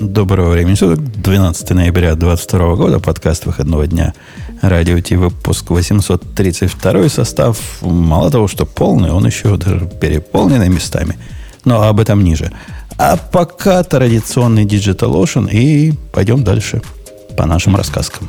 Доброго времени суток. 12 ноября 2022 года. Подкаст выходного дня. Радио Ти. Выпуск 832 состав. Мало того, что полный, он еще даже переполненный местами. Но об этом ниже. А пока традиционный Digital Ocean. И пойдем дальше по нашим рассказкам.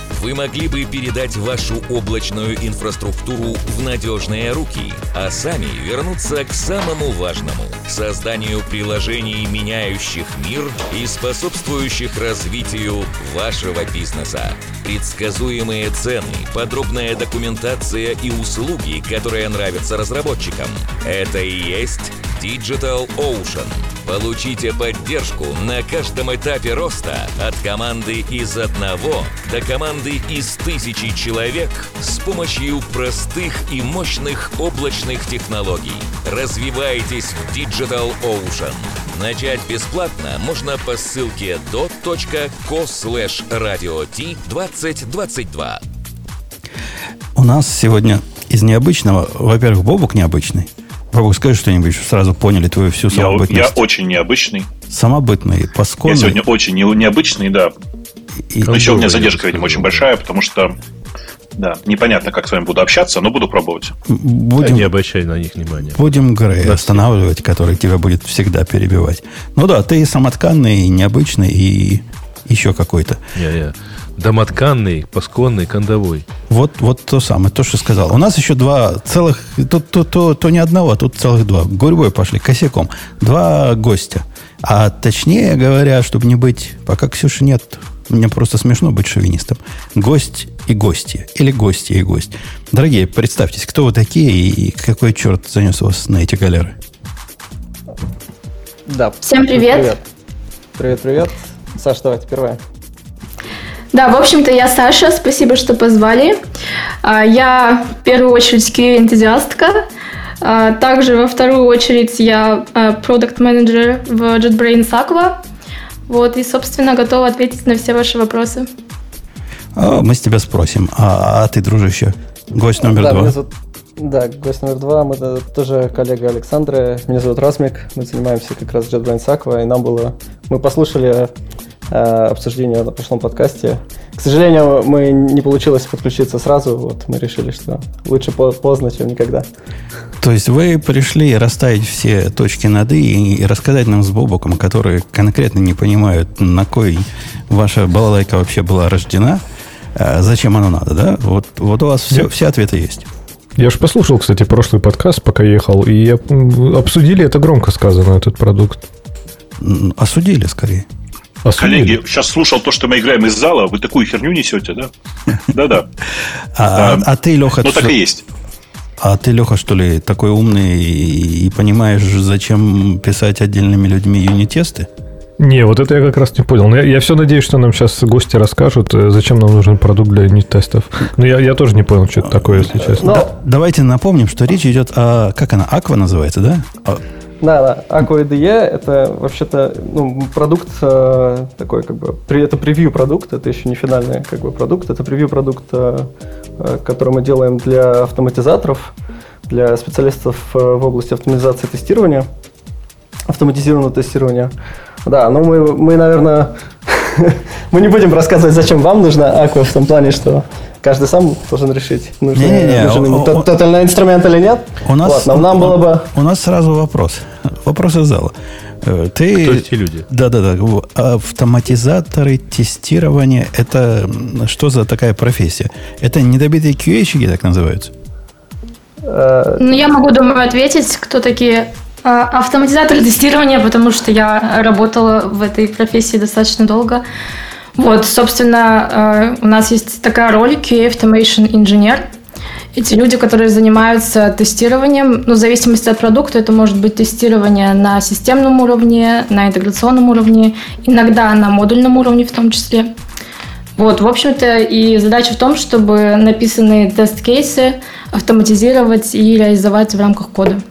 вы могли бы передать вашу облачную инфраструктуру в надежные руки, а сами вернуться к самому важному – созданию приложений, меняющих мир и способствующих развитию вашего бизнеса. Предсказуемые цены, подробная документация и услуги, которые нравятся разработчикам – это и есть Digital Ocean. Получите поддержку на каждом этапе роста от команды из одного до команды из тысячи человек с помощью простых и мощных облачных технологий. Развивайтесь в Digital Ocean. Начать бесплатно можно по ссылке dot.co slash radio t2022. У нас сегодня из необычного, во-первых, Бобук необычный – Бабук, скажи что-нибудь, чтобы сразу поняли твою всю самобытность. Я, я очень необычный. Самобытный, поскольку. Я сегодня очень не, необычный, да. И, но еще у меня задержка, видимо, очень большая, потому что да, непонятно, как с вами буду общаться, но буду пробовать. Будем, не обращай на них внимания. Будем Грей да. останавливать, который тебя будет всегда перебивать. Ну да, ты самотканный, необычный и еще какой-то. Не-не. Домотканный, пасконный, кондовой. Вот, вот то самое, то, что сказал. У нас еще два целых, то, то, то, то не одного, а тут целых два. Гурьбой пошли, косяком. Два гостя. А точнее говоря, чтобы не быть, пока Ксюши нет, мне просто смешно быть шовинистом. Гость и гости. Или гости и гость. Дорогие, представьтесь, кто вы такие и какой черт занес вас на эти галеры? Да. Всем привет. Привет, привет. привет. Саша, давайте первая. Да, в общем-то, я Саша, спасибо, что позвали. А, я в первую очередь QA-энтузиастка. А, также во вторую очередь я а, продукт-менеджер в JetBrains Aqua. Вот, и, собственно, готова ответить на все ваши вопросы. Мы с тебя спросим. А, а ты, дружище, гость номер да, два? Меня зовут, да, гость номер два. Мы тоже коллега Александра. Меня зовут Расмик. Мы занимаемся как раз JetBrains Aqua. И нам было... Мы послушали Э, обсуждение на прошлом подкасте. К сожалению, мы не получилось подключиться сразу. Вот мы решили, что лучше поздно, чем никогда. То есть вы пришли расставить все точки над «и» и рассказать нам с Бобоком, которые конкретно не понимают, на кой ваша балалайка вообще была рождена, э, зачем она надо, да? Вот, вот у вас все, все ответы есть. Я же послушал, кстати, прошлый подкаст, пока ехал, и обсудили это громко сказано, этот продукт. Осудили скорее. А Коллеги, сейчас слушал то, что мы играем из зала, вы такую херню несете, да? Да-да. А, а ты, Леха... Ну, так и есть. А ты, Леха, что ли, такой умный и, и понимаешь, зачем писать отдельными людьми юнит-тесты? Не, вот это я как раз не понял. Я, я все надеюсь, что нам сейчас гости расскажут, э, зачем нам нужен продукт для юнит-тестов. Но я, я тоже не понял, что это такое, если честно. Да, давайте напомним, что речь идет о... Как она? Аква называется, да? Да, да. Aqua IDE это вообще-то ну, продукт э, такой, как бы, это превью продукт, это еще не финальный как бы продукт, это превью продукт, э, который мы делаем для автоматизаторов, для специалистов э, в области автоматизации тестирования, автоматизированного тестирования. Да, но мы, мы наверное, мы не будем рассказывать, зачем вам нужна Aqua в том плане, что каждый сам должен решить, нужен, не, не, не. нужен ему тотальный инструмент или нет. У нас, вот, но нам было бы... У нас сразу вопрос. Вопрос из зала. Э, ты... Кто эти люди? Да-да-да. Автоматизаторы тестирования – это что за такая профессия? Это недобитые QA-щики так называются? Э, ну, я могу, думаю, ответить, кто такие а, автоматизаторы тестирования, потому что я работала в этой профессии достаточно долго. Вот, собственно, э, у нас есть такая роль QA Automation Engineer. Эти люди, которые занимаются тестированием, ну, в зависимости от продукта, это может быть тестирование на системном уровне, на интеграционном уровне, иногда на модульном уровне в том числе. Вот, в общем-то, и задача в том, чтобы написанные тест-кейсы автоматизировать и реализовать в рамках кода.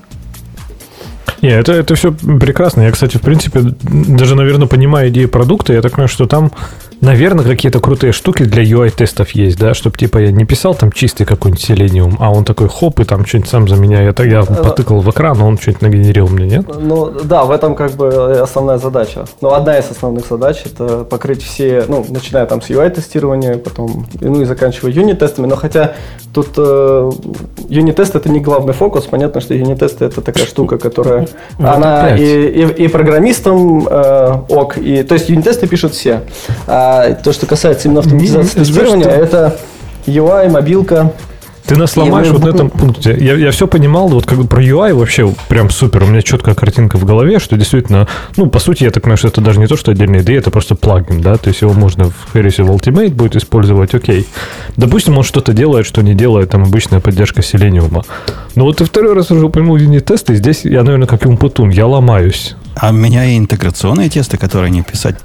Не, это, это все прекрасно. Я, кстати, в принципе, даже, наверное, понимаю идею продукта. Я так понимаю, что там Наверное, какие-то крутые штуки для UI-тестов есть, да, чтобы типа я не писал там чистый какой-нибудь Selenium, а он такой хоп, и там что-нибудь сам за меня. Я, я э, потыкал в экран, а он что-нибудь нагенерил мне, нет? Ну, да, в этом как бы основная задача. Ну, одна из основных задач это покрыть все, ну, начиная там с UI-тестирования, потом, ну и заканчивая юнит-тестами. Но хотя тут э, юнит-тест это не главный фокус. Понятно, что юнит-тесты это такая штука, которая вот она и, и, и программистам э, ок, и то есть юнит-тесты пишут все. А а то, что касается именно автоматизации тестирования, это UI, мобилка, ты нас ломаешь вот на этом пункте. Я, я все понимал, вот как бы про UI вообще прям супер. У меня четкая картинка в голове, что действительно, ну, по сути, я так понимаю, что это даже не то, что отдельная идея, это просто плагин, да, то есть его можно в Harris в Ultimate будет использовать, окей. Допустим, он что-то делает, что не делает там обычная поддержка Selenium. Но вот ты второй раз уже упомянул юнит-тесты, здесь я, наверное, как Умпутун, я ломаюсь. А у меня и интеграционные тесты, которые они писать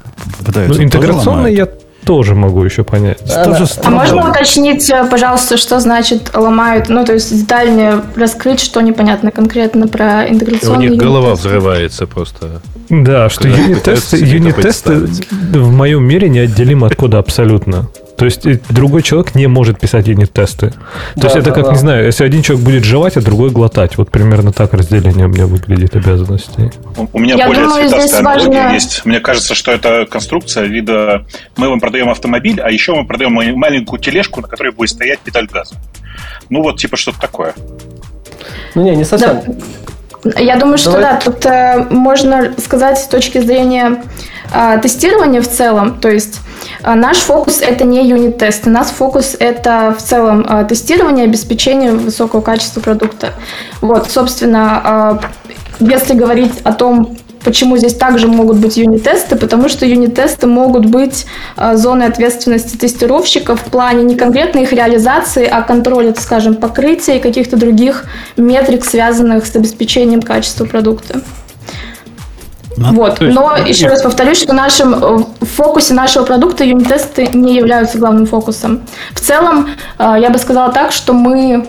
пытаются. Ну, интеграционные я тоже могу еще понять. А, тоже а можно уточнить, э, пожалуйста, что значит ломают? Ну, то есть детальнее раскрыть, что непонятно конкретно про интеграционные. У них голова взрывается просто. Да, что юнит-тесты, юнит-тесты в моем мире неотделимы от кода абсолютно. То есть э, другой человек не может писать юнит-тесты. То да, есть это да, как, да. не знаю, если один человек будет жевать, а другой глотать. Вот примерно так разделение у меня выглядит обязанностей. У, у меня Я более думаю, цветастая аналогия важно... есть. Мне кажется, что это конструкция вида... Мы вам продаем автомобиль, а еще мы продаем маленькую тележку, на которой будет стоять педаль газа. Ну вот, типа что-то такое. Ну не, не совсем. Да. Я думаю, что Давай. да, тут э, можно сказать с точки зрения э, тестирования в целом, то есть а наш фокус это не юнит-тест, наш фокус это в целом а, тестирование, обеспечение высокого качества продукта. Вот, собственно, а, если говорить о том, Почему здесь также могут быть юнит-тесты? Потому что юнит-тесты могут быть зоной ответственности тестировщиков в плане не конкретной их реализации, а контроля, скажем, покрытия и каких-то других метрик, связанных с обеспечением качества продукта. Ну, вот. есть, Но еще раз повторюсь, что нашим, э, в фокусе нашего продукта юнит-тесты не являются главным фокусом. В целом, э, я бы сказала так, что мы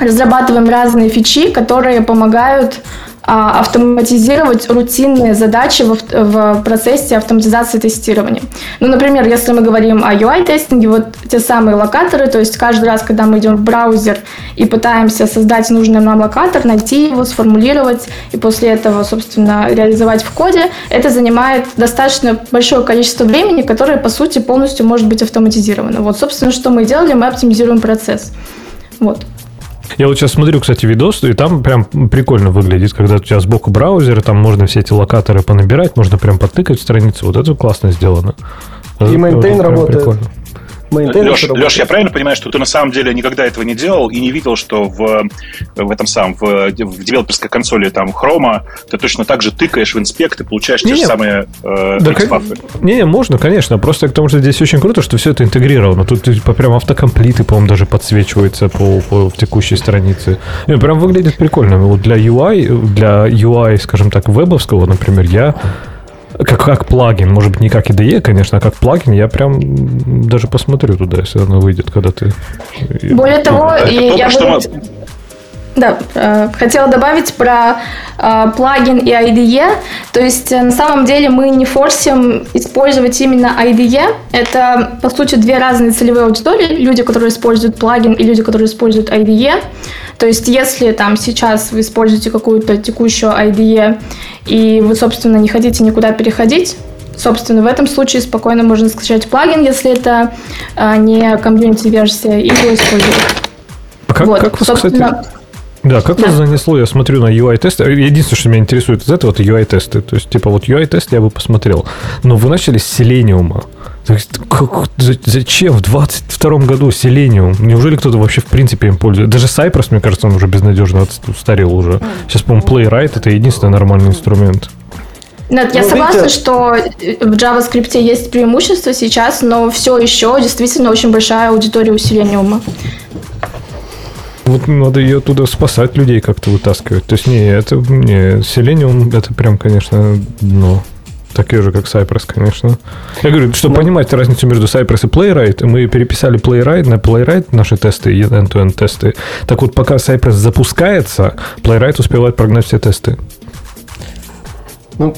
разрабатываем разные фичи, которые помогают а, автоматизировать рутинные задачи в, в процессе автоматизации тестирования. Ну, например, если мы говорим о UI-тестинге, вот те самые локаторы, то есть каждый раз, когда мы идем в браузер и пытаемся создать нужный нам локатор, найти его, сформулировать и после этого, собственно, реализовать в коде, это занимает достаточно большое количество времени, которое, по сути, полностью может быть автоматизировано. Вот, собственно, что мы делали, мы оптимизируем процесс. Вот. Я вот сейчас смотрю, кстати, видос, и там прям прикольно выглядит, когда у тебя сбоку браузера, там можно все эти локаторы понабирать, можно прям подтыкать страницу. Вот это классно сделано. И мейнтейн работает. Прикольно. Леш, Леш, я правильно понимаю, что ты на самом деле никогда этого не делал и не видел, что в, в этом самом, в, в девелоперской консоли там Chrome ты точно так же тыкаешь в инспект и получаешь не, те же самые э, да, как, Не, не, можно, конечно. Просто к тому, что здесь очень круто, что все это интегрировано. Тут типа, прям автокомплиты, по-моему, даже подсвечивается по, по текущей странице. И прям выглядит прикольно. Вот для UI, для UI, скажем так, вебовского, например, я как, как плагин, может быть, не как IDE, конечно, а как плагин, я прям даже посмотрю туда, если оно выйдет, когда ты... Более того, и я буду... Да, э, хотела добавить про э, плагин и IDE. То есть, э, на самом деле, мы не форсим использовать именно IDE. Это, по сути, две разные целевые аудитории. Люди, которые используют плагин, и люди, которые используют IDE. То есть, если там сейчас вы используете какую-то текущую IDE, и вы, собственно, не хотите никуда переходить, собственно, в этом случае спокойно можно скачать плагин, если это не комьюнити-версия, и его использовать. А как, вот, как вы, собственно, кстати... Да, как да. вас занесло, я смотрю на UI-тесты. Единственное, что меня интересует из этого, это UI-тесты. То есть, типа, вот UI-тест я бы посмотрел. Но вы начали с Selenium. Как, зачем в 22 году Selenium? Неужели кто-то вообще в принципе им пользуется? Даже Cypress, мне кажется, он уже безнадежно устарел уже. Сейчас, по-моему, Playwright это единственный нормальный инструмент. Нет, я ну, согласна, видите... что в JavaScript есть преимущество сейчас, но все еще действительно очень большая аудитория у Selenium. Вот надо ее оттуда спасать, людей как-то вытаскивать. То есть, не, это не Selenium, это прям, конечно, дно. такие же, как Cypress, конечно. Я говорю, чтобы Но... понимать разницу между Cypress и Playwright, мы переписали Playwright на Playwright наши тесты, end-to-end тесты. Так вот, пока Cypress запускается, Playwright успевает прогнать все тесты. Ну,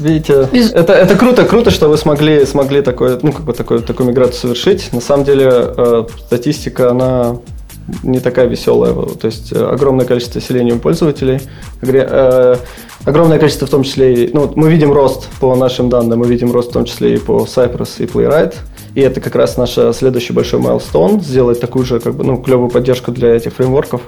Видите, Без... это, это круто, круто, что вы смогли, смогли такой, ну, как бы такой, такую миграцию совершить. На самом деле, э, статистика, она не такая веселая. То есть э, огромное количество Selenium пользователей. Э, огромное количество в том числе... Ну, мы видим рост по нашим данным, мы видим рост в том числе и по Cypress и Playwright. И это как раз наш следующий большой майлстон, сделать такую же как бы, ну, клевую поддержку для этих фреймворков,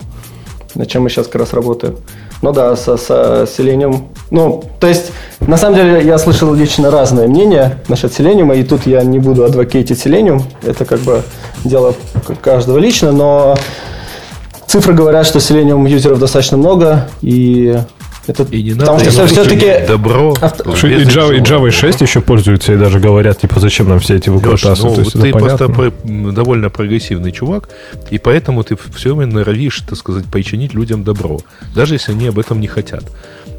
над чем мы сейчас как раз работаем. Ну да, со, со Selenium. Ну, то есть, на самом деле, я слышал лично разные мнения насчет Selenium, и тут я не буду адвокейтить Selenium. Это как бы дело каждого лично, но цифры говорят, что Selenium юзеров достаточно много, и это, и не потому надо что все-таки... Добро. Авто... И, Java, и Java 6 еще пользуются и даже говорят, типа, зачем нам все эти выкрутасы. Ну, ты просто про, довольно прогрессивный чувак, и поэтому ты все время норовишь, так сказать, причинить людям добро, даже если они об этом не хотят.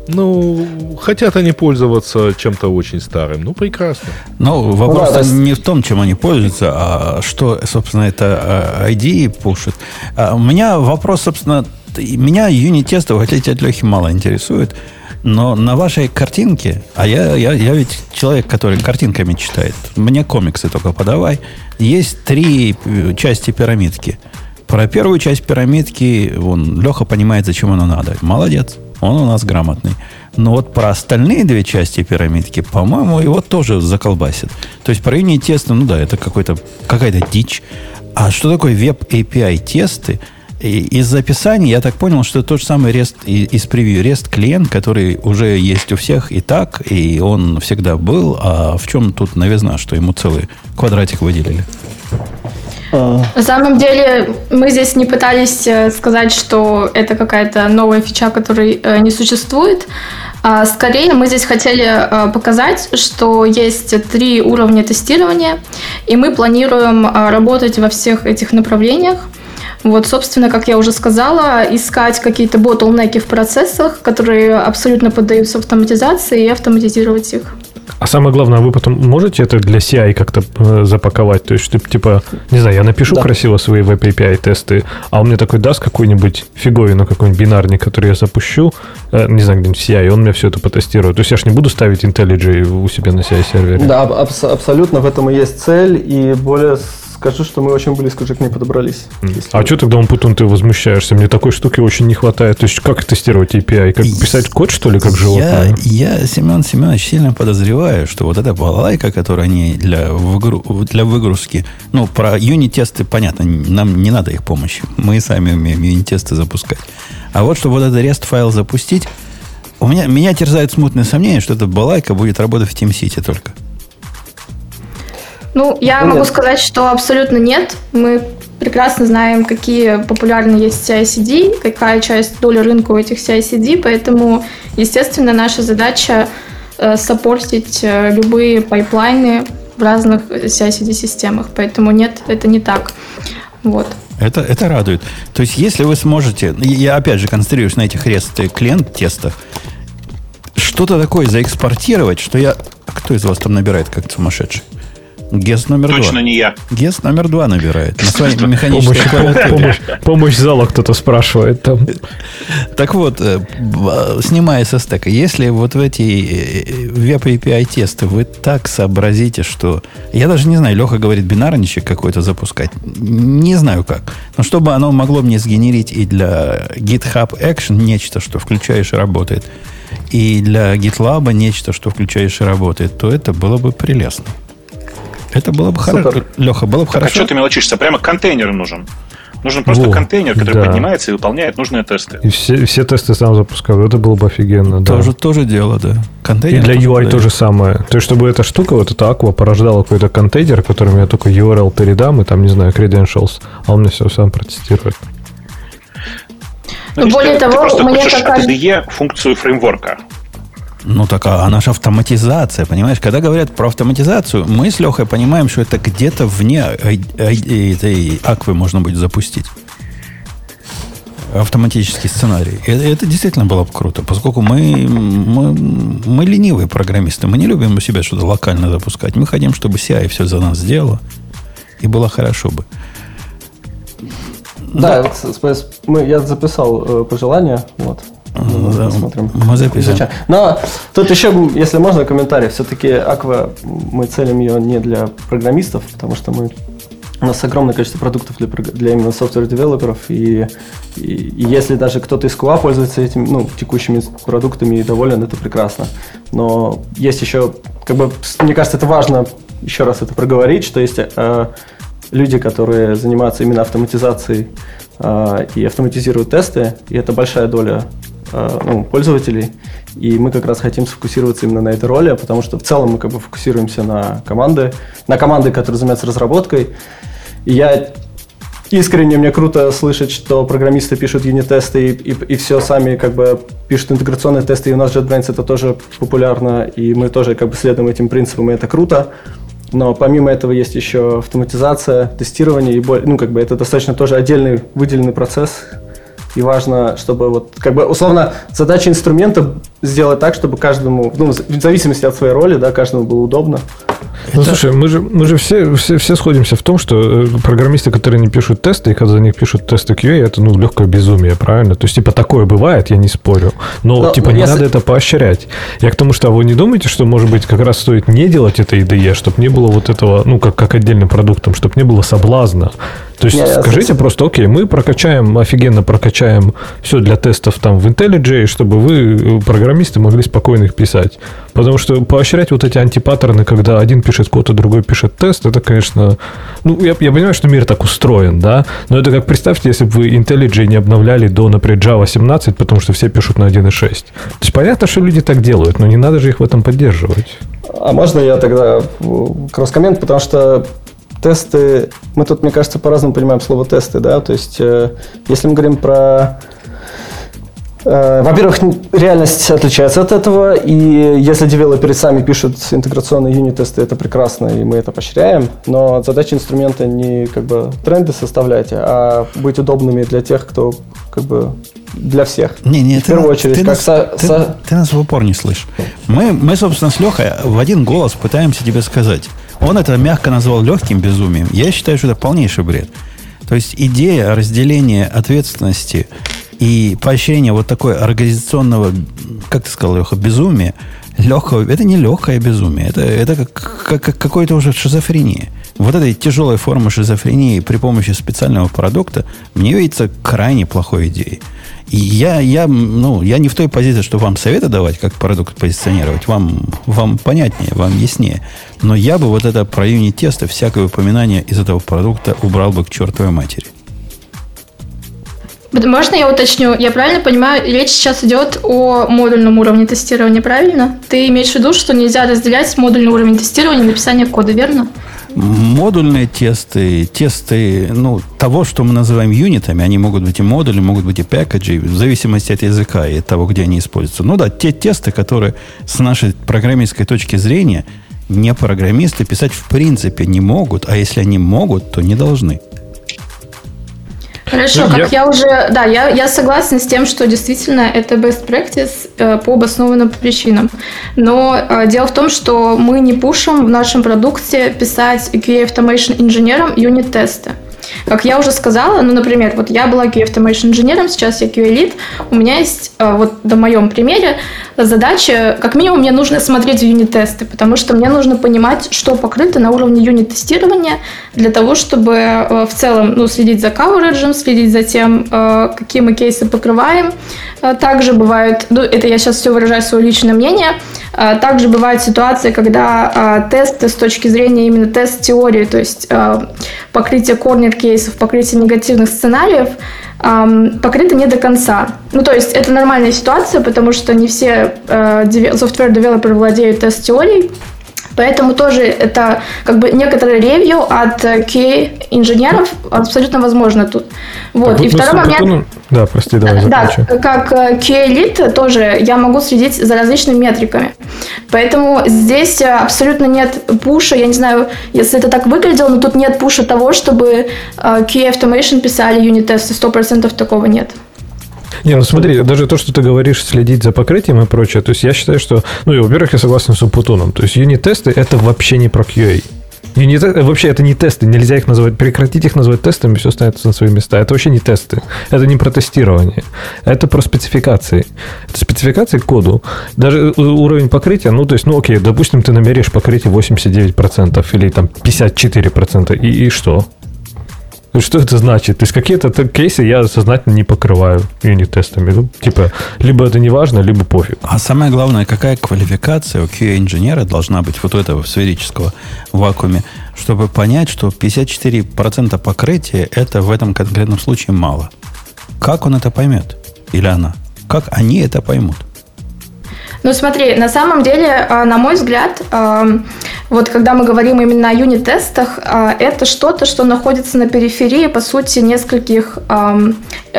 Ну, хотят они пользоваться чем-то очень старым. Ну, прекрасно. Ну, вопрос ну, да, не в том, чем они пользуются, а что, собственно, это ID а, пушит. А у меня вопрос, собственно, меня юнит-тесты, хотя тебя Лехи мало интересует, но на вашей картинке, а я, я, я ведь человек, который картинками читает, мне комиксы только подавай, есть три э, части пирамидки. Про первую часть пирамидки он, Леха понимает, зачем она надо. Молодец, он у нас грамотный. Но вот про остальные две части пирамидки, по-моему, его тоже заколбасит. То есть про юнит-тесты, ну да, это какой-то, какая-то дичь. А что такое веб API тесты? И из описания я так понял, что тот же самый REST из превью. REST клиент, который уже есть у всех и так, и он всегда был. А в чем тут новизна, что ему целый квадратик выделили? На самом деле мы здесь не пытались э, сказать, что это какая-то новая фича, которой э, не существует. А скорее мы здесь хотели э, показать, что есть три уровня тестирования, и мы планируем работать во всех этих направлениях. Вот, собственно, как я уже сказала, искать какие-то ботлнеки в процессах, которые абсолютно поддаются автоматизации и автоматизировать их. А самое главное, вы потом можете это для CI как-то э, запаковать? То есть, типа, не знаю, я напишу да. красиво свои Web API тесты, а он мне такой даст какую-нибудь фиговину, какой-нибудь бинарник, который я запущу, э, не знаю, где-нибудь CI, и он мне все это потестирует. То есть я же не буду ставить IntelliJ у себя на CI-сервере. Да, аб- абсолютно в этом и есть цель, и более скажу, что мы очень близко уже к ней подобрались. А что тогда, он потом ты возмущаешься? Мне такой штуки очень не хватает. То есть, как тестировать API? Как писать код, что ли, как животное? Я, я Семен Семенович, сильно подозреваю, что вот эта балалайка, которую они для, выгру, для выгрузки, ну, про юнит-тесты, понятно, нам не надо их помощи. Мы сами умеем юнит-тесты запускать. А вот, чтобы вот этот REST-файл запустить, у меня, меня терзает смутное сомнение, что эта балайка будет работать в TeamCity только. Ну, я ну, могу нет. сказать, что абсолютно нет. Мы прекрасно знаем, какие популярны есть CI-CD, какая часть доли рынка у этих CI-CD, поэтому, естественно, наша задача э, саппортить э, любые пайплайны в разных CI-CD-системах. Поэтому нет, это не так. Вот. Это, это радует. То есть, если вы сможете, я опять же концентрируюсь на этих REST клиент-тестах, что-то такое заэкспортировать, что я... Кто из вас там набирает как сумасшедший? Гест номер Точно два. Точно не я. Гест номер два набирает. На своей механической помощь, помощь, помощь зала кто-то спрашивает там. Так вот, э, снимая со стека, если вот в эти э, веб API тесты вы так сообразите, что... Я даже не знаю, Леха говорит бинарничек какой-то запускать. Не знаю как. Но чтобы оно могло мне сгенерить и для GitHub Action нечто, что включаешь и работает, и для GitLab нечто, что включаешь и работает, то это было бы прелестно. Это было бы хорошо. Леха, было бы так, хорошо. А что ты мелочишься? Прямо контейнер нужен. Нужен просто Во, контейнер, который да. поднимается и выполняет нужные тесты. И все, все тесты сам запускал. Это было бы офигенно. Тоже, да. тоже дело, да. Контейнер и для UI подает. то же самое. То есть, чтобы эта штука, вот эта Aqua порождала какой-то контейнер, которым я только URL передам, и там, не знаю, credentials, а он мне все сам протестирует. Ну, более ты, того, ты просто мне хочешь как... IDE функцию фреймворка. Ну, так а она же автоматизация, понимаешь? Когда говорят про автоматизацию, мы с Лехой понимаем, что это где-то вне этой аквы можно будет запустить. автоматический сценарий. Это, это действительно было бы круто, поскольку мы, мы, мы ленивые программисты. Мы не любим у себя что-то локально запускать. Мы хотим, чтобы CI все за нас сделало. И было хорошо бы. Да, да. Мы, я записал э, пожелания. Вот. Да, посмотрим. Мы записываем. Но тут еще, если можно, комментарий. Все-таки Aqua, мы целим ее не для программистов, потому что мы у нас огромное количество продуктов для, для именно software-девелоперов, и, и, и если даже кто-то из QA пользуется этими, ну, текущими продуктами и доволен, это прекрасно. Но есть еще, как бы, мне кажется, это важно еще раз это проговорить, что есть э, люди, которые занимаются именно автоматизацией э, и автоматизируют тесты, и это большая доля ну, пользователей, и мы как раз хотим сфокусироваться именно на этой роли, потому что в целом мы как бы фокусируемся на команды, на команды, которые занимаются разработкой, и я искренне мне круто слышать, что программисты пишут юнит-тесты и, и, и все сами как бы пишут интеграционные тесты, и у нас JetBrains это тоже популярно, и мы тоже как бы следуем этим принципам, и это круто. Но помимо этого есть еще автоматизация, тестирование, и ну, как бы это достаточно тоже отдельный выделенный процесс, и важно, чтобы вот, как бы, условно, задача инструмента сделать так, чтобы каждому, ну, в зависимости от своей роли, да, каждому было удобно. Ну, это... слушай, мы же, мы же все, все, все сходимся в том, что э, программисты, которые не пишут тесты, и когда за них пишут тесты QA, это, ну, легкое безумие, правильно? То есть, типа, такое бывает, я не спорю. Но, Но типа, не если... надо это поощрять. Я к тому, что а вы не думаете, что, может быть, как раз стоит не делать это IDE, чтобы не было вот этого, ну, как, как отдельным продуктом, чтобы не было соблазна. То есть, не, скажите я... просто, окей, мы прокачаем, офигенно прокачаем все для тестов там в IntelliJ, чтобы вы, э, программисты, могли спокойно их писать. Потому что поощрять вот эти антипаттерны, когда один пишет код, а другой пишет тест, это, конечно... Ну, я, я понимаю, что мир так устроен, да, но это как представьте, если бы вы IntelliJ не обновляли до, например, Java 17, потому что все пишут на 1.6. То есть понятно, что люди так делают, но не надо же их в этом поддерживать. А можно я тогда кросс-коммент, потому что тесты, мы тут, мне кажется, по-разному понимаем слово тесты, да, то есть э, если мы говорим про Э, во-первых, реальность отличается от этого, и если девелоперы сами пишут интеграционные юнит-тесты, это прекрасно, и мы это поощряем, но задача инструмента не как бы тренды составлять, а быть удобными для тех, кто как бы для всех. Не, не, в ты, первую очередь, ты, как нас, со, ты, со... ты нас в упор не слышишь. Мы, мы, собственно, с Лехой в один голос пытаемся тебе сказать. Он это мягко назвал легким безумием. Я считаю, что это полнейший бред. То есть идея разделения ответственности и поощрение вот такой организационного, как ты сказал, Леха, безумия, легкого, это не легкое безумие, это, это как, как, как какое-то уже шизофрения. Вот этой тяжелой формы шизофрении при помощи специального продукта мне видится крайне плохой идеей. И я, я, ну, я не в той позиции, что вам советы давать, как продукт позиционировать. Вам, вам понятнее, вам яснее. Но я бы вот это про юнит-тесты, всякое упоминание из этого продукта убрал бы к чертовой матери. Можно я уточню? Я правильно понимаю, речь сейчас идет о модульном уровне тестирования, правильно? Ты имеешь в виду, что нельзя разделять модульный уровень тестирования и написание кода, верно? Модульные тесты, тесты ну, того, что мы называем юнитами, они могут быть и модули, могут быть и пакеджи, в зависимости от языка и того, где они используются. Ну да, те тесты, которые с нашей программистской точки зрения не программисты писать в принципе не могут, а если они могут, то не должны. Хорошо, ну, как я... я уже, да, я, я согласна с тем, что действительно это best practice э, по обоснованным причинам. Но э, дело в том, что мы не пушим в нашем продукте писать QA Automation инженерам юнит-тесты. Как я уже сказала, ну, например, вот я была QA Automation инженером, сейчас я QA Lead, у меня есть, э, вот на моем примере, задача, как минимум, мне нужно смотреть юнит-тесты, потому что мне нужно понимать, что покрыто на уровне юнит-тестирования, для того, чтобы э, в целом ну, следить за coverage, следить за тем, э, какие мы кейсы покрываем. Также бывают, ну, это я сейчас все выражаю свое личное мнение, также бывают ситуации, когда тесты с точки зрения именно тест-теории, то есть покрытие корнер кейсов, покрытие негативных сценариев эм, покрыто не до конца. Ну, то есть это нормальная ситуация, потому что не все э, software-девелоперы владеют тест-теорией, Поэтому тоже это как бы некоторое ревью от QA-инженеров абсолютно возможно тут. Вот. и второй момент... Бетону... Да, прости, давай Да, как QA-лид тоже я могу следить за различными метриками. Поэтому здесь абсолютно нет пуша, я не знаю, если это так выглядело, но тут нет пуша того, чтобы QA Automation писали юнит-тесты, 100% такого нет. Не, ну смотри, даже то, что ты говоришь, следить за покрытием и прочее, то есть я считаю, что, ну, во-первых, я согласен с Умпутуном, то есть юнит-тесты это вообще не про QA. Юнит, вообще это не тесты, нельзя их называть, прекратить их называть тестами, все становится на свои места. Это вообще не тесты, это не про тестирование, это про спецификации. Это спецификации к коду. Даже уровень покрытия, ну, то есть, ну, окей, допустим, ты намеришь покрытие 89% или там 54%, и, и что? Ну, что это значит? То есть какие-то кейсы я сознательно не покрываю юнит-тестами. Ну, типа, либо это не важно, либо пофиг. А самое главное, какая квалификация у QA-инженера должна быть вот у этого сферического вакууме, чтобы понять, что 54% покрытия это в этом конкретном случае мало. Как он это поймет? Или она? Как они это поймут? Ну смотри, на самом деле, а, на мой взгляд, вот когда мы говорим именно о юнит-тестах, а, это что-то, что находится на периферии, по сути, нескольких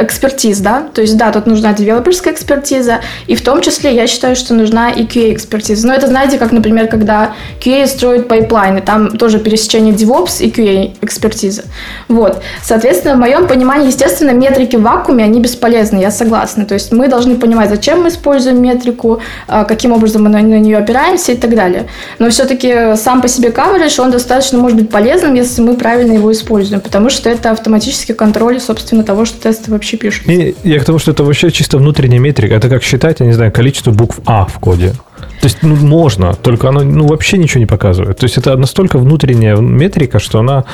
экспертиз, да, то есть, да, тут нужна девелоперская экспертиза, и в том числе я считаю, что нужна и QA-экспертиза. Но это, знаете, как, например, когда QA строит пайплайны, там тоже пересечение DevOps и QA-экспертиза. Вот, соответственно, в моем понимании, естественно, метрики в вакууме, они бесполезны, я согласна. То есть мы должны понимать, зачем мы используем метрику, а, каким образом мы на, нее опираемся и так далее. Но все-таки сам по себе coverage, он достаточно может быть полезным, если мы правильно его используем, потому что это автоматический контроль, собственно, того, что тесты вообще пишут. И я к тому, что это вообще чисто внутренняя метрика. Это как считать, я не знаю, количество букв А в коде. То есть, ну, можно, только оно ну, вообще ничего не показывает. То есть, это настолько внутренняя метрика, что она,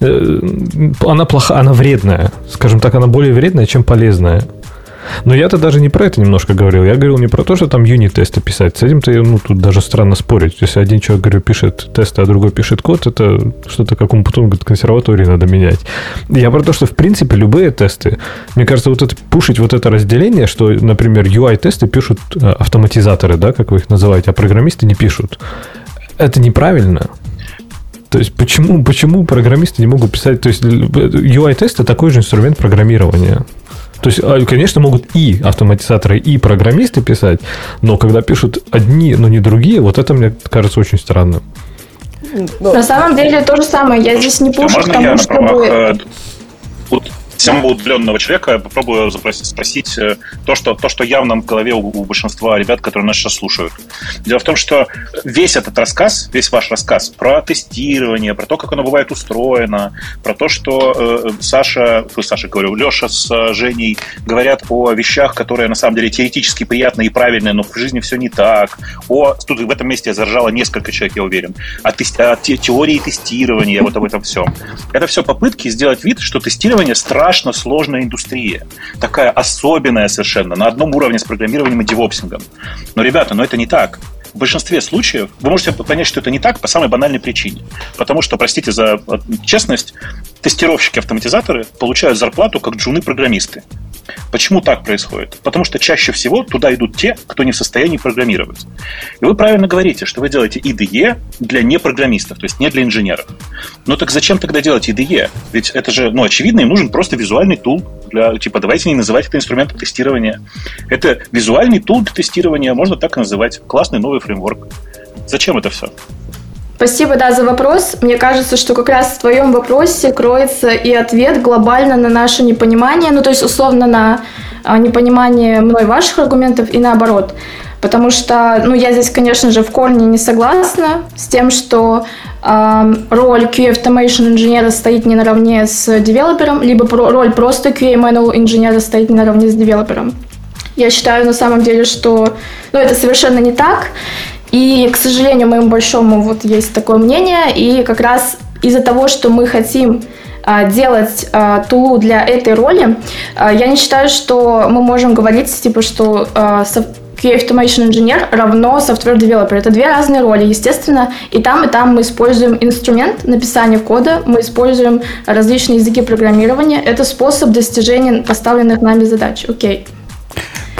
э, она плохая, она вредная. Скажем так, она более вредная, чем полезная. Но я-то даже не про это немножко говорил. Я говорил не про то, что там юнит-тесты писать. С этим-то ну, тут даже странно спорить. Если один человек, говорю, пишет тесты, а другой пишет код, это что-то как говорит, консерватории надо менять. Я про то, что в принципе любые тесты, мне кажется, вот это пушить вот это разделение, что, например, UI-тесты пишут э, автоматизаторы, да, как вы их называете, а программисты не пишут. Это неправильно. То есть почему, почему программисты не могут писать... То есть UI-тесты такой же инструмент программирования. То есть, а, конечно, могут и автоматизаторы, и программисты писать, но когда пишут одни, но не другие, вот это мне кажется очень странным. На самом деле то же самое. Я здесь не пушу к тому, чтобы... Э, самого удаленного человека попробую запросить, спросить э, то что, то, что явно в голове у, у большинства ребят, которые нас сейчас слушают. Дело в том, что весь этот рассказ, весь ваш рассказ про тестирование, про то, как оно бывает устроено, про то, что э, Саша, фу, Саша говорю, Леша с э, Женей говорят о вещах, которые на самом деле теоретически приятные и правильные, но в жизни все не так. О, тут в этом месте заржало несколько человек, я уверен. О, тест, о те, теории тестирования, вот об этом всем. Это все попытки сделать вид, что тестирование страшно страшно сложная индустрия. Такая особенная совершенно, на одном уровне с программированием и девопсингом. Но, ребята, но это не так. В большинстве случаев вы можете понять, что это не так по самой банальной причине. Потому что, простите за честность, тестировщики-автоматизаторы получают зарплату как джуны-программисты. Почему так происходит? Потому что чаще всего туда идут те, кто не в состоянии программировать. И вы правильно говорите, что вы делаете IDE для непрограммистов, то есть не для инженеров. Но так зачем тогда делать IDE? Ведь это же, ну, очевидно, им нужен просто визуальный тул для, типа, давайте не называть это инструментом тестирования. Это визуальный тул для тестирования, можно так и называть. Классный новый фреймворк. Зачем это все? Спасибо, да, за вопрос. Мне кажется, что как раз в твоем вопросе кроется и ответ глобально на наше непонимание, ну, то есть, условно, на а, непонимание мной ваших аргументов и наоборот. Потому что, ну, я здесь, конечно же, в корне не согласна с тем, что э, роль QA Automation инженера стоит не наравне с девелопером, либо про, роль просто QA Manual инженера стоит не наравне с девелопером. Я считаю на самом деле, что ну, это совершенно не так. И, к сожалению, моему большому вот есть такое мнение, и как раз из-за того, что мы хотим а, делать а, тулу для этой роли, а, я не считаю, что мы можем говорить, типа, что а, QA Automation Engineer равно Software Developer. Это две разные роли, естественно. И там, и там мы используем инструмент написания кода, мы используем различные языки программирования. Это способ достижения поставленных нами задач. Окей. Okay.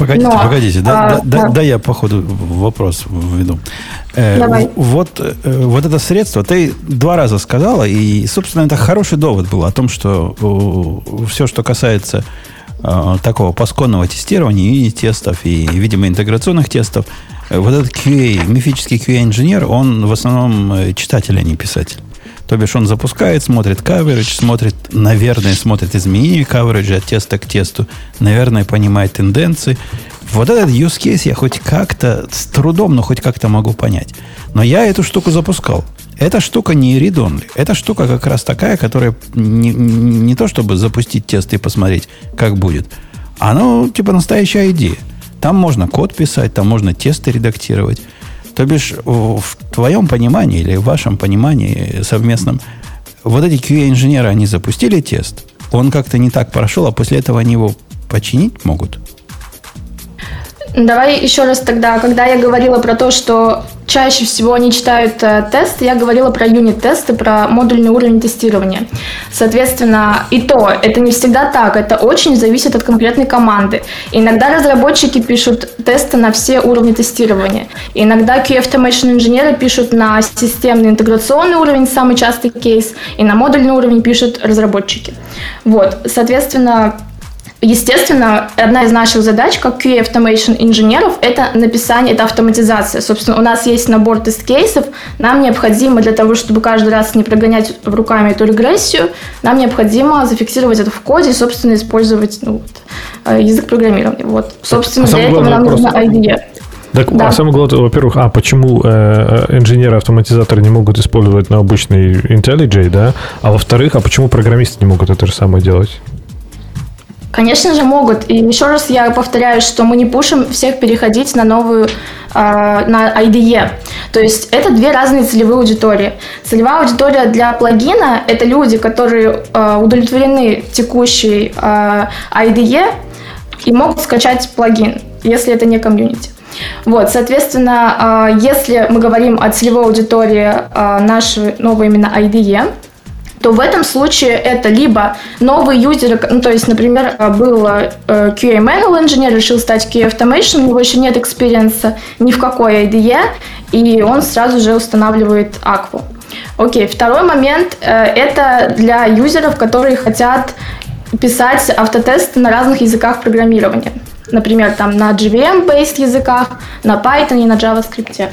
Погодите, Но, погодите, да, а, да, да. да, я по ходу вопрос введу. Э, Давай. Вот, э, вот это средство, ты два раза сказала, и, собственно, это хороший довод был о том, что все, что касается э, такого пасконного тестирования и тестов, и, видимо, интеграционных тестов, э, вот этот QA, мифический QA-инженер, он в основном э, читатель, а не писатель. То бишь он запускает, смотрит coverage, смотрит, наверное, смотрит изменения coverage от теста к тесту, наверное, понимает тенденции. Вот этот use case я хоть как-то, с трудом, но хоть как-то могу понять. Но я эту штуку запускал. Эта штука не read-only. Эта штука как раз такая, которая не, не то, чтобы запустить тест и посмотреть, как будет. Она типа настоящая идея. Там можно код писать, там можно тесты редактировать. То бишь, в твоем понимании или в вашем понимании совместном, вот эти QA-инженеры, они запустили тест, он как-то не так прошел, а после этого они его починить могут? Давай еще раз тогда, когда я говорила про то, что чаще всего они читают э, тесты, я говорила про юнит-тесты, про модульный уровень тестирования. Соответственно, и то, это не всегда так, это очень зависит от конкретной команды. Иногда разработчики пишут тесты на все уровни тестирования. Иногда QA Automation инженеры пишут на системный интеграционный уровень, самый частый кейс, и на модульный уровень пишут разработчики. Вот, соответственно, Естественно, одна из наших задач, как QA Automation инженеров, это написание, это автоматизация. Собственно, у нас есть набор тест-кейсов, нам необходимо для того, чтобы каждый раз не прогонять руками эту регрессию, нам необходимо зафиксировать это в коде и, собственно, использовать ну, вот, э, язык программирования. Вот. Собственно, а для этого нам нужна IDE. Так, да. а самое главное, во-первых, а почему э, э инженеры-автоматизаторы не могут использовать на обычный IntelliJ, да? А во-вторых, а почему программисты не могут это же самое делать? Конечно же могут. И еще раз я повторяю, что мы не пушим всех переходить на новую, э, на IDE. То есть это две разные целевые аудитории. Целевая аудитория для плагина – это люди, которые э, удовлетворены текущей э, IDE и могут скачать плагин, если это не community. Вот, соответственно, если мы говорим о целевой аудитории нашей новой именно IDE, то в этом случае это либо новый юзер, ну, то есть, например, был э, QA Manual инженер, решил стать QA Automation, у него еще нет экспириенса ни в какой IDE, и он сразу же устанавливает Aqua. Окей, второй момент э, это для юзеров, которые хотят писать автотесты на разных языках программирования. Например, там на JVM-based языках, на Python и на JavaScript.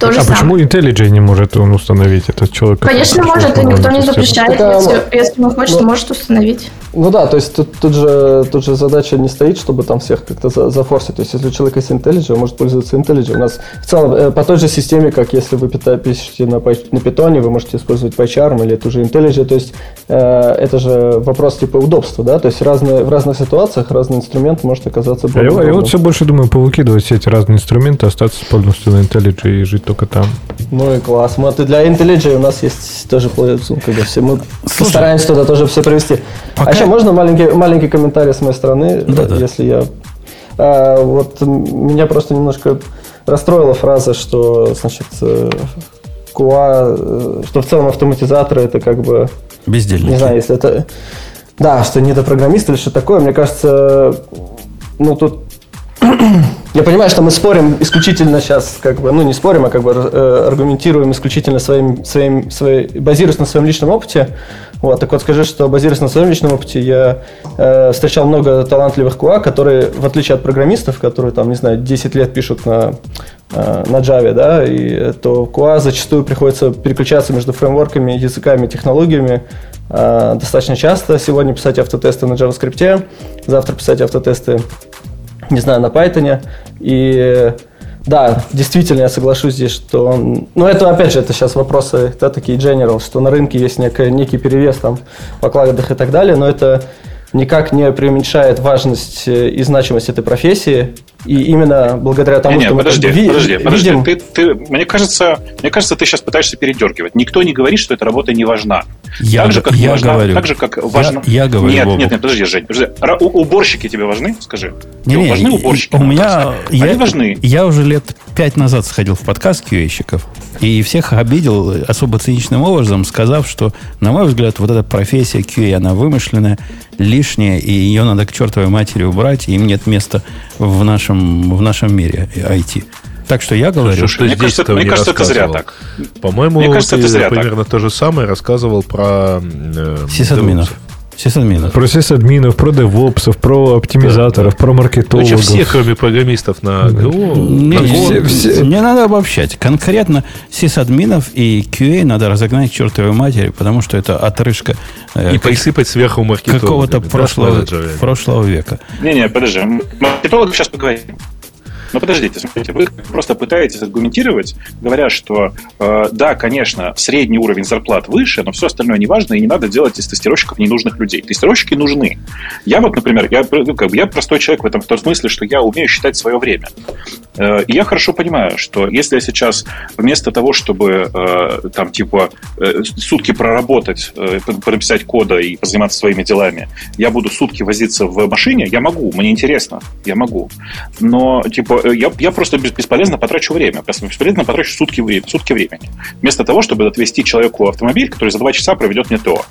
То а самое. почему IntelliJ не может он установить этот человек? Конечно, может, и никто не запрещает. Если, если он хочет, ну, может установить. Ну да, то есть тут, тут, же, тут же задача не стоит, чтобы там всех как-то за, зафорсить. То есть если у человека есть IntelliJ, он может пользоваться IntelliJ. У нас в целом э, по той же системе, как если вы пишете на, на Python, вы можете использовать PyCharm или ту же IntelliJ. То есть э, это же вопрос типа удобства, да? То есть разные, в разных ситуациях разный инструмент может оказаться более а я, я вот все больше думаю повыкидывать все эти разные инструменты, остаться полностью на IntelliJ и жить только там. Ну и класс. Мы, для IntelliJ у нас есть тоже как бы все. Мы Слушай, постараемся туда тоже все провести. Пока еще можно маленький, маленький комментарий с моей стороны, да, да. если я... А, вот меня просто немножко расстроила фраза, что, значит, QA, э, что в целом автоматизаторы это как бы... Бездельники. Не знаю, если это... Да, что не до программиста или что такое. Мне кажется, ну тут я понимаю, что мы спорим исключительно сейчас, как бы, ну не спорим, а как бы э, аргументируем исключительно своим, своим, своей, базируясь на своем личном опыте. Вот, так вот скажи, что базируясь на своем личном опыте, я э, встречал много талантливых QA, которые, в отличие от программистов, которые там, не знаю, 10 лет пишут на, э, на Java, да, и то QA зачастую приходится переключаться между фреймворками, языками, технологиями, э, достаточно часто. Сегодня писать автотесты на JavaScript, завтра писать автотесты не знаю, на Python. И да, действительно, я соглашусь здесь, что... Ну, это, опять же, это сейчас вопросы, да, такие general, что на рынке есть некий, некий перевес там в окладах и так далее, но это никак не преуменьшает важность э, и значимость этой профессии. И именно благодаря тому, не, не, что подожди, мы подожди, ви- подожди, видим... ты, ты, мне, кажется, мне кажется, ты сейчас пытаешься передергивать. Никто не говорит, что эта работа не важна. Я, так же, как я важна, говорю. Так же, как важно... Я, я говорю, Нет, нет, нет, подожди, Жень, подожди. Уборщики тебе важны? Скажи. Не, не, важны уборщики? У меня... Я, Они важны. Я уже лет пять назад сходил в подкаст QA-щиков и всех обидел особо циничным образом, сказав, что, на мой взгляд, вот эта профессия QA, она вымышленная, лишняя, и ее надо к чертовой матери убрать, и им нет места в нашем, в нашем мире IT. Так что я говорю, что мне здесь кажется, мне кажется это зря так. По-моему, мне кажется, ты это зря примерно так. то же самое рассказывал про э, сисадминов. Сисадминов. Про сисадминов, про девопсов, про оптимизаторов, да. про маркетологов. Значит, все, кроме программистов на ГО. Не, на все, все, не надо обобщать. Конкретно сисадминов и QA надо разогнать к чертовой матери, потому что это отрыжка. Э, и как, присыпать сверху маркетолога. Какого-то прошлого, прошлого века. Не-не, подожди. Маркетолог сейчас поговорим. Но подождите, смотрите, вы просто пытаетесь аргументировать, говоря, что э, да, конечно, средний уровень зарплат выше, но все остальное не важно, и не надо делать из тестировщиков ненужных людей. Тестировщики нужны. Я вот, например, я, ну, как бы, я простой человек в этом в том смысле, что я умею считать свое время. Э, и я хорошо понимаю, что если я сейчас вместо того, чтобы э, там типа э, сутки проработать, э, написать кода и позаниматься своими делами, я буду сутки возиться в машине, я могу, мне интересно, я могу. Но типа я, я просто бесполезно потрачу время, бесполезно потрачу сутки, сутки времени. Вместо того, чтобы отвезти человеку автомобиль, который за два часа проведет не то.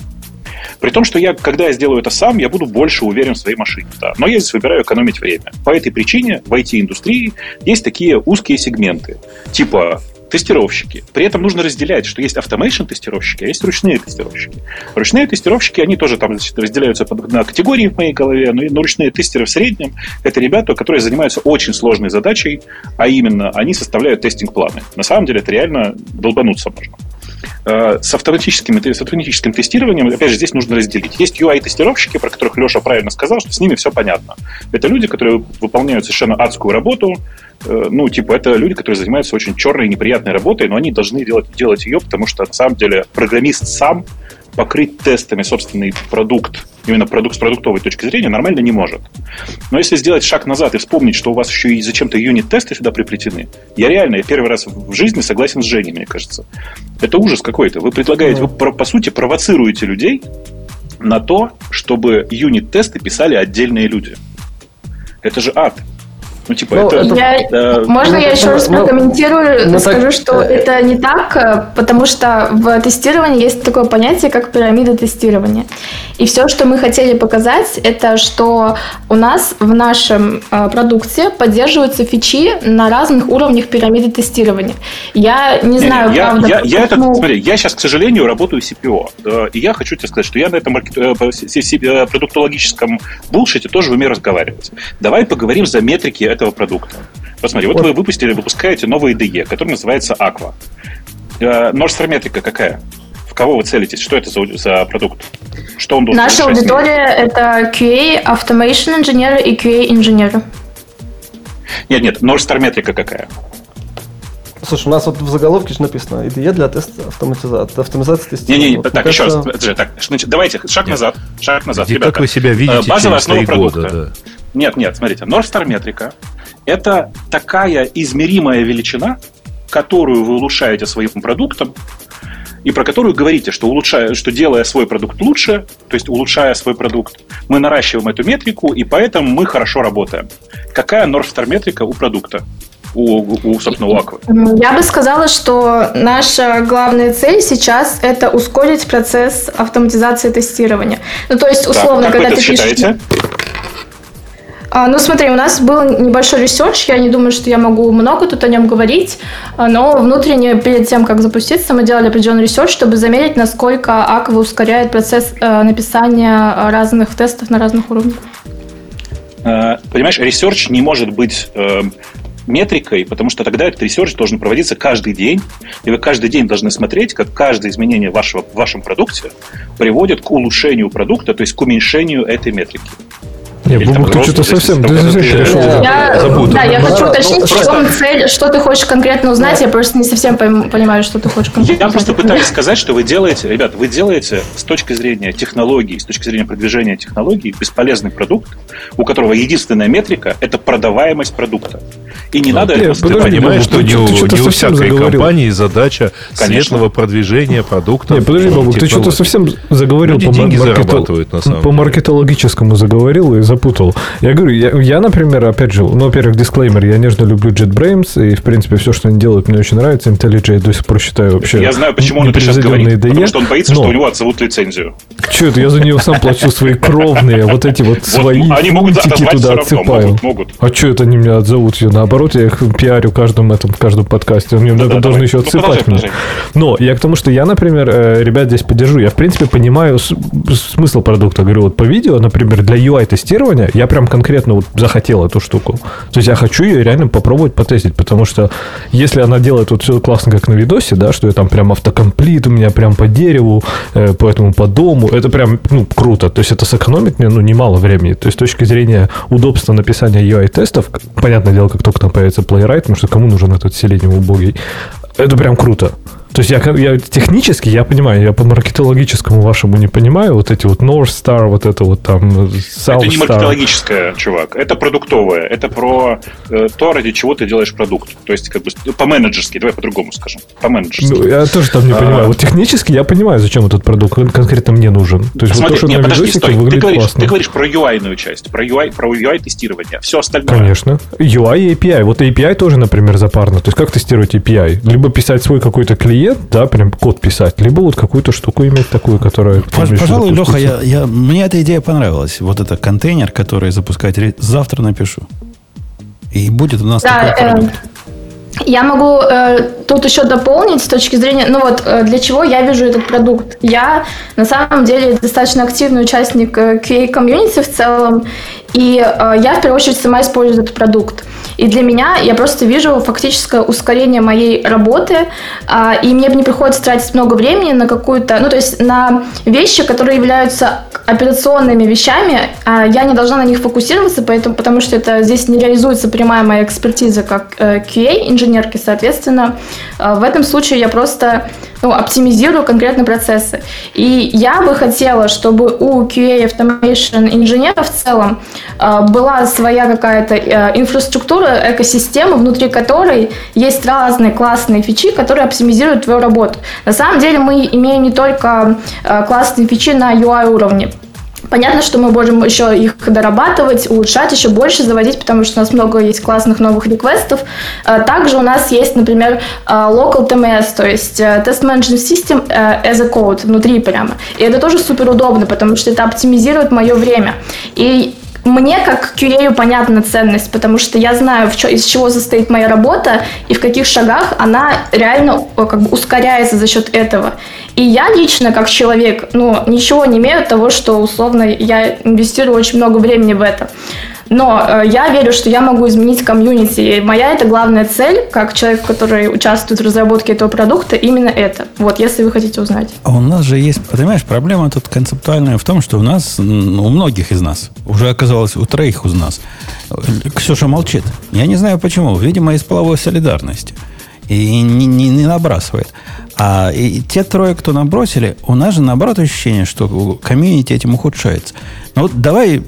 При том, что я, когда я сделаю это сам, я буду больше уверен в своей машине. Да. Но я здесь выбираю экономить время. По этой причине в IT-индустрии есть такие узкие сегменты. Типа тестировщики. При этом нужно разделять, что есть automation тестировщики, а есть ручные тестировщики. Ручные тестировщики, они тоже там значит, разделяются на категории в моей голове, но, но ручные тестеры в среднем — это ребята, которые занимаются очень сложной задачей, а именно они составляют тестинг-планы. На самом деле это реально долбануться можно. Э, с автоматическим, с автоматическим тестированием, опять же, здесь нужно разделить. Есть UI-тестировщики, про которых Леша правильно сказал, что с ними все понятно. Это люди, которые выполняют совершенно адскую работу, э, ну, типа, это люди, которые занимаются очень черной и неприятной работой, но они должны делать, делать ее, потому что, на самом деле, программист сам покрыть тестами собственный продукт, именно продукт с продуктовой точки зрения, нормально не может. Но если сделать шаг назад и вспомнить, что у вас еще и зачем-то юнит-тесты сюда приплетены, я реально, я первый раз в жизни согласен с Женей, мне кажется. Это ужас какой-то. Вы предлагаете, вы, по сути, провоцируете людей на то, чтобы юнит-тесты писали отдельные люди. Это же ад. Ну, типа, ну, это... Я... Э, Можно ну, я еще раз ну, прокомментирую, ну, скажу, так... что э, это не так, э, потому что в тестировании есть такое понятие, как пирамида тестирования. И все, что мы хотели показать, это что у нас в нашем э, продукте поддерживаются фичи на разных уровнях пирамиды тестирования. Я не, не знаю, не, я, правда... Я, я, это, смотри, я сейчас, к сожалению, работаю CPO. И я хочу тебе сказать, что я на этом продуктологическом булшите тоже умею разговаривать. Давай поговорим за метрики этого продукта. Посмотри, вот, вот вы выпустили, выпускаете новый IDE, который называется Aqua. Норстрометрика какая? В кого вы целитесь? Что это за, за продукт? Что он должен Наша аудитория – это QA, Automation инженеры и QA инженеры. Нет, нет, Норстрометрика какая? Слушай, у нас вот в заголовке же написано IDE для теста автоматизации, автоматизации тестирования. Не-не, вот, так, еще кажется... раз. Подожди, так, значит, давайте, шаг нет. назад, шаг назад, Где, ребята. Как вы себя видите Базовая через основа продукта. Года, да. Нет, нет, смотрите, North метрика – это такая измеримая величина, которую вы улучшаете своим продуктом, и про которую говорите, что, улучшая, что делая свой продукт лучше, то есть улучшая свой продукт, мы наращиваем эту метрику, и поэтому мы хорошо работаем. Какая North метрика у продукта? у, у, собственно, у Аквы? Я бы сказала, что наша главная цель сейчас это ускорить процесс автоматизации тестирования. Ну, то есть, условно, так, когда ты считаете? пишешь... А, ну, смотри, у нас был небольшой research, я не думаю, что я могу много тут о нем говорить, а, но внутренне, перед тем, как запуститься, мы делали определенный research, чтобы замерить, насколько Aqua ускоряет процесс э, написания разных тестов на разных уровнях. Э, понимаешь, research не может быть э, метрикой, потому что тогда этот research должен проводиться каждый день, и вы каждый день должны смотреть, как каждое изменение вашего, в вашем продукте приводит к улучшению продукта, то есть к уменьшению этой метрики. Не, Бобук, ты что-то совсем перешел. Да, я хочу уточнить, в чем цель, что ты хочешь конкретно узнать, я просто не совсем понимаю, что ты хочешь конкретно Я просто пытаюсь сказать, что вы делаете, ребят, вы делаете с точки зрения технологий, с точки зрения продвижения технологий бесполезный продукт, у которого единственная метрика – это продаваемость продукта. И не надо это Ты понимаешь, что не у всякой компании задача светлого продвижения продукта. Не, подожди, Бабук, ты что-то совсем заговорил по маркетологическому заговорил и запутал. Я говорю, я, я, например, опять же, ну, во-первых, дисклеймер, я нежно люблю JetBrains, и, в принципе, все, что они делают, мне очень нравится. IntelliJ я до сих пор считаю вообще Я знаю, почему он это сейчас говорит, IDE, потому что он боится, но... что у него отзовут лицензию. Че это, я за нее сам плачу свои кровные, вот эти вот свои Они могут туда отсыпаю. А что это они меня отзовут? Я на наоборот, я их пиарю каждом этом, в каждом подкасте. Мне да, должны еще отсыпать мне. Но я к тому, что я, например, э, ребят здесь поддержу. Я, в принципе, понимаю смысл продукта. Говорю, вот по видео, например, для UI-тестирования я прям конкретно вот захотел эту штуку. То есть я хочу ее реально попробовать потестить, потому что если она делает вот все классно, как на видосе, да, что я там прям автокомплит у меня прям по дереву, э, поэтому по дому, это прям, ну, круто. То есть это сэкономит мне, ну, немало времени. То есть с точки зрения удобства написания UI-тестов, понятное дело, как только там появится Playwright, потому что кому нужен этот селениум убогий, это прям круто. То есть я, я технически, я понимаю, я по маркетологическому вашему не понимаю, вот эти вот North Star, вот это вот там South Это не маркетологическое, чувак, это продуктовое, это про э, то, ради чего ты делаешь продукт. То есть как бы по-менеджерски, давай по-другому скажем, по-менеджерски. Ну, я тоже там не а... понимаю. Вот технически я понимаю, зачем этот продукт конкретно мне нужен. То есть Смотри, вот то, что нет, на подожди, стой. Ты говоришь, классно. ты говоришь про UI-ную часть, про UI, про UI-тестирование, все остальное. Конечно. UI и API. Вот API тоже, например, запарно. То есть как тестировать API? Либо писать свой какой-то клиент, клиент, да, прям код писать, либо вот какую-то штуку иметь такую, которая... Пожалуй, Леха, я, я, мне эта идея понравилась. Вот это контейнер, который запускать завтра напишу. И будет у нас да, такой продукт. Э, я могу э, тут еще дополнить с точки зрения, ну вот э, для чего я вижу этот продукт. Я на самом деле достаточно активный участник э, QA-комьюнити в целом, и э, я в первую очередь сама использую этот продукт. И для меня я просто вижу фактическое ускорение моей работы, а, и мне не приходится тратить много времени на какую-то, ну то есть на вещи, которые являются операционными вещами, а я не должна на них фокусироваться, поэтому, потому что это здесь не реализуется прямая моя экспертиза как э, QA инженерки, соответственно, э, в этом случае я просто ну, оптимизирую конкретно процессы. И я бы хотела, чтобы у QA Automation инженера в целом э, была своя какая-то э, инфраструктура, экосистема, внутри которой есть разные классные фичи, которые оптимизируют твою работу. На самом деле мы имеем не только э, классные фичи на UI уровне. Понятно, что мы можем еще их дорабатывать, улучшать еще больше, заводить, потому что у нас много есть классных новых реквестов. Также у нас есть, например, local TMS, то есть э, Test Management System э, as a code внутри прямо. И это тоже супер удобно, потому что это оптимизирует мое время. И мне как QA понятна ценность, потому что я знаю, из чего состоит моя работа и в каких шагах она реально как бы ускоряется за счет этого. И я лично, как человек, ну, ничего не имею от того, что условно я инвестирую очень много времени в это. Но э, я верю, что я могу изменить комьюнити. И моя это главная цель, как человек, который участвует в разработке этого продукта, именно это. Вот, если вы хотите узнать. А у нас же есть, понимаешь, проблема тут концептуальная в том, что у нас, у многих из нас, уже оказалось у троих из нас, Ксюша молчит. Я не знаю почему. Видимо, из половой солидарности. И не, не, не набрасывает. А и те трое, кто набросили, у нас же наоборот ощущение, что комьюнити этим ухудшается. Ну вот давай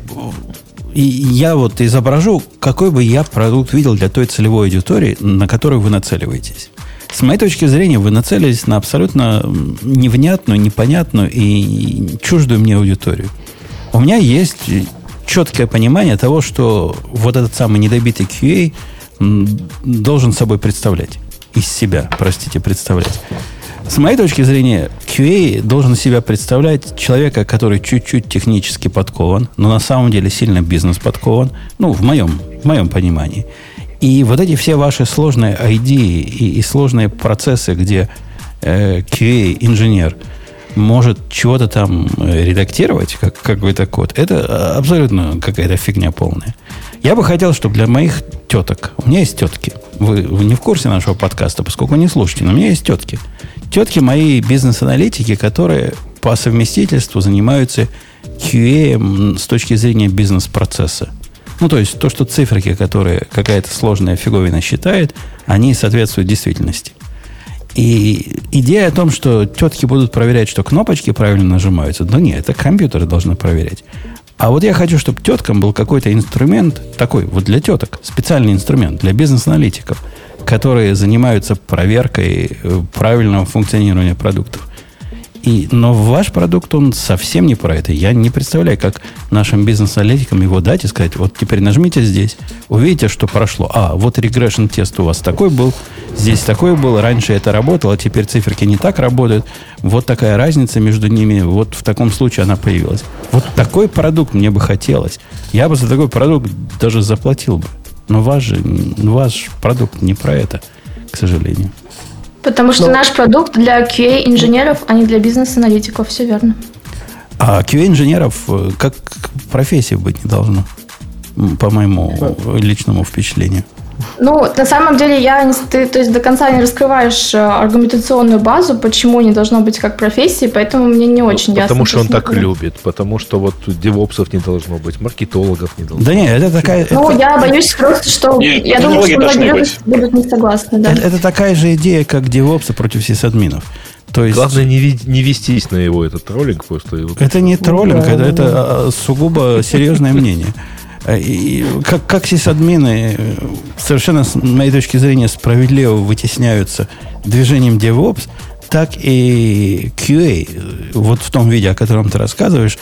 и я вот изображу, какой бы я продукт видел для той целевой аудитории, на которую вы нацеливаетесь. С моей точки зрения, вы нацелились на абсолютно невнятную, непонятную и чуждую мне аудиторию. У меня есть четкое понимание того, что вот этот самый недобитый QA должен собой представлять. Из себя, простите, представлять. С моей точки зрения, QA должен себя представлять человека, который чуть-чуть технически подкован, но на самом деле сильно бизнес подкован, ну, в моем, в моем понимании. И вот эти все ваши сложные ID и, и сложные процессы, где э, QA-инженер может чего-то там э, редактировать, как какой-то код, это абсолютно какая-то фигня полная. Я бы хотел, чтобы для моих теток, у меня есть тетки, вы, вы не в курсе нашего подкаста, поскольку не слушаете, но у меня есть тетки – тетки мои бизнес-аналитики, которые по совместительству занимаются QA с точки зрения бизнес-процесса. Ну, то есть то, что циферки, которые какая-то сложная фиговина считает, они соответствуют действительности. И идея о том, что тетки будут проверять, что кнопочки правильно нажимаются, да нет, это компьютеры должны проверять. А вот я хочу, чтобы теткам был какой-то инструмент, такой вот для теток, специальный инструмент для бизнес-аналитиков – которые занимаются проверкой э, правильного функционирования продуктов. И, но ваш продукт, он совсем не про это. Я не представляю, как нашим бизнес-аналитикам его дать и сказать, вот теперь нажмите здесь, увидите, что прошло. А, вот регрессион тест у вас такой был, здесь такой был, раньше это работало, теперь циферки не так работают. Вот такая разница между ними, вот в таком случае она появилась. Вот такой продукт мне бы хотелось. Я бы за такой продукт даже заплатил бы. Но ваш, же, ваш продукт не про это, к сожалению. Потому что Но... наш продукт для QA-инженеров, а не для бизнес-аналитиков, все верно. А QA-инженеров э, как профессии быть не должно, по моему личному впечатлению. Ну, на самом деле, я не, ты то есть, до конца не раскрываешь э, аргументационную базу, почему не должно быть как профессии, поэтому мне не очень ну, ясно. Потому что он так любит, потому что вот девопсов не должно быть, маркетологов не должно да быть. Да нет, это такая... Ну, это... я боюсь просто, что... Нет, я думаю, что многие будут не согласны. Да. Это, это такая же идея, как девопсы против сисадминов. То есть... Главное не, не вестись на его этот троллинг просто. Это не троллинг, да, это, это а, сугубо серьезное мнение. Э, и как, как сисадмины э, совершенно, с моей точки зрения, справедливо вытесняются движением DevOps, так и QA, вот в том виде, о котором ты рассказываешь,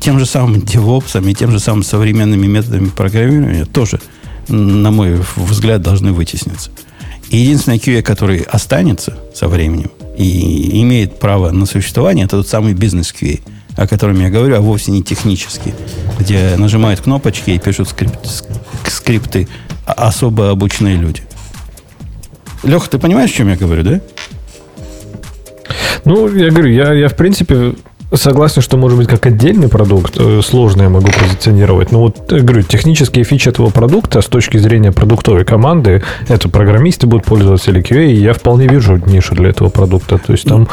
тем же самым DevOps и тем же самым современными методами программирования тоже, на мой взгляд, должны вытесниться. Единственный QA, который останется со временем и имеет право на существование, это тот самый бизнес QA – о котором я говорю, а вовсе не технический, где нажимают кнопочки и пишут скрипт, скрипты особо обученные люди. Леха, ты понимаешь, о чем я говорю, да? Ну, я говорю, я, я в принципе Согласен, что может быть как отдельный продукт, э, сложно я могу позиционировать. Но вот, я говорю, технические фичи этого продукта с точки зрения продуктовой команды, это программисты будут пользоваться или QA, и я вполне вижу нишу для этого продукта. То есть там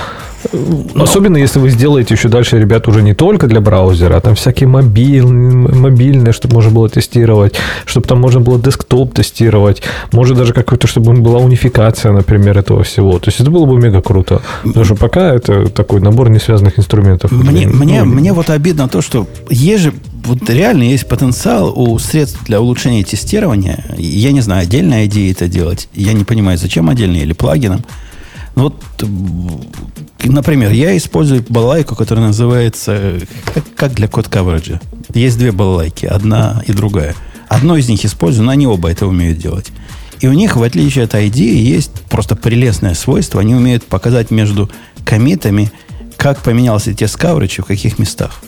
но... Особенно, если вы сделаете еще дальше, ребят, уже не только для браузера, а там всякие мобиль, мобильные, чтобы можно было тестировать, чтобы там можно было десктоп тестировать, может даже какой-то, чтобы была унификация, например, этого всего. То есть это было бы мега круто. Потому что пока это такой набор несвязанных инструментов. Мне, мне, ну, мне вот обидно то, что есть же вот реально есть потенциал у средств для улучшения тестирования. Я не знаю, отдельная идея это делать. Я не понимаю, зачем отдельно или плагином. Вот, например, я использую балалайку, которая называется как, как для код кавериджа. Есть две балалайки, одна и другая. Одну из них использую, но они оба это умеют делать. И у них, в отличие от ID, есть просто прелестное свойство. Они умеют показать между комитами, как поменялся тест coverage и в каких местах.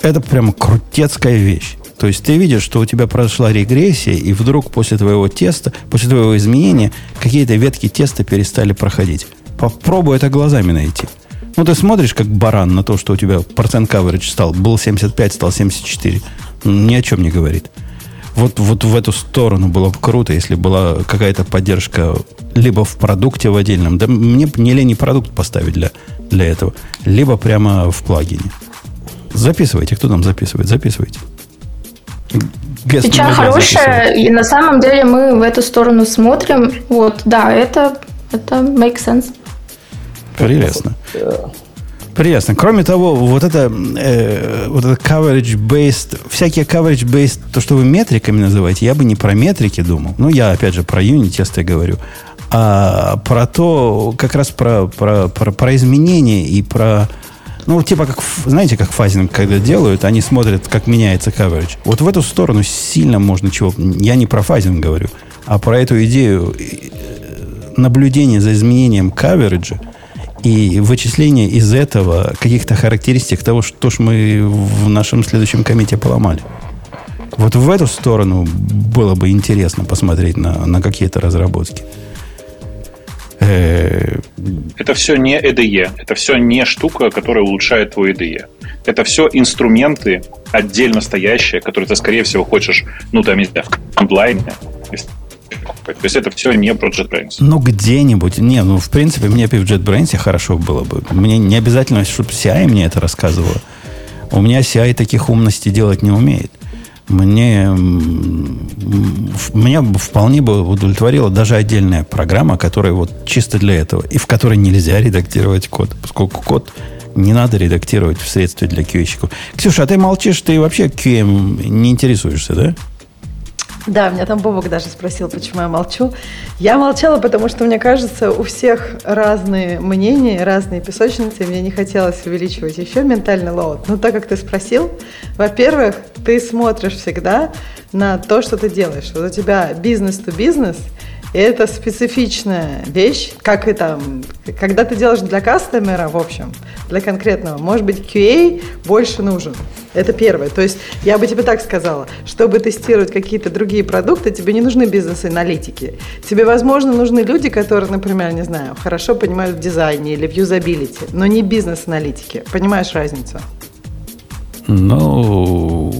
Это прямо крутецкая вещь. То есть ты видишь, что у тебя произошла регрессия, и вдруг после твоего теста, после твоего изменения, какие-то ветки теста перестали проходить. Попробуй это глазами найти. Ну, ты смотришь, как баран на то, что у тебя процент coverage стал, был 75, стал 74. Ни о чем не говорит. Вот, вот в эту сторону было бы круто, если была какая-то поддержка либо в продукте в отдельном. Да мне не лень продукт поставить для, для этого. Либо прямо в плагине. Записывайте. Кто там записывает? Записывайте. Фича хорошая, и на самом деле мы в эту сторону смотрим. Вот, да, это, это make sense. Прелестно. Прелестно. Кроме того, вот это, э, вот это coverage-based, всякие coverage-based, то, что вы метриками называете, я бы не про метрики думал. Ну, я, опять же, про юнит-тесты говорю. А про то, как раз про, про, про, про изменения и про ну, типа, как, знаете, как фазинг, когда делают, они смотрят, как меняется coverage. Вот в эту сторону сильно можно чего... Я не про фазинг говорю, а про эту идею э, наблюдения за изменением coverage и вычисления из этого каких-то характеристик того, что ж мы в нашем следующем комите поломали. Вот в эту сторону было бы интересно посмотреть на, на какие-то разработки. Э, это все не EDE. Это все не штука, которая улучшает твой EDE. Это все инструменты отдельно стоящие, которые ты, скорее всего, хочешь, ну, там, не знаю, в онлайне. То есть это все не про JetBrains. Ну, где-нибудь. Не, ну, в принципе, мне в JetBrains хорошо было бы. Мне не обязательно, чтобы CI мне это рассказывало. У меня CI таких умностей делать не умеет мне, меня вполне бы удовлетворила даже отдельная программа, которая вот чисто для этого, и в которой нельзя редактировать код, поскольку код не надо редактировать в средстве для QA-щиков. Ксюша, а ты молчишь, ты вообще QM не интересуешься, да? Да, меня там Бобок даже спросил, почему я молчу. Я молчала, потому что, мне кажется, у всех разные мнения, разные песочницы, и мне не хотелось увеличивать еще ментальный лоуд. Но так как ты спросил, во-первых, ты смотришь всегда на то, что ты делаешь. Вот у тебя бизнес-то бизнес, это специфичная вещь, как и там, когда ты делаешь для кастомера, в общем, для конкретного, может быть, QA больше нужен. Это первое. То есть я бы тебе так сказала, чтобы тестировать какие-то другие продукты, тебе не нужны бизнес-аналитики. Тебе, возможно, нужны люди, которые, например, не знаю, хорошо понимают в дизайне или в юзабилити, но не бизнес-аналитики. Понимаешь разницу? Ну,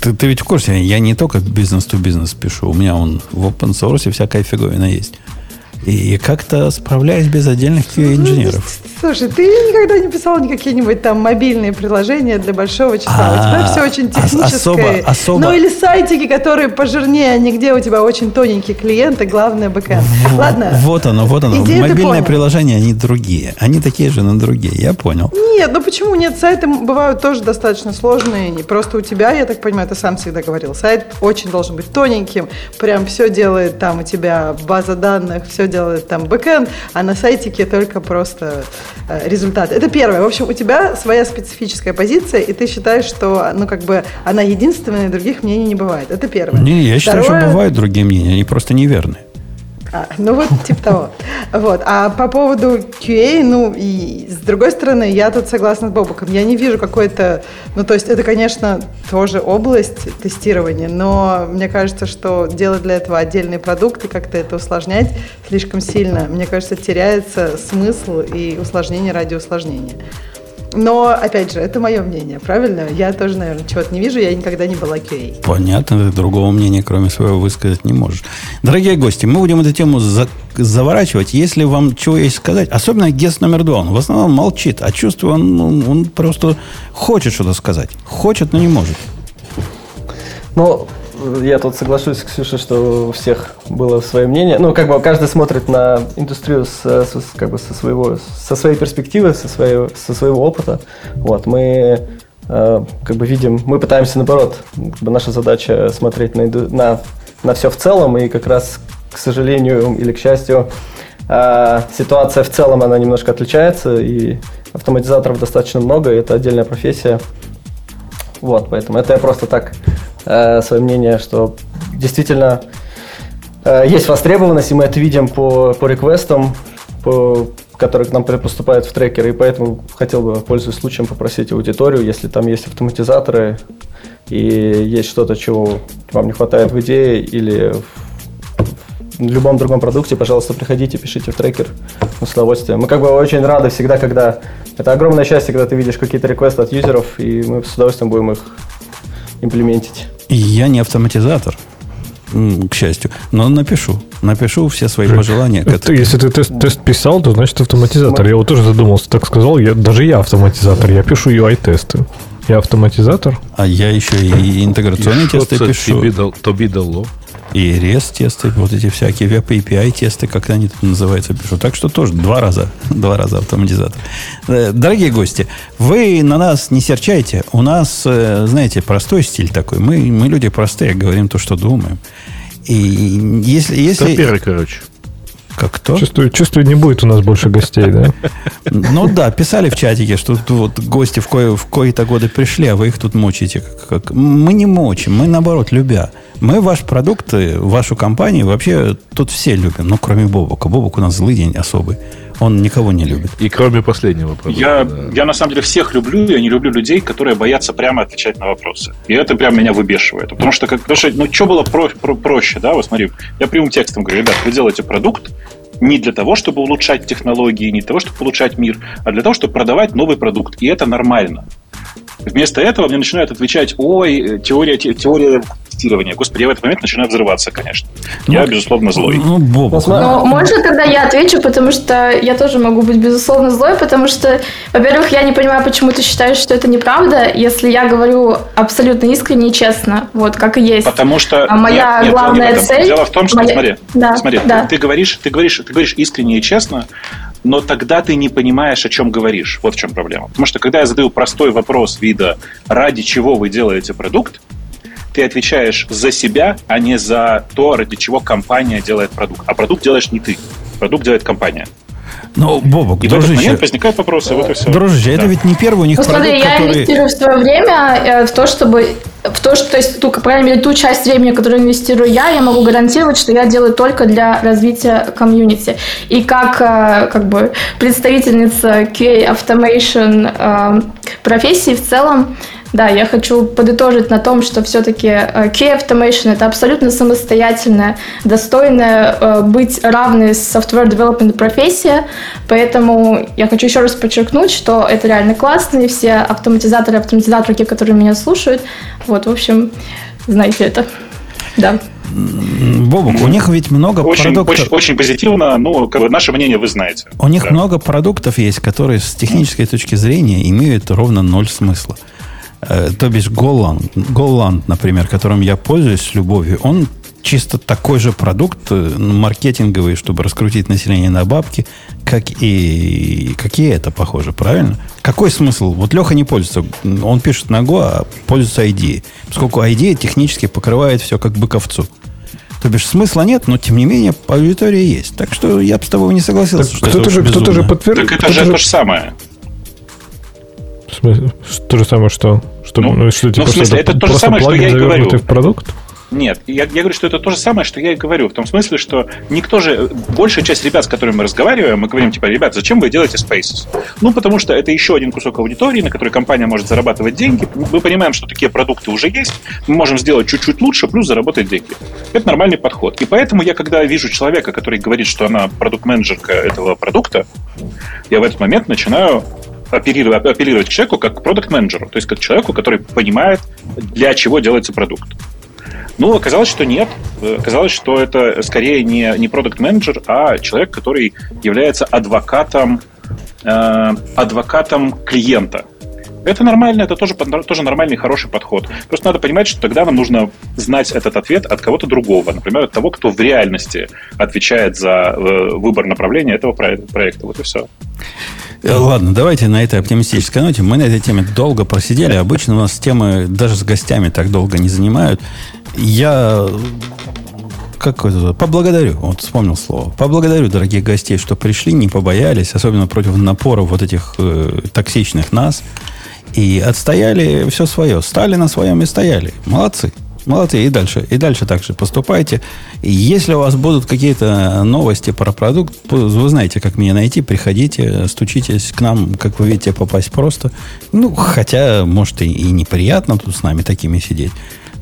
ты, ты ведь в курсе, я не только бизнес-то-бизнес пишу, у меня он в open source всякая фиговина есть. И как-то справляюсь без отдельных QA-инженеров. Слушай, ты никогда не писал никакие-нибудь там мобильные приложения для большого числа. У тебя все очень техническое. Особо, особо. Ну или сайтики, которые пожирнее, а нигде у тебя очень тоненькие клиенты, главное бэкэнд. Ладно. Вот оно, вот оно. Мобильные приложения, они другие. Они такие же, но другие. Я понял. Нет, ну почему нет? Сайты бывают тоже достаточно сложные. И просто у тебя, я так понимаю, ты сам всегда говорил, сайт очень должен быть тоненьким. Прям все делает там у тебя база данных, все делает там бэкэнд, а на сайтике только просто Э, результаты. Это первое. В общем, у тебя своя специфическая позиция, и ты считаешь, что, ну, как бы, она единственная, других мнений не бывает. Это первое. Не, я считаю, Второе... что бывают другие мнения, они просто неверны. А, ну вот, типа того. Вот. А по поводу QA, ну, и с другой стороны, я тут согласна с Бобуком. Я не вижу какой-то... Ну, то есть это, конечно, тоже область тестирования, но мне кажется, что делать для этого отдельный продукт и как-то это усложнять слишком сильно, мне кажется, теряется смысл и усложнение ради усложнения. Но, опять же, это мое мнение, правильно? Я тоже, наверное, чего-то не вижу, я никогда не была QA. Понятно, ты другого мнения, кроме своего, высказать не можешь. Дорогие гости, мы будем эту тему за заворачивать. Если вам чего есть сказать, особенно гест номер два, он в основном молчит, а чувствую, он, он, он просто хочет что-то сказать. Хочет, но не может. Ну, я тут соглашусь с Ксюшей, что у всех было свое мнение. Ну, как бы каждый смотрит на индустрию с, с, как бы со, своего, со своей перспективы, со своего, со своего опыта. Вот, мы э, как бы видим, мы пытаемся наоборот, как бы наша задача смотреть на, на, на все в целом, и как раз, к сожалению или к счастью, э, ситуация в целом, она немножко отличается, и автоматизаторов достаточно много, и это отдельная профессия. Вот, поэтому это я просто так э, свое мнение, что действительно э, есть востребованность, и мы это видим по, по реквестам, по, которые к нам поступают в трекеры, и поэтому хотел бы, пользуясь случаем, попросить аудиторию, если там есть автоматизаторы и есть что-то, чего вам не хватает в идее или в любом другом продукте, пожалуйста, приходите, пишите в трекер с удовольствием. Мы как бы очень рады всегда, когда... Это огромное счастье, когда ты видишь какие-то реквесты от юзеров, и мы с удовольствием будем их имплементить. Я не автоматизатор, к счастью, но напишу. Напишу все свои пожелания. Это, если ты тест, тест писал, то значит автоматизатор. Я вот тоже задумался, так сказал. Я, даже я автоматизатор. Я пишу UI-тесты. Я автоматизатор. А я еще и интеграционные и тесты пишу. Тобі дало и REST-тесты, вот эти всякие Web API-тесты, как они тут называются, пишу. Так что тоже два раза, два раза автоматизатор. Э, дорогие гости, вы на нас не серчайте. У нас, э, знаете, простой стиль такой. Мы, мы люди простые, говорим то, что думаем. И если... если... Топеры, короче. Как кто? Чувствую, чувствую, не будет у нас больше гостей, да? Ну да, писали в чатике, что вот гости в, кое, в кои-то годы пришли, а вы их тут мучите. Как, как. Мы не мочим, мы наоборот любя. Мы ваш продукт, вашу компанию вообще тут все любим, ну кроме Бобука. Бобук у нас злый день особый. Он никого не любит. И кроме последнего продукта. Я, да. я на самом деле всех люблю, я не люблю людей, которые боятся прямо отвечать на вопросы. И это прям меня выбешивает. Потому что, как, потому что ну, что было про, про, проще, да? Вот смотри, я прямым текстом говорю, ребят, вы делаете продукт, не для того, чтобы улучшать технологии, не для того, чтобы улучшать мир, а для того, чтобы продавать новый продукт. И это нормально. Вместо этого мне начинают отвечать, ой, теория, теория тестирования. Господи, я в этот момент начинаю взрываться, конечно. Ну, я, безусловно, злой. Ну, Боб. Ну, можно тогда я отвечу, потому что я тоже могу быть, безусловно, злой, потому что, во-первых, я не понимаю, почему ты считаешь, что это неправда, если я говорю абсолютно искренне и честно, вот, как и есть. Потому что... А моя нет, главная нет, цель... Дело в том, что, моя... смотри, да, смотри да. Ты, говоришь, ты, говоришь, ты говоришь искренне и честно, но тогда ты не понимаешь, о чем говоришь. Вот в чем проблема. Потому что когда я задаю простой вопрос вида, ради чего вы делаете продукт, ты отвечаешь за себя, а не за то, ради чего компания делает продукт. А продукт делаешь не ты. Продукт делает компания. Ну, Бобок, и дружище, в этот момент возникают вопросы, вот и все. Дружище, да. это ведь не первый у них ну, продукт, смотри, я который... инвестирую в свое время э, в то, чтобы в то, что, то есть, ту, по крайней мере, ту часть времени, которую инвестирую я, я могу гарантировать, что я делаю только для развития комьюнити. И как, э, как бы, представительница QA Automation э, профессии в целом, да, я хочу подытожить на том, что все-таки э, Key Automation это абсолютно самостоятельная, достойная э, быть равной software development профессия, поэтому я хочу еще раз подчеркнуть, что это реально классно, и все автоматизаторы, автоматизаторки, которые меня слушают, вот, в общем, знаете это. Да. Бобок, у них ведь много очень, продуктов. Очень, очень позитивно, ну, как бы наше мнение вы знаете. У них да. много продуктов есть, которые с технической точки зрения имеют ровно ноль смысла. Э, то бишь Голланд, Голланд, например, которым я пользуюсь с любовью, он чисто такой же продукт э, маркетинговый, чтобы раскрутить население на бабки, как и какие это похоже, правильно? Какой смысл? Вот Леха не пользуется, он пишет на Go, а пользуется ID. Поскольку ID технически покрывает все как бы ковцу. То бишь смысла нет, но тем не менее аудитория есть. Так что я бы с тобой не согласился. Кто-то же, кто же подтвердил. Так это же то же самое. В смысле, то же самое, что? что, ну, что типа, ну, в смысле, это, это то же самое, что я и говорю. в продукт? Нет, я, я говорю, что это то же самое, что я и говорю. В том смысле, что никто же, большая часть ребят, с которыми мы разговариваем, мы говорим, типа, ребят, зачем вы делаете Spaces? Ну, потому что это еще один кусок аудитории, на который компания может зарабатывать деньги. Мы понимаем, что такие продукты уже есть, мы можем сделать чуть-чуть лучше, плюс заработать деньги. Это нормальный подход. И поэтому я, когда вижу человека, который говорит, что она продукт-менеджерка этого продукта, я в этот момент начинаю апеллировать, апеллировать к человеку как к продукт-менеджеру, то есть как к человеку, который понимает, для чего делается продукт. Ну, оказалось, что нет. Оказалось, что это скорее не, не продукт-менеджер, а человек, который является адвокатом, э, адвокатом клиента. Это нормально, это тоже, тоже нормальный, хороший подход. Просто надо понимать, что тогда нам нужно знать этот ответ от кого-то другого. Например, от того, кто в реальности отвечает за э, выбор направления этого проекта. Вот и все. Э, ладно, давайте на этой оптимистической ноте. Мы на этой теме долго просидели. Обычно у нас темы даже с гостями так долго не занимают. Я как это, поблагодарю, вот вспомнил слово, поблагодарю дорогих гостей, что пришли, не побоялись, особенно против напора вот этих э, токсичных нас, и отстояли все свое, стали на своем и стояли. Молодцы. Молодцы, и дальше, и дальше так же поступайте. Если у вас будут какие-то новости про продукт, вы знаете, как меня найти, приходите, стучитесь к нам, как вы видите, попасть просто. Ну, хотя, может, и, и неприятно тут с нами такими сидеть.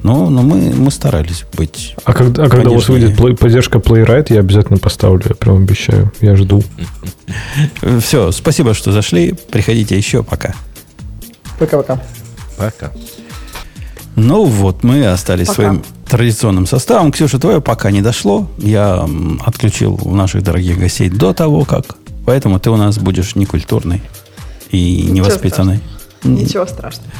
Но, но мы, мы старались быть. А, когда, а когда у вас выйдет плей, поддержка Playwright, я обязательно поставлю, я прям обещаю. Я жду. Все, спасибо, что зашли. Приходите еще. Пока. Пока-пока. Пока. Ну вот, мы остались пока. своим традиционным составом. Ксюша, твое пока не дошло. Я отключил наших дорогих гостей до того, как. Поэтому ты у нас будешь некультурный и невоспитанный. Ничего страшного. Ничего страшного.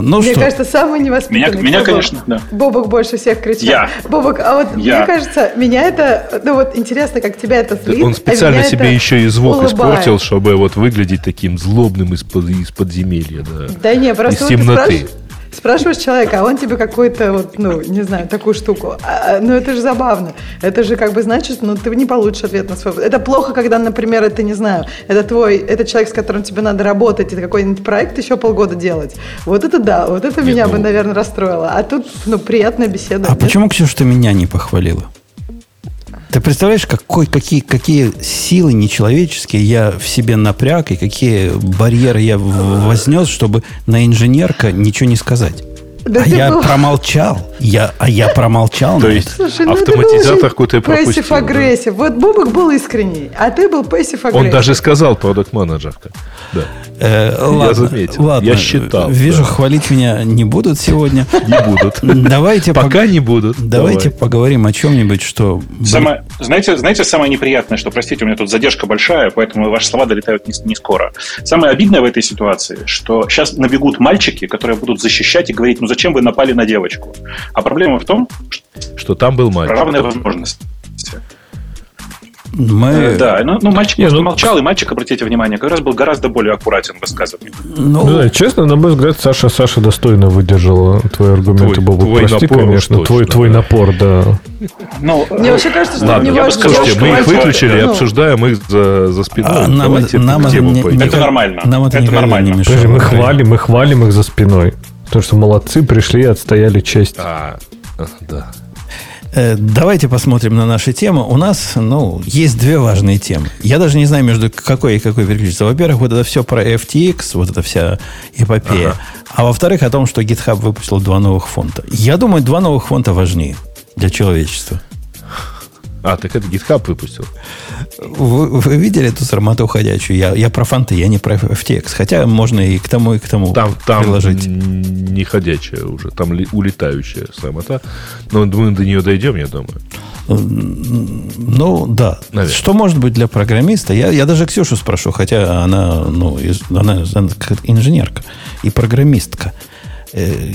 Ну, мне что? кажется, самый невоспитанный. Меня, меня конечно, да. Бобок больше всех кричал. Я. Бобок, а вот я. мне кажется, меня это, ну вот интересно, как тебя это злит. Он специально а себе еще и звук улыбает. испортил, чтобы вот выглядеть таким злобным из-под из подземелья, да. Да не, просто из темноты. Спрашиваешь, Спрашиваешь человека, а он тебе какой-то, вот, ну, не знаю, такую штуку. А, а, ну, это же забавно. Это же как бы значит, ну, ты не получишь ответ на свой. Это плохо, когда, например, это, не знаю, это твой, это человек, с которым тебе надо работать, и какой-нибудь проект еще полгода делать. Вот это да, вот это Нет, меня ну... бы, наверное, расстроило. А тут, ну, приятная беседа. А нет? почему, Ксюша, ты меня не похвалила? Ты представляешь, какой, какие, какие силы нечеловеческие я в себе напряг и какие барьеры я вознес, чтобы на инженерка ничего не сказать? Да а я был... промолчал. Я, а я промолчал. То есть Слушай, ну автоматизатор какой-то пропустил. Пассив агрессив. Да? Вот Бобок был искренний, а ты был пассив агрессив. Он даже сказал продукт менеджерка. Да. Э, ладно, я заметил. Ладно, я считал. Вижу, да. хвалить меня не будут сегодня. Не будут. Давайте пока не будут. Давайте поговорим о чем-нибудь, что. Самое, знаете, знаете, самое неприятное, что, простите, у меня тут задержка большая, поэтому ваши слова долетают не, не скоро. Самое обидное в этой ситуации, что сейчас набегут мальчики, которые будут защищать и говорить, ну зачем вы напали на девочку? А проблема в том, что там был мальчик. Равная возможность. Мы... Э, да, ну, ну мальчик Нет, ну... молчал, и мальчик, обратите внимание, как раз был гораздо более аккуратен в высказывании. Ну, ну да, честно, на мой взгляд, Саша, Саша достойно выдержала твои аргументы, Бобу. Твой Прости, напор конечно, точно, твой, да. твой напор, да. Ну, Мне вообще кажется, что ладно, не важно. Слушайте, мы их выключили и ну. обсуждаем их за, за спиной. А, нам, нам это, не, это нормально. Нам это, это нормально. Не мешает. мы хвалим, мы хвалим их за спиной. Потому что молодцы, пришли и отстояли честь. А, да. Э, давайте посмотрим на наши темы. У нас, ну, есть две важные темы. Я даже не знаю, между какой и какой переключиться. Во-первых, вот это все про FTX, вот эта вся эпопея. Ага. А во-вторых, о том, что GitHub выпустил два новых фонта. Я думаю, два новых фонта важнее для человечества. А, так это GitHub выпустил. Вы, вы видели эту сармату ходячую? Я, я про фонты, я не про FTX. Хотя можно и к тому, и к тому там, там приложить. не ходячая уже, там ли, улетающая сармата. Но мы до нее дойдем, я думаю. Ну, да. Наверное. Что может быть для программиста? Я, я даже Ксюшу спрошу, хотя она, ну, из, она, она инженерка и программистка. Э,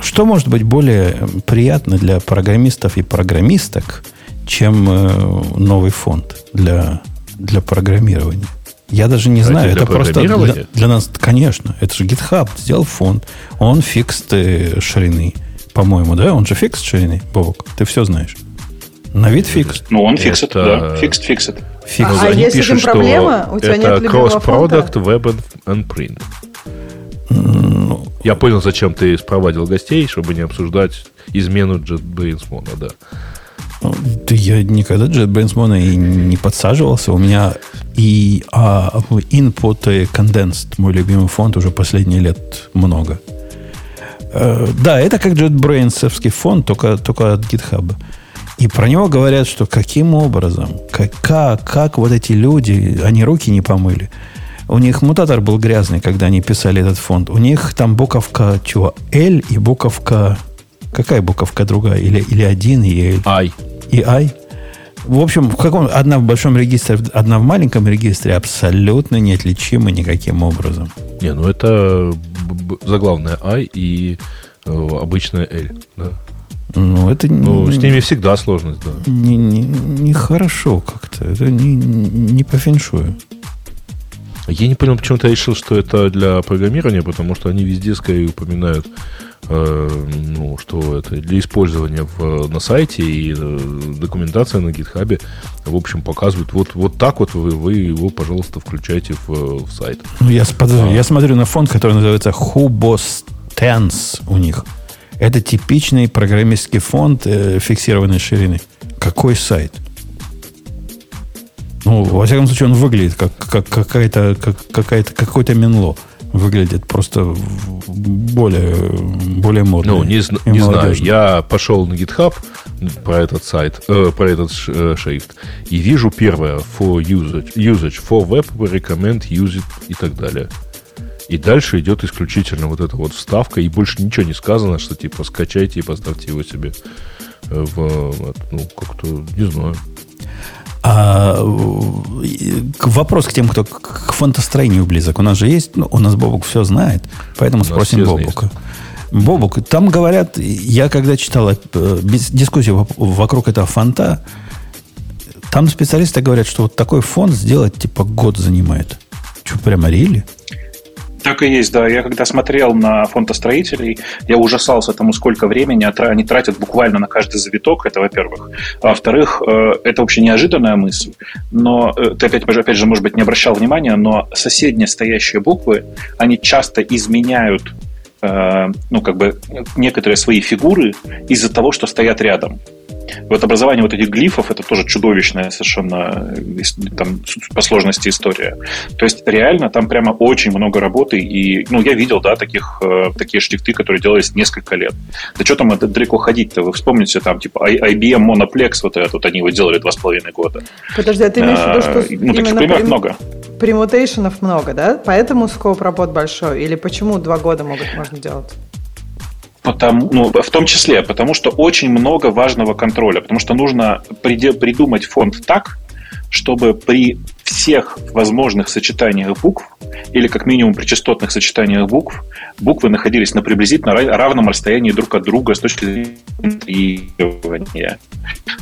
что может быть более приятно для программистов и программисток – чем э, новый фонд для, для программирования. Я даже не знаю, это просто для, для нас, конечно, это же GitHub сделал фонд, он фикст э, ширины, по-моему, да? Он же фикст ширины, Бобок, ты все знаешь. На вид фикс. Ну, он фиксит, да. Фикст, фиксит. Фикс. А, а если с проблема, у тебя это нет cross-product, web and print. Ну, Я понял, зачем ты спровадил гостей, чтобы не обсуждать измену JetBrains да. Да я никогда JetBrains Mono и не подсаживался. У меня и а, input и condensed, мой любимый фонд, уже последние лет много. Э, да, это как JetBrains фонд, только, только от GitHub. И про него говорят, что каким образом, как, как, как вот эти люди, они руки не помыли. У них мутатор был грязный, когда они писали этот фонд. У них там буковка чего? L и буковка Какая буковка другая? Или, или один и? I. И I? В общем, в каком, одна в большом регистре, одна в маленьком регистре абсолютно неотличимы никаким образом. Не, ну это заглавная I и э, обычная L. Да. Ну, это ну, с ними всегда сложность, да. Не, не, не хорошо как-то. Это не, не по феншую. Я не понял, почему ты решил, что это для программирования, потому что они везде скорее упоминают ну, что это для использования в, на сайте и э, документация на гитхабе, в общем, показывает вот, вот так вот вы, вы его, пожалуйста, включайте в, в сайт. Ну, я, а. я смотрю на фонд, который называется Hubostance у них. Это типичный программистский фонд э, фиксированной ширины. Какой сайт? Ну, во всяком случае, он выглядит как, как какая-то, как, какая-то, какой-то менло выглядит просто более, более модно. Ну, не, не знаю. Я пошел на GitHub про этот сайт, э, про этот э, шрифт, и вижу первое for usage, usage for web, recommend, use it и так далее. И дальше идет исключительно вот эта вот вставка, и больше ничего не сказано, что типа скачайте и поставьте его себе в, ну, как-то, не знаю. А, вопрос к тем, кто к фонтостроению близок. У нас же есть, ну, у нас Бобук все знает, поэтому спросим Бобука. Бобук, там говорят, я когда читал э, дискуссию вокруг этого фонта, там специалисты говорят, что вот такой фонд сделать типа год занимает. Что, прямо рили? Так и есть, да. Я когда смотрел на фондостроителей, я ужасался тому, сколько времени они тратят буквально на каждый завиток, это во-первых. А во-вторых, э, это вообще неожиданная мысль, но э, ты опять, опять же, может быть, не обращал внимания, но соседние стоящие буквы, они часто изменяют э, ну, как бы некоторые свои фигуры из-за того, что стоят рядом. Вот образование вот этих глифов это тоже чудовищная совершенно там, по сложности история. То есть реально там прямо очень много работы. И ну, я видел, да, таких, э, такие шрифты, которые делались несколько лет. Да что там это далеко ходить-то? Вы вспомните там, типа, IBM Monoplex, вот этот, вот они его делали два с половиной года. Подожди, а ты имеешь в виду, что а, ну, таких примеров прем... много. Премутейшенов много, да? Поэтому скоп работ большой? Или почему два года могут можно делать? Потому, ну, в том числе, потому что очень много важного контроля, потому что нужно придумать фонд так, чтобы при всех возможных сочетаниях букв, или как минимум при частотных сочетаниях букв, буквы находились на приблизительно равном расстоянии друг от друга с точки зрения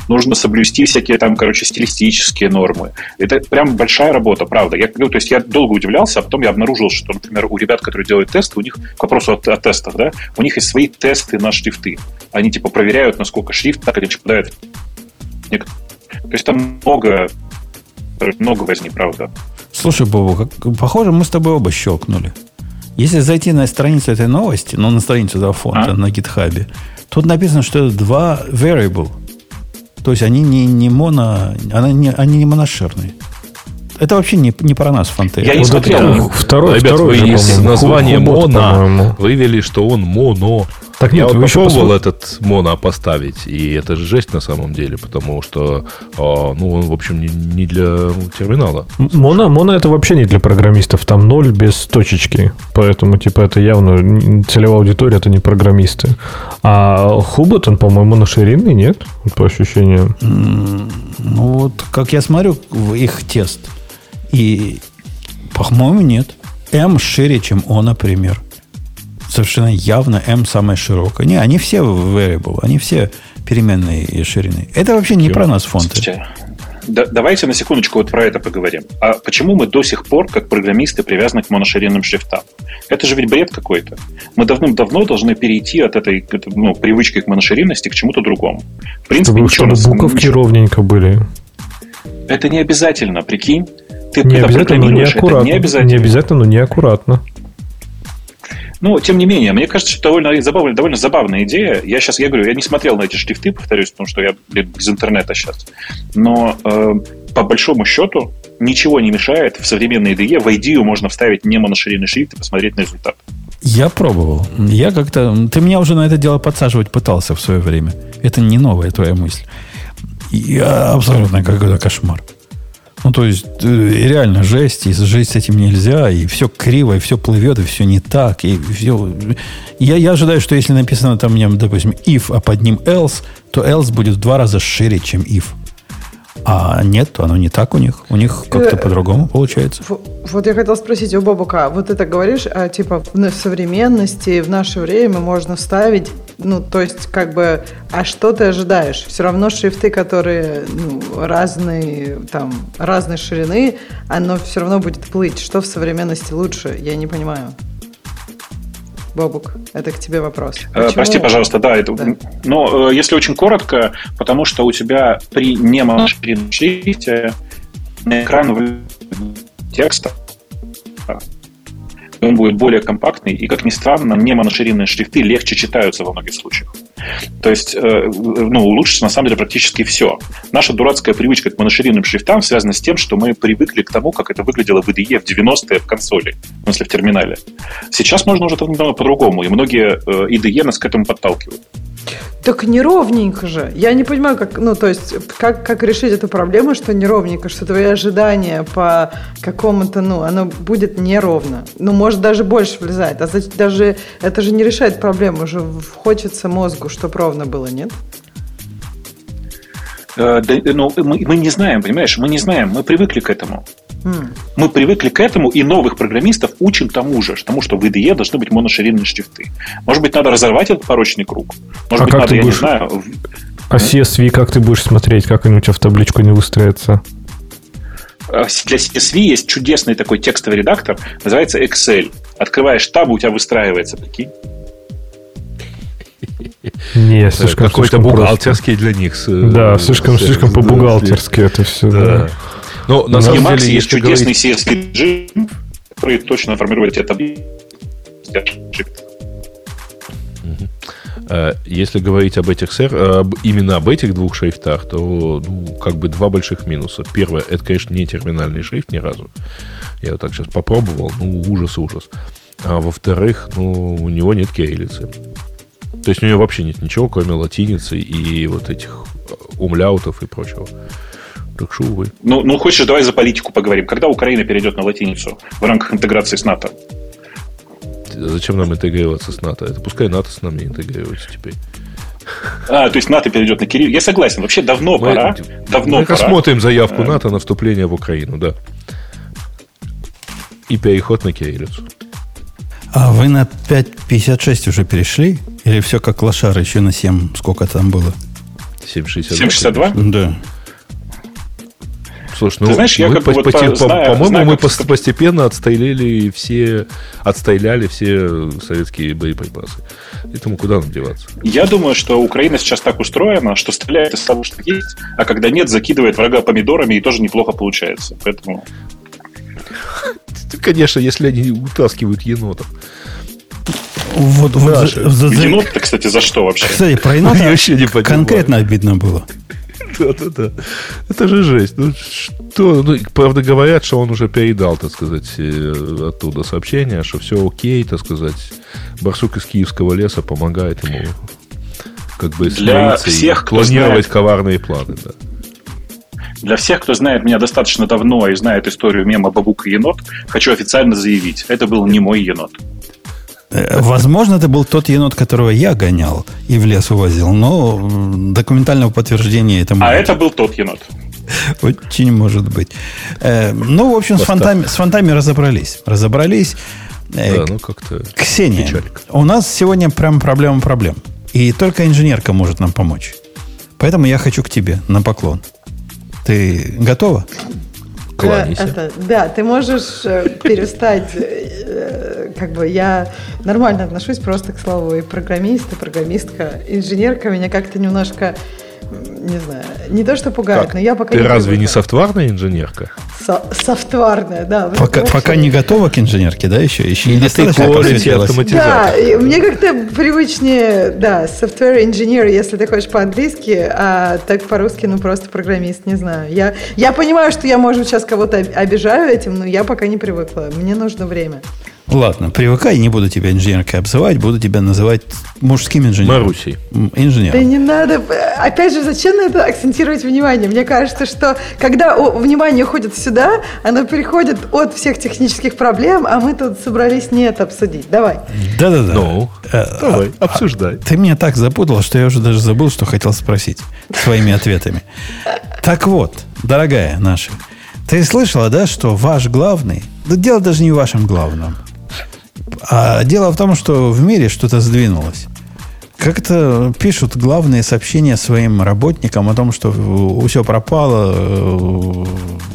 нужно соблюсти всякие там, короче, стилистические нормы. Это прям большая работа, правда. Я, ну, то есть я долго удивлялся, а потом я обнаружил, что, например, у ребят, которые делают тесты, у них, к вопросу о, о тестах, да, у них есть свои тесты на шрифты. Они типа проверяют, насколько шрифт так или иначе попадает. То есть там много, много возни, правда. Слушай, Бобу, как, похоже, мы с тобой оба щелкнули. Если зайти на страницу этой новости, ну, на страницу этого фонда, а? на гитхабе, тут написано, что это два variable. То есть они не, не моно, они не, они не моношерные. Это вообще не, не про нас фонты. Я не вот смотрел. Это, второй, Ребят, второй вы из названия моно вывели, что он моно. Так нет, я вот попробовал этот моно поставить, и это же жесть на самом деле, потому что, а, ну, он, в общем, не, не для терминала. Моно, моно это вообще не для программистов, там ноль без точечки, поэтому, типа, это явно целевая аудитория, это не программисты. А Хубот, он, по-моему, моноширинный, нет? По ощущениям. Ну, вот, как я смотрю в их тест, и, по-моему, нет. M шире, чем O, например совершенно явно M самая широкая. Не, они все variable, они все переменные ширины. Это вообще не про нас фонты. Да, давайте на секундочку вот про это поговорим. А почему мы до сих пор, как программисты, привязаны к моноширинным шрифтам? Это же ведь бред какой-то. Мы давным-давно должны перейти от этой ну, привычки к моноширинности к чему-то другому. В принципе, чтобы, чтобы буковки ничего... ровненько были. Это не обязательно, прикинь. Ты не обязательно, но не аккуратно. Не обязательно. не обязательно, но не аккуратно. Ну, тем не менее, мне кажется, что довольно забавная, довольно забавная идея. Я сейчас, я говорю, я не смотрел на эти шрифты, повторюсь, потому что я без интернета сейчас. Но э, по большому счету ничего не мешает в современной IDE в IDE можно вставить не моноширинный шрифт и посмотреть на результат. Я пробовал. Я как-то... Ты меня уже на это дело подсаживать пытался в свое время. Это не новая твоя мысль. Я абсолютно какой-то кошмар. Ну, то есть, э, реально жесть, и жить с этим нельзя, и все криво, и все плывет, и все не так, и все... Я, я ожидаю, что если написано там, допустим, if, а под ним else, то else будет в два раза шире, чем if. А нет, оно не так у них. У них как-то э, по-другому получается. Вот я хотела спросить у Бобука, вот ты так говоришь, а, типа в современности, в наше время можно ставить, ну, то есть, как бы, а что ты ожидаешь? Все равно шрифты, которые ну, разные, там, разной ширины, оно все равно будет плыть. Что в современности лучше? Я не понимаю. Бобук, это к тебе вопрос. Э, Почему? Прости, пожалуйста, да, это, да. но э, если очень коротко, потому что у тебя при немашинном шрифте экран текста он будет более компактный, и, как ни странно, не моноширинные шрифты легче читаются во многих случаях. То есть, э, ну, улучшится на самом деле практически все. Наша дурацкая привычка к моноширинным шрифтам связана с тем, что мы привыкли к тому, как это выглядело в IDE в 90-е в консоли, в смысле в терминале. Сейчас можно уже по-другому, и многие э, IDE нас к этому подталкивают. Так неровненько же. Я не понимаю, как, ну, то есть, как, как решить эту проблему, что неровненько, что твои ожидания по какому-то, ну, оно будет неровно. Ну, может даже больше влезает. А даже это же не решает проблему. Уже хочется мозгу, чтобы ровно было, нет? Э, да, ну, мы, мы не знаем, понимаешь? Мы не знаем, мы привыкли к этому. Мы привыкли к этому, и новых программистов учим тому же, тому, что в IDE должны быть моноширинные шрифты. Может быть, надо разорвать этот порочный круг. Может а быть, как надо, я будешь... не знаю... А CSV как ты будешь смотреть, как они у тебя в табличку не выстроятся? Для CSV есть чудесный такой текстовый редактор, называется Excel. Открываешь таб, у тебя выстраивается, прикинь. Не, слишком Какой-то бухгалтерский для них. Да, слишком, слишком по-бухгалтерски это все. Да. Но на самом деле есть чудесный. CSV режим, который точно формирует это э, если говорить об этих сэр, об, именно об этих двух шрифтах, то ну, как бы два больших минуса. Первое, это, конечно, не терминальный шрифт ни разу. Я вот так сейчас попробовал, ну, ужас, ужас. А во-вторых, ну, у него нет кириллицы. То есть у него вообще нет ничего, кроме латиницы и вот этих умляутов и прочего. Так что, увы. Ну, ну, хочешь, давай за политику поговорим. Когда Украина перейдет на латиницу в рамках интеграции с НАТО? Зачем нам интегрироваться с НАТО? Это пускай НАТО с нами интегрируется теперь. А, то есть НАТО перейдет на Кирилл. Я согласен. Вообще давно мы, пора. Давно мы пора. рассмотрим заявку а. НАТО на вступление в Украину, да. И переход на кириллицу. А вы на 5.56 уже перешли? Или все как лошары еще на 7? Сколько там было? 762? 762? Да. Слушай, ну, Ты знаешь, я как по, вот по, знаю, по-моему, знаю, мы как... постепенно отстреляли все, отстреляли все советские боеприпасы. Поэтому куда нам деваться? Я думаю, что Украина сейчас так устроена, что стреляет из того, что есть, а когда нет, закидывает врага помидорами, и тоже неплохо получается. Поэтому... Конечно, если они утаскивают енотов. Вот, вот за, за, Енот-то, кстати, за что вообще? Кстати, про енота конкретно обидно было. Да-да-да. Это же жесть. Ну, что? Ну, правда, говорят, что он уже передал, так сказать, э, оттуда сообщение, что все окей, так сказать. Барсук из Киевского леса помогает ему как бы Для всех, и планировать знает... коварные планы, да. Для всех, кто знает меня достаточно давно и знает историю мема «Бабука енот», хочу официально заявить, это был не мой енот. Э, возможно, это был тот енот, которого я гонял и в лес увозил, но документального подтверждения этому. А это был тот енот. Очень может быть. Э, ну, в общем, с фонтами, с фонтами разобрались. Разобрались. Э, да, ну как-то Ксения, печалька. у нас сегодня прям проблема проблем. И только инженерка может нам помочь. Поэтому я хочу к тебе на поклон. Ты готова? Кланяйся. Это, да, ты можешь э, перестать, э, как бы я нормально отношусь просто к слову и программист, и программистка, инженерка меня как-то немножко не знаю, не то, что пугает, как? но я пока Ты не разве не софтварная инженерка? Со софтварная, да. Пока, пока не готова к инженерке, да, еще? Еще не достаточно Да, мне как-то привычнее, да, software engineer, если ты хочешь по-английски, а так по-русски, ну, просто программист, не знаю. Я, я понимаю, что я, может, сейчас кого-то обижаю этим, но я пока не привыкла. Мне нужно время. Ладно, привыкай, не буду тебя инженеркой обзывать, буду тебя называть мужским инженером. Марусей. Инженером. Да не надо. Опять же, зачем на это акцентировать внимание? Мне кажется, что когда внимание уходит сюда, оно переходит от всех технических проблем, а мы тут собрались не это обсудить. Давай. Да-да-да. Ну, э, давай, а, обсуждай. Ты меня так запутал, что я уже даже забыл, что хотел спросить своими ответами. Так вот, дорогая наша, ты слышала, да, что ваш главный, да дело даже не в вашем главном, а дело в том, что в мире что-то сдвинулось. Как-то пишут главные сообщения своим работникам о том, что все пропало, э,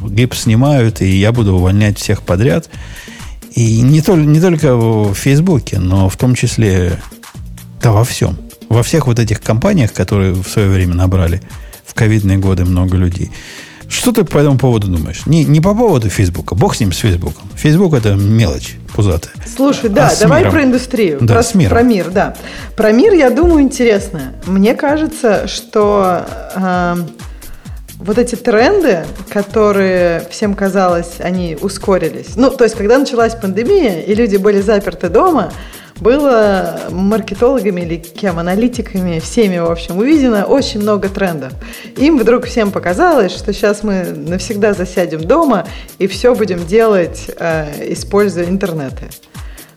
гипс снимают, и я буду увольнять всех подряд. И не, то, не только в Фейсбуке, но в том числе да во всем. Во всех вот этих компаниях, которые в свое время набрали в ковидные годы много людей. Что ты по этому поводу думаешь? Не, не по поводу Фейсбука. Бог с ним, с Фейсбуком. Фейсбук это мелочь пузатая. Слушай, да, а давай миром? про индустрию. Да, про, с миром. про мир, да. Про мир, я думаю, интересно. Мне кажется, что э, вот эти тренды, которые всем казалось, они ускорились. Ну, то есть, когда началась пандемия, и люди были заперты дома, было маркетологами или кем, аналитиками, всеми, в общем, увидено очень много трендов. Им вдруг всем показалось, что сейчас мы навсегда засядем дома и все будем делать, э, используя интернеты.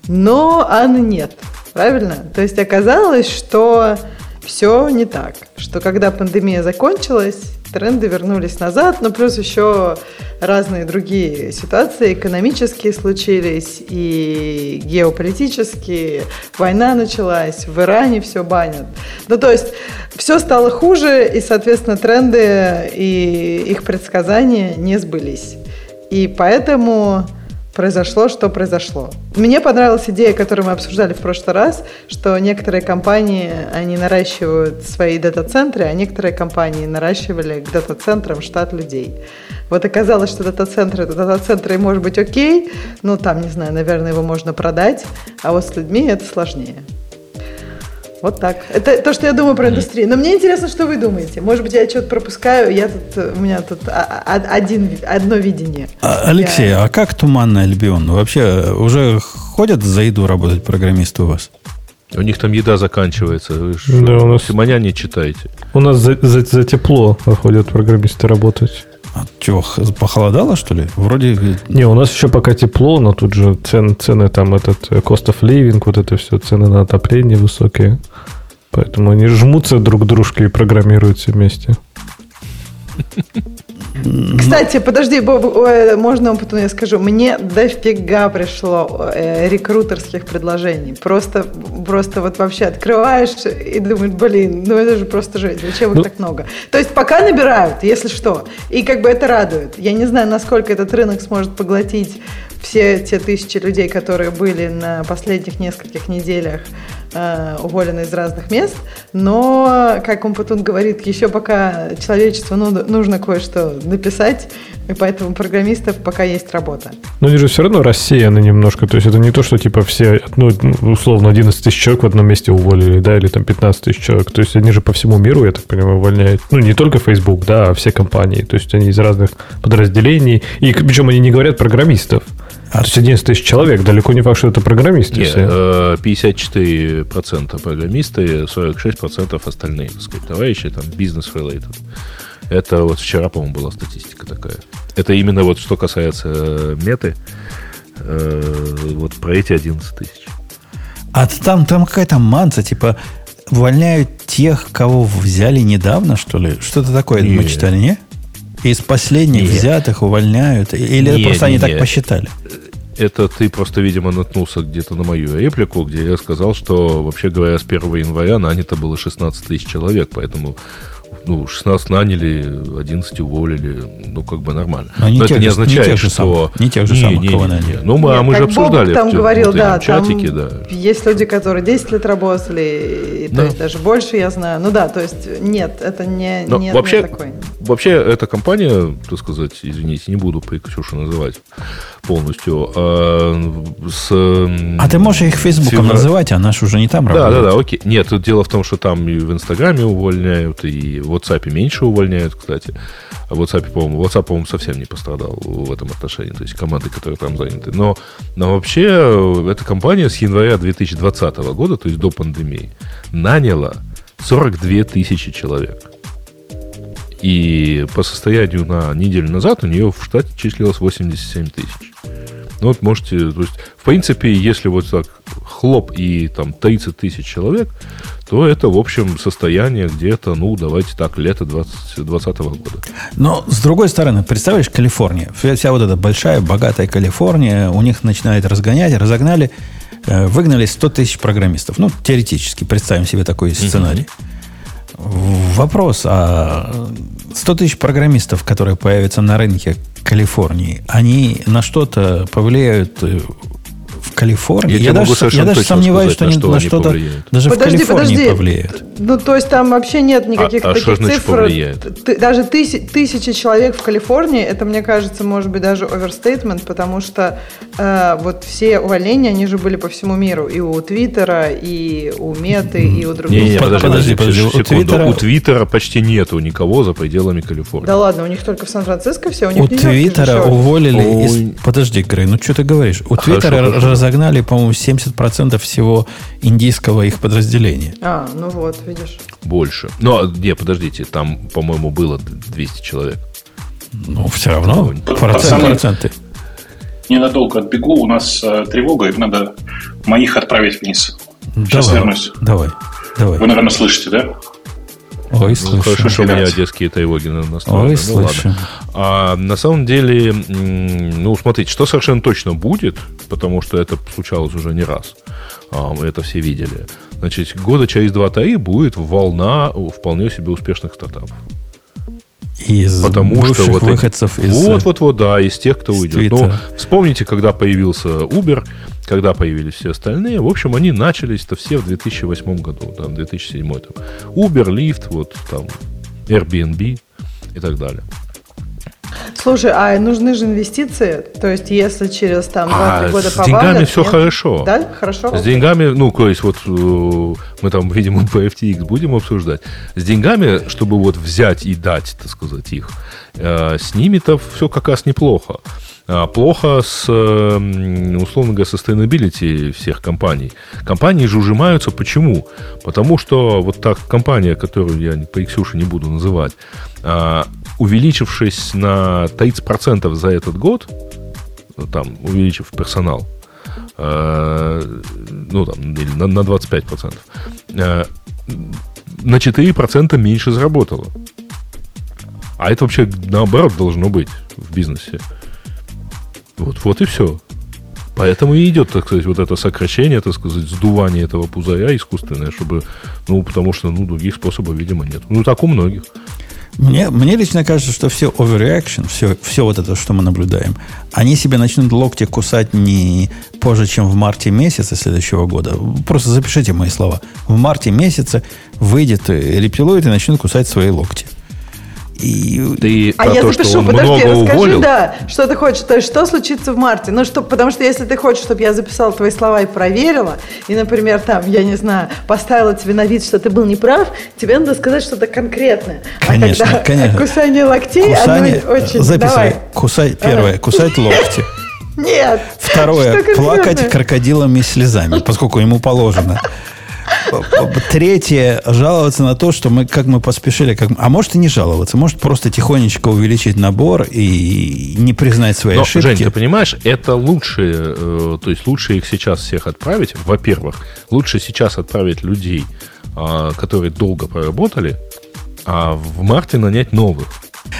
Но а нет, правильно? То есть оказалось, что все не так. Что когда пандемия закончилась, тренды вернулись назад, но плюс еще разные другие ситуации экономические случились и геополитические. Война началась, в Иране все банят. Ну, то есть все стало хуже, и, соответственно, тренды и их предсказания не сбылись. И поэтому произошло, что произошло. Мне понравилась идея, которую мы обсуждали в прошлый раз, что некоторые компании, они наращивают свои дата-центры, а некоторые компании наращивали к дата-центрам штат людей. Вот оказалось, что дата-центры, дата-центры может быть окей, ну там, не знаю, наверное, его можно продать, а вот с людьми это сложнее. Вот так. Это то, что я думаю про индустрию. Но мне интересно, что вы думаете. Может быть, я что-то пропускаю. Я тут, у меня тут один, одно видение. А, Алексей, я... а как Туманный Альбион? Вообще уже ходят за еду работать программисты у вас? У них там еда заканчивается. Вы да, у нас... Симоня не читаете. У нас за, за, за тепло ходят программисты работать. Что, похолодало, что ли? Вроде... Не, у нас еще пока тепло, но тут же цены, цены там этот э, cost of living, вот это все, цены на отопление высокие. Поэтому они жмутся друг к дружке и программируют все вместе. Кстати, подожди, Боб, можно потом я скажу. Мне дофига пришло э, рекрутерских предложений. Просто, просто вот вообще открываешь и думаешь, блин, ну это же просто жесть. Зачем их ну, так много? То есть пока набирают, если что. И как бы это радует. Я не знаю, насколько этот рынок сможет поглотить все те тысячи людей, которые были на последних нескольких неделях э, уволены из разных мест, но, как Умпутун говорит, еще пока человечеству ну, нужно кое-что написать, и поэтому программистов пока есть работа. Но они же все равно рассеяны немножко, то есть это не то, что типа все, ну, условно, 11 тысяч человек в одном месте уволили, да, или там 15 тысяч человек, то есть они же по всему миру, я так понимаю, увольняют, ну, не только Facebook, да, а все компании, то есть они из разных подразделений, и причем они не говорят программистов, 11 тысяч человек, далеко не факт, что это программисты Нет, все. 54% э, программисты, 46% остальные, так сказать, товарищи, там, бизнес-related. Это вот вчера, по-моему, была статистика такая. Это именно вот что касается э, меты, э, вот про эти 11 тысяч. А там, там какая-то манца, типа, увольняют тех, кого взяли недавно, что ли? Что-то такое не. мы читали, не? Из последних не. взятых увольняют? Или не, просто они не. так посчитали? Это ты просто, видимо, наткнулся где-то на мою реплику, где я сказал, что, вообще говоря, с 1 января нанято было 16 тысяч человек, поэтому ну, 16 наняли, 11 уволили, ну, как бы нормально. Но, не Но это не означает, не что... Самых, не тех же не, самых, не, кого наняли. Ну, мы, а Нет, а мы же обсуждали там в, говорил, в да, чатике, там да. Есть люди, которые 10 лет работали, и, да. то есть даже больше, я знаю. Ну да, то есть нет, это не, Но не, вообще, не такой. Вообще, эта компания, так сказать, извините, не буду при Ксюше называть полностью, а, с... А ты можешь их Фейсбуком февраль... называть, а наш уже не там работает. Да, да, да, окей. Нет, тут дело в том, что там и в Инстаграме увольняют, и в WhatsApp меньше увольняют, кстати. А в WhatsApp, по-моему, WhatsApp, по-моему, совсем не пострадал в этом отношении, то есть команды, которые там заняты. Но, но вообще эта компания с января 2020 года, то есть до пандемии, наняла 42 тысячи человек. И по состоянию на неделю назад у нее в штате числилось 87 тысяч. Ну вот можете, то есть, в принципе, если вот так хлоп и там 30 тысяч человек, то это, в общем, состояние где-то, ну, давайте так, лето 2020 года. Но, с другой стороны, представляешь, Калифорния, вся вот эта большая, богатая Калифорния, у них начинает разгонять, разогнали, э, выгнали 100 тысяч программистов. Ну, теоретически, представим себе такой сценарий. Вопрос, а 100 тысяч программистов, которые появятся на рынке Калифорнии, они на что-то повлияют Калифорнии? Я, я даже, я даже сомневаюсь, сказать, что, на, что на что-то даже подожди, в Калифорнии подожди. повлияют. Ну, то есть там вообще нет никаких а, а таких значит цифр. Повлияет? Даже тысяч, тысячи человек в Калифорнии, это, мне кажется, может быть даже оверстейтмент, потому что э, вот все увольнения, они же были по всему миру. И у Твиттера, и у Меты, mm. и у других. Не, не, подожди, подожди, подожди. У Твиттера... у Твиттера почти нету никого за пределами Калифорнии. Да ладно, у них только в Сан-Франциско все. У, них у Твиттера уволили... Из... Подожди, Грей, ну что ты говоришь? У Твиттера разогнали, по-моему, 70% всего индийского их подразделения. А, ну вот, видишь. Больше. Ну, а, не, подождите, там, по-моему, было 200 человек. Ну, все равно. Процент, проценты. Ненадолго отбегу, у нас э, тревога, и надо моих отправить вниз. Сейчас давай, вернусь. Давай, давай. Вы, наверное, слышите, да? Ой, слышу. Хорошо, что у меня одесские тревоги настроены. Ой, ну. Ладно. А на самом деле, ну, смотрите, что совершенно точно будет, потому что это случалось уже не раз. А, мы это все видели. Значит, года через 2-3 будет волна вполне себе успешных стартапов. Из Потому что вот выходцев эти, из... Вот, вот, вот, да, из тех, кто уйдет. Но вспомните, когда появился Uber, когда появились все остальные, в общем, они начались-то все в 2008 году, там, 2007 там. Uber, Lyft, вот там, Airbnb и так далее. Слушай, а нужны же инвестиции? То есть, если через там 2-3 а, года с деньгами все нет? хорошо. Да, хорошо. С деньгами, ну, то есть, вот э, мы там, видимо, по FTX будем обсуждать. С деньгами, чтобы вот взять и дать, так сказать, их, э, с ними-то все как раз неплохо. А, плохо с, условно говоря, sustainability всех компаний. Компании же ужимаются. Почему? Потому что вот так компания, которую я по Иксюше не буду называть, а, увеличившись на 30% за этот год, там, увеличив персонал, а, ну, там, или на, на 25%, на 4% меньше заработала. А это вообще наоборот должно быть в бизнесе. Вот, вот и все. Поэтому и идет, так сказать, вот это сокращение, так сказать, сдувание этого пузыря искусственное, чтобы, ну, потому что, ну, других способов, видимо, нет. Ну, так у многих. Мне, мне лично кажется, что все overreaction, все, все вот это, что мы наблюдаем, они себе начнут локти кусать не позже, чем в марте месяце следующего года. Просто запишите мои слова. В марте месяце выйдет рептилоид и начнет кусать свои локти. И... Ты а я то, запишу, подожди, расскажи, уволил? да, что ты хочешь, то есть что случится в марте? Ну, что, потому что если ты хочешь, чтобы я записала твои слова и проверила, и, например, там, я не знаю, поставила тебе на вид, что ты был неправ, тебе надо сказать что-то конкретное. Конечно, а когда конечно. Кусание локтей, Кусание, оно очень... Записай, Давай. кусай, первое, кусать локти. Нет. Второе, плакать крокодилами слезами, поскольку ему положено. Третье, жаловаться на то, что мы, как мы поспешили, как... а может и не жаловаться, может просто тихонечко увеличить набор и не признать свои Но, ошибки. Жень, ты понимаешь, это лучше, э, то есть лучше их сейчас всех отправить, во-первых, лучше сейчас отправить людей, э, которые долго поработали, а в марте нанять новых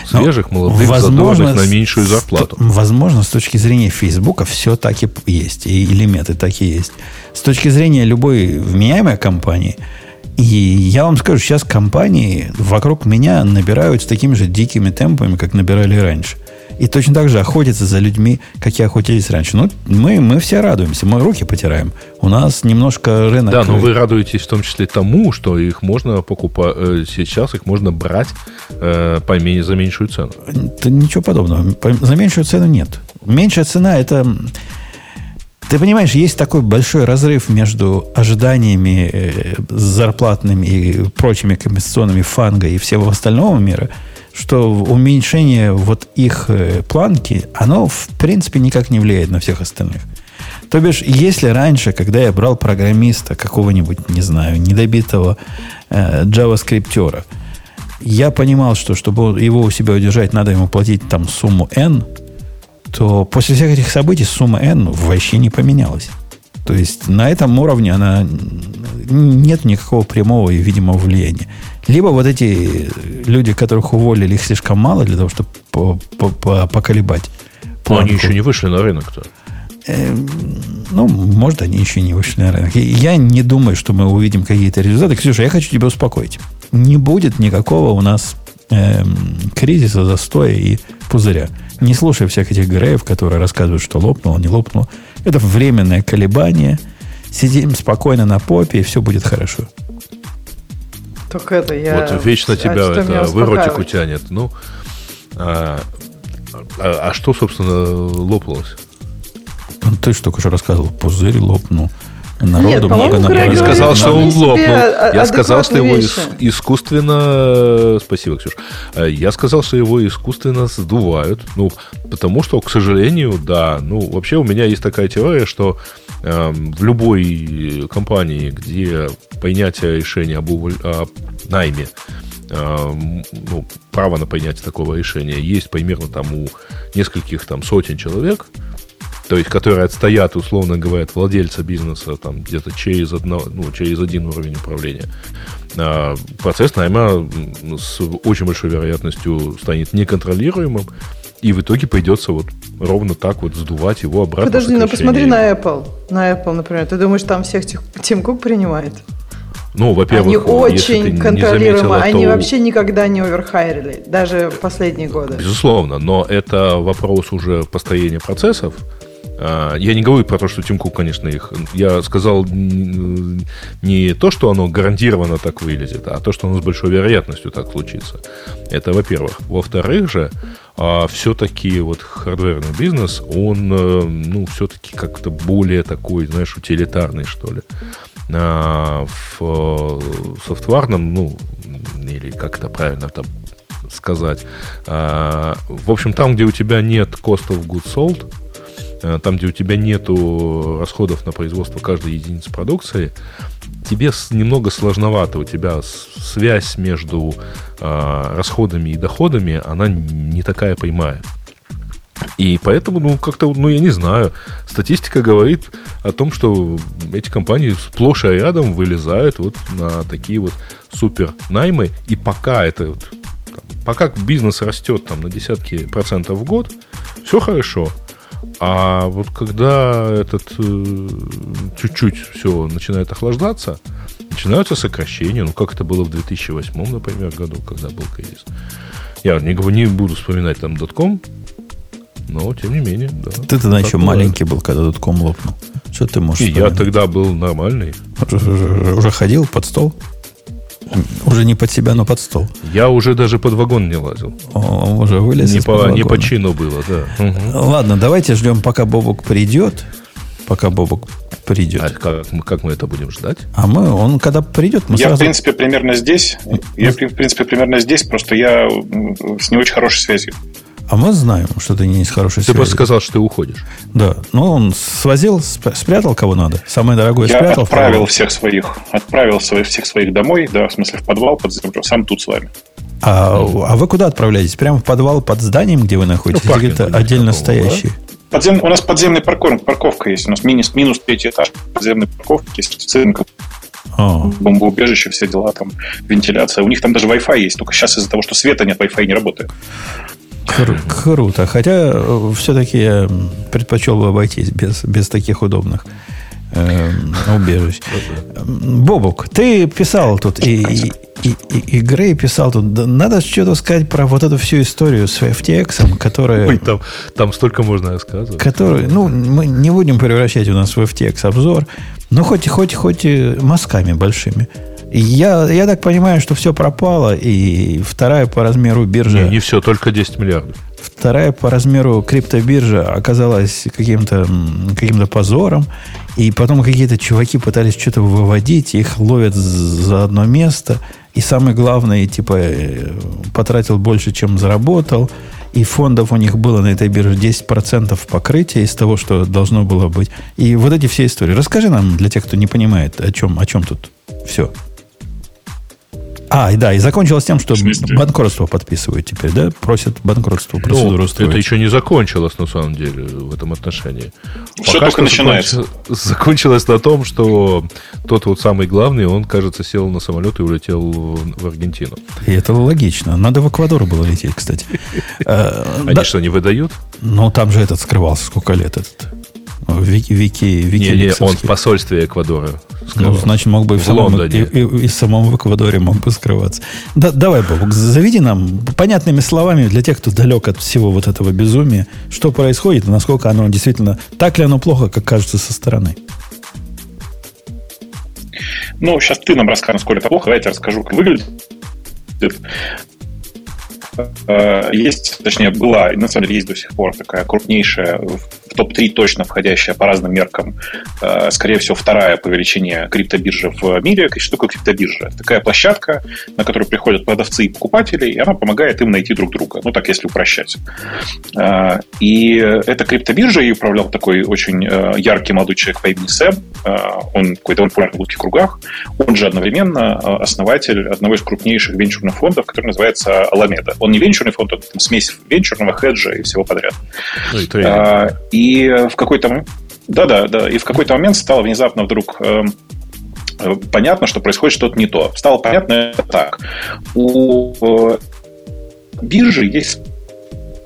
свежих, молодых, возможно, на меньшую зарплату. Возможно, с точки зрения Фейсбука все так и есть, и элементы так и есть. С точки зрения любой вменяемой компании, и я вам скажу, сейчас компании вокруг меня набирают с такими же дикими темпами, как набирали раньше. И точно так же охотятся за людьми, как и охотились раньше. Ну, мы, мы все радуемся, мы руки потираем. У нас немножко рынок... Да, но вы радуетесь в том числе тому, что их можно покупать, э, сейчас их можно брать э, по, за меньшую цену. Да ничего подобного. За меньшую цену нет. Меньшая цена это... Ты понимаешь, есть такой большой разрыв между ожиданиями э, зарплатными и прочими компенсационными фанга и всего остального мира – что уменьшение вот их э, планки, оно в принципе никак не влияет на всех остальных. То бишь, если раньше, когда я брал программиста какого-нибудь, не знаю, недобитого э, JavaScript, я понимал, что чтобы его у себя удержать, надо ему платить там сумму N, то после всех этих событий сумма N вообще не поменялась. То есть на этом уровне она нет никакого прямого и видимого влияния. Либо вот эти люди, которых уволили, их слишком мало для того, чтобы поколебать. Но они еще не вышли на рынок-то. Эм, ну, может, они еще не вышли на рынок. Я не думаю, что мы увидим какие-то результаты. Ксюша, я хочу тебя успокоить. Не будет никакого у нас эм, кризиса, застоя и пузыря. Не слушай всех этих греев, которые рассказывают, что лопнуло, не лопнуло. Это временное колебание. Сидим спокойно на попе, и все будет хорошо. Только это я... Вот вечно а тебя это в эротику тянет. Ну, а, а, а что, собственно, лопнулось? Ну, ты что только что рассказывал. Пузырь лопнул. Народу Нет, много народу. Я не сказал, что он лопнул. Я сказал, что его вещи. искусственно... Спасибо, Ксюш. Я сказал, что его искусственно сдувают. Ну, потому что, к сожалению, да. Ну, вообще у меня есть такая теория, что э, в любой компании, где принятие решения об, уволь... о найме э, ну, право на принятие такого решения есть примерно там у нескольких там сотен человек, то есть которые отстоят, условно говоря, от владельца бизнеса там где-то через, одно, ну, через один уровень управления, а процесс найма с очень большой вероятностью станет неконтролируемым, и в итоге придется вот ровно так вот сдувать его обратно. Подожди, ну посмотри на Apple. На Apple, например. Ты думаешь, там всех Тим Кук принимает? Ну, во-первых, они очень контролируемы, они то... вообще никогда не оверхайрили, даже последние годы. Безусловно, но это вопрос уже построения процессов, я не говорю про то, что Тим Кук, конечно, их... Я сказал не то, что оно гарантированно так вылезет, а то, что оно с большой вероятностью так случится. Это во-первых. Во-вторых же, а, все-таки вот хардверный бизнес, он, э, ну, все-таки как-то более такой, знаешь, утилитарный, что ли. А в э, софтварном, ну, или как это правильно там сказать, а, в общем, там, где у тебя нет cost of goods sold, Э, там, где у тебя нету расходов на производство каждой единицы продукции, тебе немного сложновато. У тебя связь между э, расходами и доходами, она не такая прямая. И поэтому, ну, как-то, ну, я не знаю, статистика говорит о том, что эти компании сплошь и рядом вылезают вот на такие вот супер наймы, и пока это вот, пока бизнес растет там на десятки процентов в год, все хорошо. А вот когда этот э, чуть-чуть все начинает охлаждаться, начинаются сокращения. Ну, как это было в 2008, например, году, когда был кризис. Я не, не буду вспоминать там дотком, но тем не менее, да. Ты тогда еще бывает. маленький был, когда дотком лопнул. Что ты можешь? И я тогда был нормальный. Уже, уже, уже ходил под стол? Уже не под себя, но под стол. Я уже даже под вагон не лазил. О, уже вылез не по, не по чину было, да. Угу. Ладно, давайте ждем, пока Бобок придет. Пока Бобок придет. А как, как мы это будем ждать? А мы, он когда придет, мы Я, сразу... в принципе, примерно здесь. Я, в принципе, примерно здесь, просто я с не очень хорошей связью. А мы знаем, что ты не с хорошей Ты просто сказал, что ты уходишь. Да. Ну, он свозил, спрятал кого надо. Самое дорогое Я спрятал. отправил кого? всех своих. Отправил своих, всех своих домой, да, в смысле, в подвал, под землю. Сам тут с вами. А, а вы куда отправляетесь? Прямо в подвал под зданием, где вы находитесь? Ну, Или это отдельно такого, стоящий? Да? Подзем... У нас подземная парковка, парковка есть. У нас минус, минус третий этаж подземной парковки есть. Oh. бомбоубежище, все дела, там, вентиляция. У них там даже Wi-Fi есть, только сейчас из-за того, что света нет, Wi-Fi не работает. Кру- круто. Хотя э, все-таки я предпочел бы обойтись без, без таких удобных э, убежищ. Бобук, ты писал тут и, и, и, и Грей писал тут. Надо что-то сказать про вот эту всю историю с FTX, которая... Ой, там, там столько можно рассказывать. Который, ну, мы не будем превращать у нас в FTX обзор, но хоть, хоть, хоть мазками большими. Я, я так понимаю, что все пропало, и вторая по размеру биржа... Не, не все, только 10 миллиардов. Вторая по размеру криптобиржа оказалась каким-то каким позором, и потом какие-то чуваки пытались что-то выводить, их ловят за одно место, и самое главное, типа, э, потратил больше, чем заработал, и фондов у них было на этой бирже 10% покрытия из того, что должно было быть. И вот эти все истории. Расскажи нам, для тех, кто не понимает, о чем, о чем тут все. А, и да, и закончилось тем, что банкротство подписывают теперь, да? Просят банкротство, процедуру ну, устроить. Это еще не закончилось, на самом деле, в этом отношении. Все Пока только начинается. Закончилось, закончилось на том, что тот вот самый главный, он, кажется, сел на самолет и улетел в, в Аргентину. И это логично. Надо в Эквадор было лететь, кстати. Они что, не выдают? Ну, там же этот скрывался сколько лет этот Вики, Вики, Вики не, не, он в посольстве Эквадора. Ну, значит, мог бы и в, самом, и, и, и в самом Эквадоре мог бы скрываться. Да, давай, Бобок, заведи нам понятными словами для тех, кто далек от всего вот этого безумия, что происходит и насколько оно действительно, так ли оно плохо, как кажется со стороны. Ну, сейчас ты нам расскажешь, насколько это плохо, давайте я расскажу, как выглядит. Э, есть, точнее, была, и на самом деле есть до сих пор такая крупнейшая, в топ-3 точно входящая по разным меркам, э, скорее всего, вторая по величине криптобиржа в мире. Что такое криптобиржа? Такая площадка, на которую приходят продавцы и покупатели, и она помогает им найти друг друга. Ну, так, если упрощать. Э, и эта криптобиржа, и управлял такой очень яркий молодой человек по имени Сэм. Он какой-то он популярный в узких кругах. Он же одновременно основатель одного из крупнейших венчурных фондов, который называется Аламеда он не венчурный фонд, он там смесь венчурного, хеджа и всего подряд. Ну, и, а, и в какой-то да, да. И в какой-то момент стало внезапно вдруг э, понятно, что происходит что-то не то. Стало понятно так. У э, биржи есть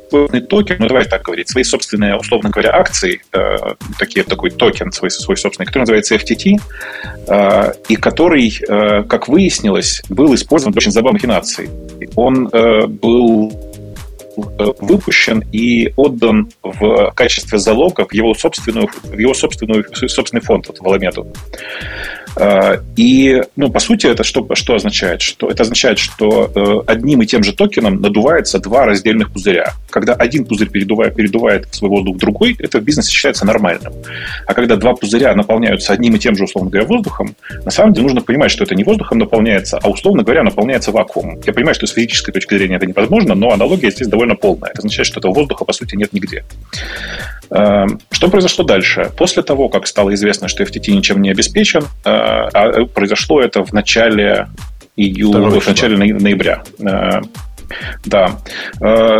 токен, ну давай так говорить, свои собственные, условно говоря, акции, э, такие, такой токен свой, свой собственный, который называется FTT, э, и который, э, как выяснилось, был использован для очень забавной махинации. Он э, был выпущен и отдан в качестве залога в его собственную, в его собственную, собственный фонд, вот, в Аламеду. А, и, ну, по сути, это что, что означает? Что, это означает, что э, одним и тем же токеном надувается два раздельных пузыря. Когда один пузырь передувает, передувает свой воздух в другой, это в бизнесе считается нормальным. А когда два пузыря наполняются одним и тем же, условно говоря, воздухом, на самом деле нужно понимать, что это не воздухом наполняется, а, условно говоря, наполняется вакуумом. Я понимаю, что с физической точки зрения это невозможно, но аналогия здесь довольно полная. Это означает, что этого воздуха, по сути, нет нигде. Эм, что произошло дальше? После того, как стало известно, что FTT ничем не обеспечен, э, а произошло это в начале июля, в начале ноября. Э, Да. Э,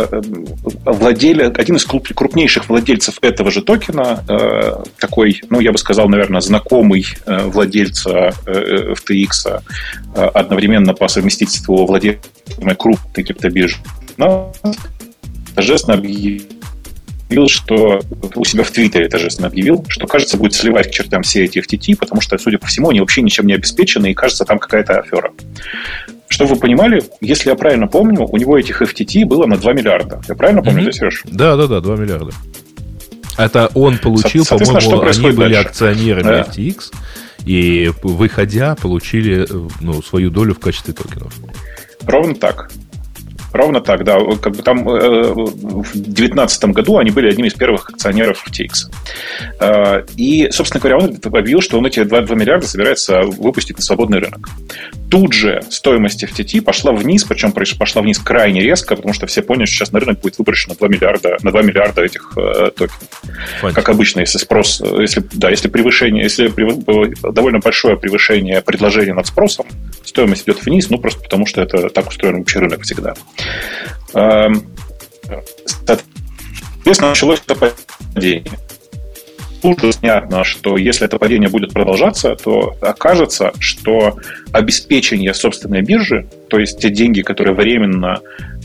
владелец, один из крупнейших владельцев этого же токена, э, такой, ну, я бы сказал, наверное, знакомый владельца FTX, одновременно по совместительству владельца крупной криптобиржи, торжественно объявил, что у себя в Твиттере торжественно объявил, что, кажется, будет сливать к чертям все эти FTT, потому что, судя по всему, они вообще ничем не обеспечены, и, кажется, там какая-то афера. Чтобы вы понимали, если я правильно помню, у него этих FTT было на 2 миллиарда. Я правильно помню, mm-hmm. Сереж? Да, да, да, 2 миллиарда. Это он получил, по-моему, они были дальше? акционерами да. FTX, и выходя, получили ну, свою долю в качестве токенов. Ровно так. Ровно так, да. Как бы там э, в 2019 году они были одними из первых акционеров FTX. Э, и, собственно говоря, он объявил, что он эти 2, 2 миллиарда собирается выпустить на свободный рынок. Тут же стоимость FTT пошла вниз, причем пошла вниз крайне резко, потому что все поняли, что сейчас на рынок будет выброшено 2 миллиарда, на 2 миллиарда этих э, токенов. Понятно. Как обычно, если спрос, если, да, если превышение, если довольно большое превышение предложения над спросом, стоимость идет вниз, ну, просто потому что это так устроен вообще рынок всегда. Эм, соответственно, началось это падение. Тут же понятно, что если это падение будет продолжаться, то окажется, что обеспечение собственной биржи, то есть те деньги, которые временно,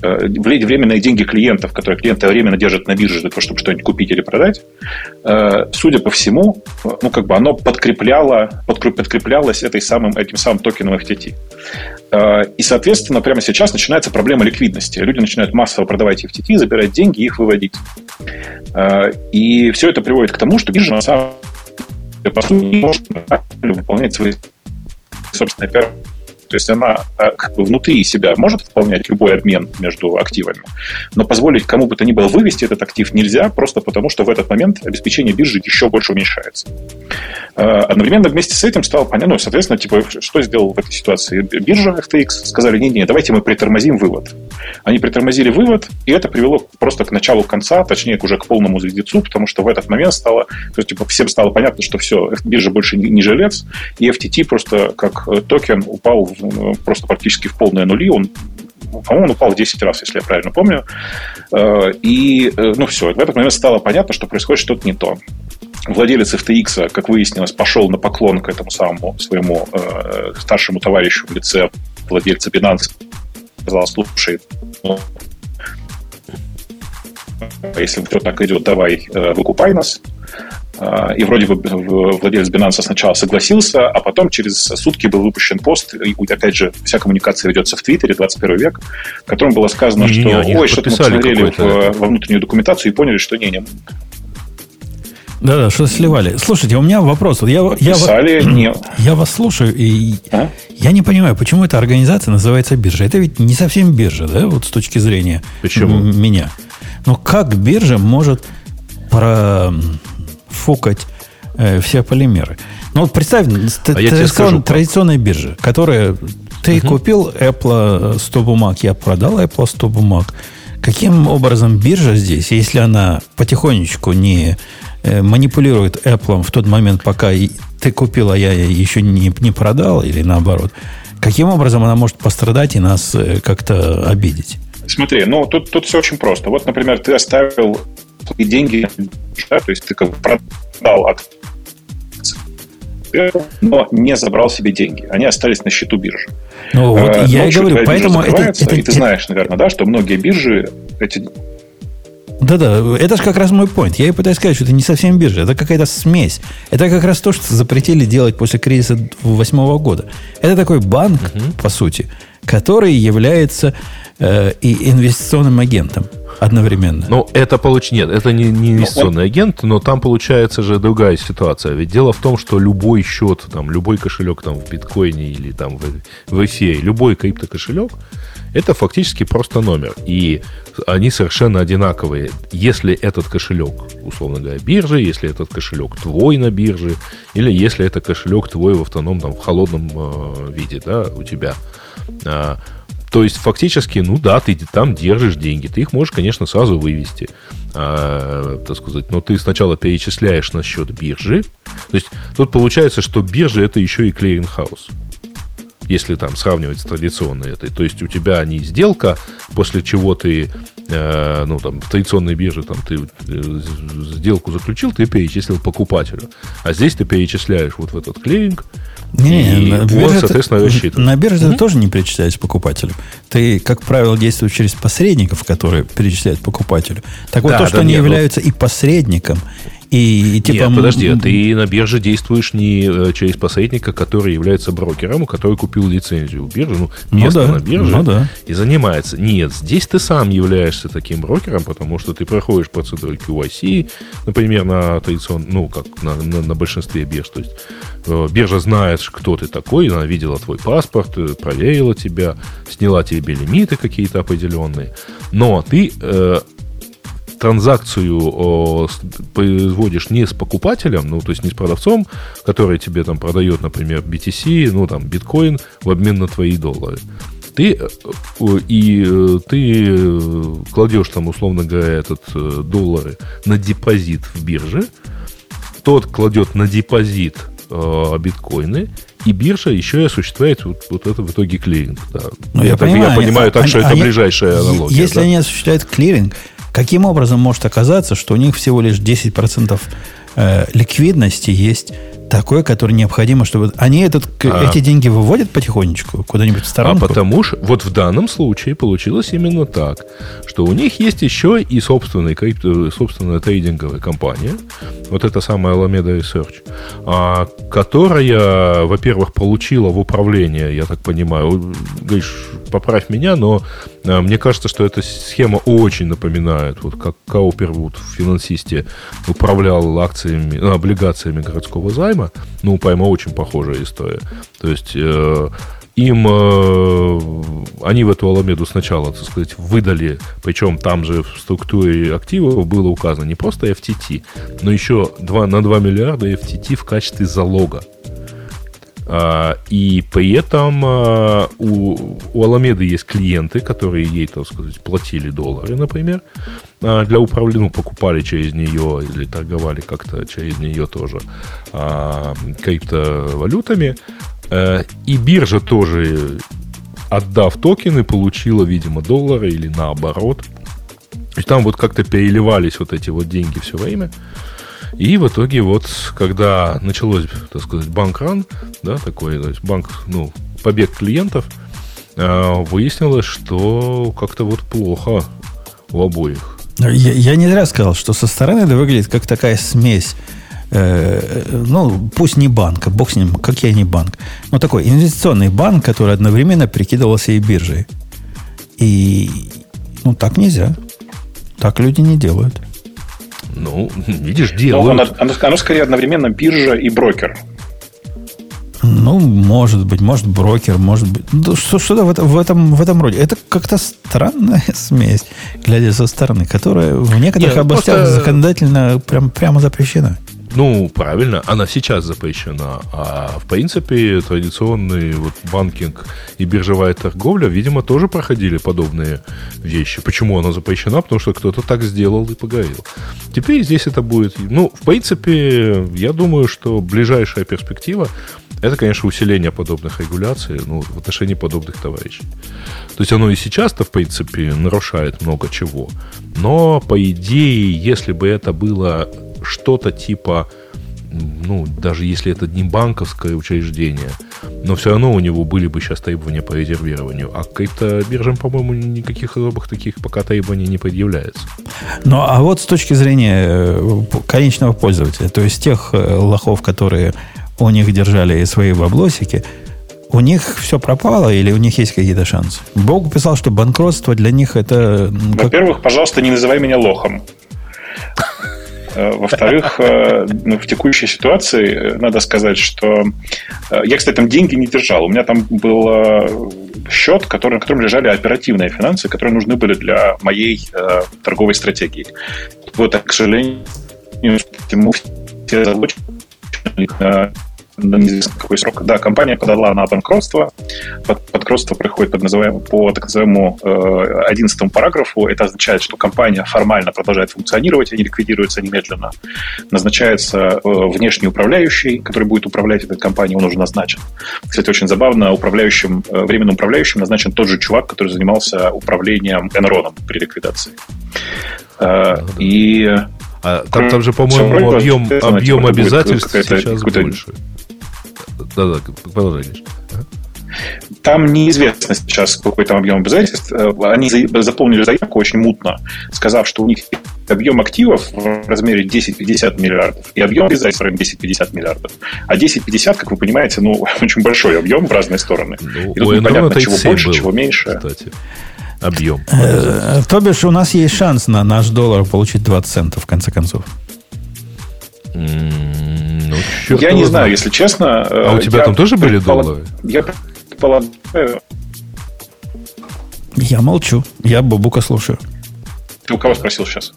временные деньги клиентов, которые клиенты временно держат на бирже для того, чтобы что-нибудь купить или продать, э, судя по всему, ну, как бы оно подкрепляло, подкреплялось этой самым, этим самым токеном FTT. Э, и, соответственно, прямо сейчас начинается проблема ликвидности. Люди начинают массово продавать FTT, забирать деньги и их выводить. И все это приводит к тому, что биржа на самом деле, по сути, не может выполнять свои собственные операции то есть она а, как бы внутри себя может выполнять любой обмен между активами, но позволить кому бы то ни было вывести этот актив нельзя, просто потому что в этот момент обеспечение биржи еще больше уменьшается. А, одновременно вместе с этим стало понятно, ну, соответственно, типа, что сделал в этой ситуации биржа FTX? Сказали, не-не, давайте мы притормозим вывод. Они притормозили вывод, и это привело просто к началу конца, точнее, уже к полному звездецу, потому что в этот момент стало, то есть, типа, всем стало понятно, что все, биржа больше не жилец, и FTT просто как э, токен упал просто практически в полные нули, он по-моему, он упал 10 раз, если я правильно помню. Э, и, э, ну, все, в этот момент стало понятно, что происходит что-то не то владелец FTX, как выяснилось, пошел на поклон к этому самому своему э, старшему товарищу в лице владельца Binance. Сказал, слушай, ну, если все так идет, давай э, выкупай нас. Э, и вроде бы владелец Binance сначала согласился, а потом через сутки был выпущен пост, и опять же, вся коммуникация ведется в Твиттере, 21 век, в котором было сказано, не, что не, ой, что-то мы посмотрели в, во внутреннюю документацию и поняли, что не, не, да-да, что сливали. Слушайте, у меня вопрос. Я, я, Писали, я, нет. я вас слушаю, и а? я не понимаю, почему эта организация называется биржа. Это ведь не совсем биржа, да, вот с точки зрения почему? меня. Но как биржа может профукать э, все полимеры? Ну, вот представь, а ты, сказал, традиционная биржа, которая... Ты угу. купил Apple 100 бумаг, я продал Apple 100 бумаг. Каким образом биржа здесь, если она потихонечку не Э, манипулирует Apple в тот момент, пока ты купил, а я еще не, не продал, или наоборот, каким образом она может пострадать и нас э, как-то обидеть? Смотри, ну тут, тут все очень просто. Вот, например, ты оставил свои деньги, да, то есть ты как бы продал от но не забрал себе деньги. Они остались на счету биржи. Ну, вот а, я и говорю, поэтому это, это... И ты знаешь, наверное, да, что многие биржи эти да-да, это же как раз мой point. Я и пытаюсь сказать, что это не совсем биржа, это какая-то смесь. Это как раз то, что запретили делать после кризиса 2008 года. Это такой банк, угу. по сути, который является э, и инвестиционным агентом одновременно. Ну, это получ... Нет, это не, не инвестиционный агент, но там получается же другая ситуация. Ведь дело в том, что любой счет, там, любой кошелек там, в биткоине или там, в, в эфире, любой криптокошелек, это фактически просто номер. И они совершенно одинаковые. Если этот кошелек, условно говоря, биржи, если этот кошелек твой на бирже, или если это кошелек твой в автономном, в холодном э, виде, да, у тебя. А, то есть, фактически, ну да, ты там держишь деньги. Ты их можешь, конечно, сразу вывести. А, так сказать, но ты сначала перечисляешь на счет биржи. То есть, тут получается, что биржа это еще и clearing house. Если там сравнивать с традиционной этой. То есть у тебя не сделка, после чего ты, э, ну, там, в традиционной бирже там, ты э, сделку заключил, ты перечислил покупателю. А здесь ты перечисляешь вот в этот клиринг, не, и на он, бирже соответственно, рассчитывает. На бирже mm-hmm. ты тоже не перечисляешь покупателю. Ты, как правило, действуешь через посредников, которые перечисляют покупателю. Так вот, да, то, что да, они нет, ну являются и посредником, и, типа... Нет, подожди, а ты на бирже действуешь не э, через посредника, который является брокером, который купил лицензию у биржи, ну, ну место ну, да, на бирже ну, да. и занимается. Нет, здесь ты сам являешься таким брокером, потому что ты проходишь процедуру QIC, например, на традиционном, ну, как на, на, на большинстве бирж. То есть э, биржа знает, кто ты такой, она видела твой паспорт, э, проверила тебя, сняла тебе лимиты какие-то определенные. Но ты э, транзакцию производишь не с покупателем, ну, то есть не с продавцом, который тебе там продает, например, BTC, ну, там, биткоин в обмен на твои доллары. Ты, э, и э, ты э, кладешь там, условно говоря, этот доллары на депозит в бирже, тот кладет на депозит э, биткоины, и биржа еще и осуществляет вот, вот это в итоге клиринг. Да. Ну, я, я, понимаю, я понимаю они, так, что они, это ближайшая аналогия. Если да? они осуществляют клиринг, Каким образом может оказаться, что у них всего лишь 10% э, ликвидности есть такое, которое необходимо, чтобы... Они этот, а. эти деньги выводят потихонечку куда-нибудь в сторонку? А потому что вот в данном случае получилось именно так, что у них есть еще и собственная, собственная трейдинговая компания, вот эта самая Alameda Research, а, которая, во-первых, получила в управление, я так понимаю, говоришь, поправь меня, но а, мне кажется, что эта схема очень напоминает, вот как Каупервуд в финансисте управлял акциями, ну, облигациями городского займа. Ну, у Пайма очень похожая история. То есть э, им э, они в эту Аламеду сначала, так сказать, выдали, причем там же в структуре активов было указано не просто FTT, но еще 2, на 2 миллиарда FTT в качестве залога. А, и при этом а, у, у Аламеды есть клиенты, которые ей, так сказать, платили доллары, например, а, для управления, ну, покупали через нее или торговали как-то через нее тоже криптовалютами. И биржа тоже, отдав токены, получила, видимо, доллары или наоборот. И там вот как-то переливались вот эти вот деньги все время. И в итоге вот, когда началось, так сказать, банк-ран, да, такой, то есть банк, ну, побег клиентов, а, выяснилось, что как-то вот плохо у обоих. Я, я не зря сказал, что со стороны это выглядит как такая смесь э, ну, пусть не банк, бог с ним, как я не банк, но такой инвестиционный банк, который одновременно прикидывался и биржей. И, ну, так нельзя. Так люди не делают. Ну, видишь, делают. оно, оно, оно скорее одновременно биржа и брокер. Ну, может быть, может брокер, может быть. Ну, что-то в, этом, в, этом, в этом роде. Это как-то странная смесь, глядя со стороны, которая в некоторых Нет, областях просто... законодательно прям, прямо запрещена. Ну, правильно, она сейчас запрещена. А в принципе, традиционный вот банкинг и биржевая торговля, видимо, тоже проходили подобные вещи. Почему она запрещена? Потому что кто-то так сделал и поговорил. Теперь здесь это будет... Ну, в принципе, я думаю, что ближайшая перспектива это, конечно, усиление подобных регуляций ну, в отношении подобных товарищей. То есть оно и сейчас-то, в принципе, нарушает много чего. Но, по идее, если бы это было что-то типа, ну, даже если это не банковское учреждение, но все равно у него были бы сейчас требования по резервированию. А каким-то биржам, по-моему, никаких особых таких пока требований не предъявляется. Ну, а вот с точки зрения э, конечного пользователя, то есть тех э, лохов, которые у них держали свои баблосики, у них все пропало или у них есть какие-то шансы? Бог писал, что банкротство для них это... Как... Во-первых, пожалуйста, не называй меня лохом. Э, во-вторых, э, ну, в текущей ситуации э, надо сказать, что я, кстати, там деньги не держал. У меня там был счет, который, на котором лежали оперативные финансы, которые нужны были для моей торговой стратегии. Вот, к сожалению, все на неизвестно какой срок. Да, компания подала на банкротство. Под, банкротство проходит под называемому, по так называемому э, 11 параграфу. Это означает, что компания формально продолжает функционировать, не ликвидируется немедленно. Назначается э, внешний управляющий, который будет управлять этой компанией, он уже назначен. Кстати, очень забавно, управляющим, э, временным управляющим назначен тот же чувак, который занимался управлением Enron при ликвидации. Э, и а там, там же, по-моему, объем, объем обязательств сейчас больше. Да-да, продолжай, Там неизвестно сейчас, какой там объем обязательств. Э, они заполнили заявку очень мутно, сказав, что у них объем активов в размере 10-50 миллиардов и объем обязательств в 10-50 миллиардов. А 10-50, как вы понимаете, ну, очень большой объем в разные стороны. Ну, и тут непонятно, чего больше, был, чего меньше. Кстати объем. Э, то бишь, у нас есть шанс на наш доллар получить 20 центов, в конце концов. Ну, я не знаю, если честно. А у тебя там тоже были доллары? Я предполагаю. Я молчу. Я Бабука слушаю. Ты у кого спросил сейчас?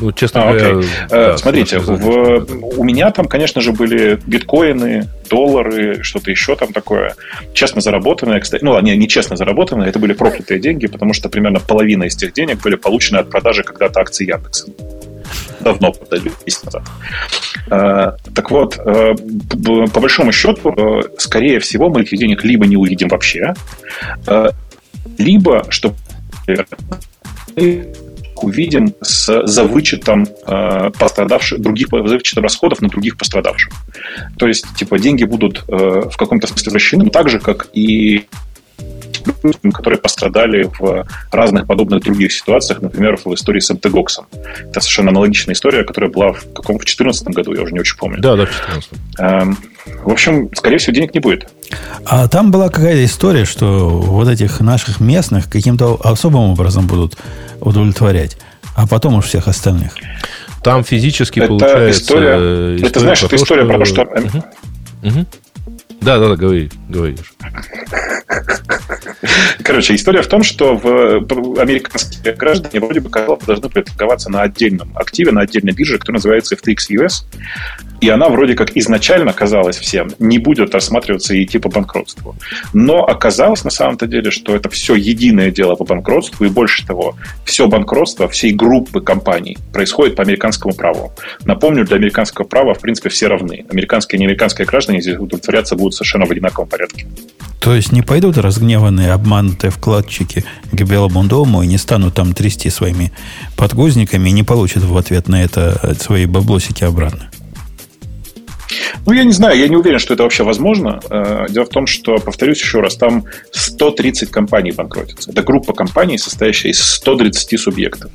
Ну, честно а, говоря... Окей. Э, да, Смотрите, в, у меня там, конечно же, были биткоины, доллары, что-то еще там такое. Честно заработанные, кстати. Ну, они не честно заработанные, это были проклятые деньги, потому что примерно половина из тех денег были получены от продажи когда-то акций Яндекса. Давно месяц назад. Э, так вот, э, по большому счету, скорее всего, мы этих денег либо не увидим вообще, либо, что увидим с, за вычетом э, пострадавших, других, за вычетом расходов на других пострадавших. То есть, типа, деньги будут э, в каком-то смысле возвращены, так же, как и которые пострадали в разных подобных других ситуациях, например, в истории с МТГОКСом. Это совершенно аналогичная история, которая была в каком в 2014 году, я уже не очень помню. Да, да, в 2014. Эм, в общем, скорее всего, денег не будет. А там была какая-то история, что вот этих наших местных каким-то особым образом будут удовлетворять, а потом уж всех остальных. Там физически это получается... История, история это, знаешь, это история про то, что... Угу. Угу. Да, да, да, говори, говори. Короче, история в том, что в американские граждане вроде бы должны торговаться на отдельном активе, на отдельной бирже, которая называется FTX US. И она вроде как изначально казалась всем, не будет рассматриваться и типа банкротству. Но оказалось на самом-то деле, что это все единое дело по банкротству, и больше того, все банкротство всей группы компаний происходит по американскому праву. Напомню, для американского права, в принципе, все равны. Американские и неамериканские граждане здесь удовлетворяться будут совершенно в одинаковом порядке. То есть не пойдут разгневанные, обманутые вкладчики к Белому дому и не станут там трясти своими подгузниками и не получат в ответ на это свои баблосики обратно? Ну, я не знаю, я не уверен, что это вообще возможно. Э, дело в том, что, повторюсь еще раз, там 130 компаний банкротятся. Это группа компаний, состоящая из 130 субъектов.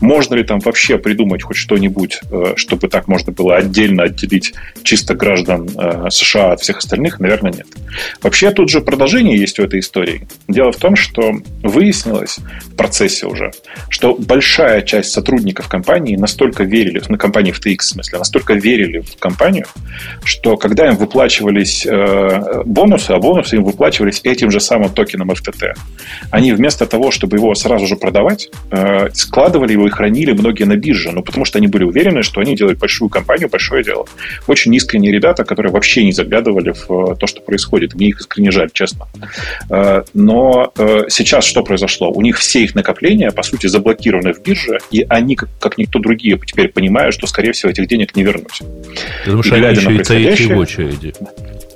Можно ли там вообще придумать хоть что-нибудь, э, чтобы так можно было отдельно отделить чисто граждан э, США от всех остальных? Наверное, нет. Вообще, тут же продолжение есть у этой истории. Дело в том, что выяснилось в процессе уже, что большая часть сотрудников компании настолько верили, на компании в TX, в смысле, настолько верили в компанию, что когда им выплачивались э, бонусы, а бонусы им выплачивались этим же самым токеном FTT, они вместо того, чтобы его сразу же продавать, э, складывали его и хранили многие на бирже, ну, потому что они были уверены, что они делают большую компанию, большое дело. Очень искренние ребята, которые вообще не заглядывали в э, то, что происходит. Мне их искренне жаль, честно. Э, но э, сейчас что произошло? У них все их накопления, по сути, заблокированы в бирже, и они, как, как никто другие, теперь понимают, что, скорее всего, этих денег не вернуть. Ты думаешь, они еще и стоите в очереди?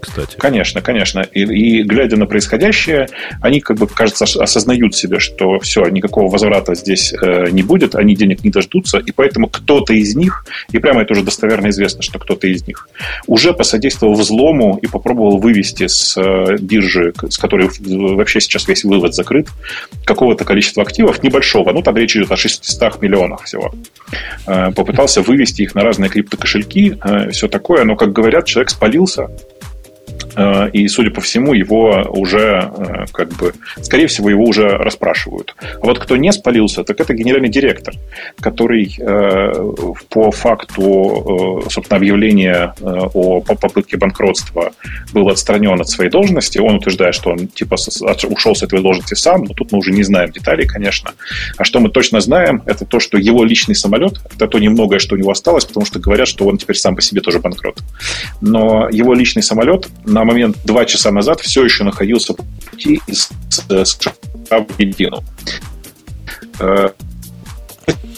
Кстати. Конечно, конечно. И, и глядя на происходящее, они, как бы, кажется, осознают себе, что все, никакого возврата здесь э, не будет, они денег не дождутся, и поэтому кто-то из них, и прямо это уже достоверно известно, что кто-то из них, уже посодействовал взлому и попробовал вывести с э, биржи, с которой вообще сейчас весь вывод закрыт, какого-то количества активов, небольшого, ну, там речь идет о 600 миллионах всего. Э, попытался вывести их на разные криптокошельки, э, все такое, но, как говорят, человек спалился, и, судя по всему, его уже, э, как бы, скорее всего, его уже расспрашивают. А вот кто не спалился, так это генеральный директор, который э, по факту, собственно, объявления о попытке банкротства был отстранен от своей должности. Он утверждает, что он, типа, ушел с этой должности сам, но тут мы уже не знаем деталей, конечно. А что мы точно знаем, это то, что его личный самолет, это то немногое, что у него осталось, потому что говорят, что он теперь сам по себе тоже банкрот. Но его личный самолет на момент два часа назад все еще находился по пути из США в Аргентину. Э,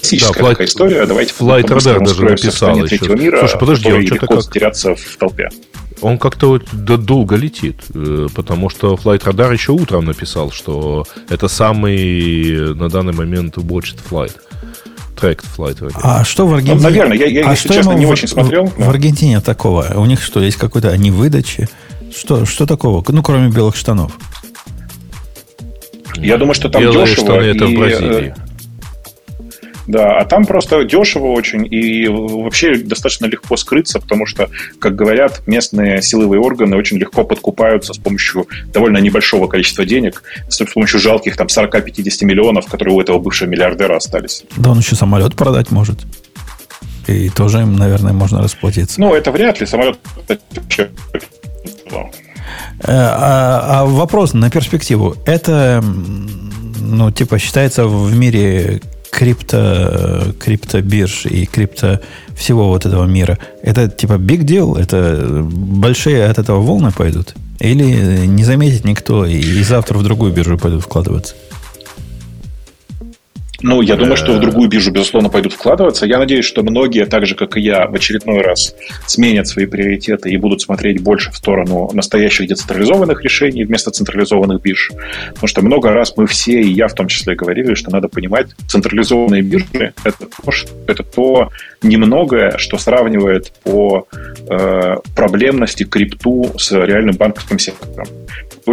классическая да, такая история. Давайте Flight Radar даже написал еще. Мира, Слушай, подожди, он что-то как... затеряться в толпе. Он как-то вот долго летит, э, потому что Flight Radar еще утром написал, что это самый на данный момент watched flight. Tracked flight. А что в Аргентине? Ну, наверное, я, я а если честно, не в, очень смотрел. В, в Аргентине такого? У них что, есть какой-то они выдачи? Что, что такого? Ну, кроме белых штанов. Я думаю, что там Белые дешево. Штаны и, это в Бразилии. Э, да, а там просто дешево очень и вообще достаточно легко скрыться, потому что, как говорят, местные силовые органы очень легко подкупаются с помощью довольно небольшого количества денег, с помощью жалких там 40-50 миллионов, которые у этого бывшего миллиардера остались. Да он еще самолет продать может. И тоже им, наверное, можно расплатиться. Ну, это вряд ли. Самолет э, а, а вопрос на перспективу. Это, ну, типа, считается в мире крипто, криптобирж и крипто всего вот этого мира, это типа big deal? Это большие от этого волны пойдут? Или не заметит никто и завтра в другую биржу пойдут вкладываться? Ну, я думаю, что в другую биржу, безусловно, пойдут вкладываться. Я надеюсь, что многие, так же, как и я, в очередной раз сменят свои приоритеты и будут смотреть больше в сторону настоящих децентрализованных решений вместо централизованных бирж. Потому что много раз мы все, и я в том числе, говорили, что надо понимать, централизованные биржи — это то, что, это то немногое, что сравнивает по э, проблемности крипту с реальным банковским сектором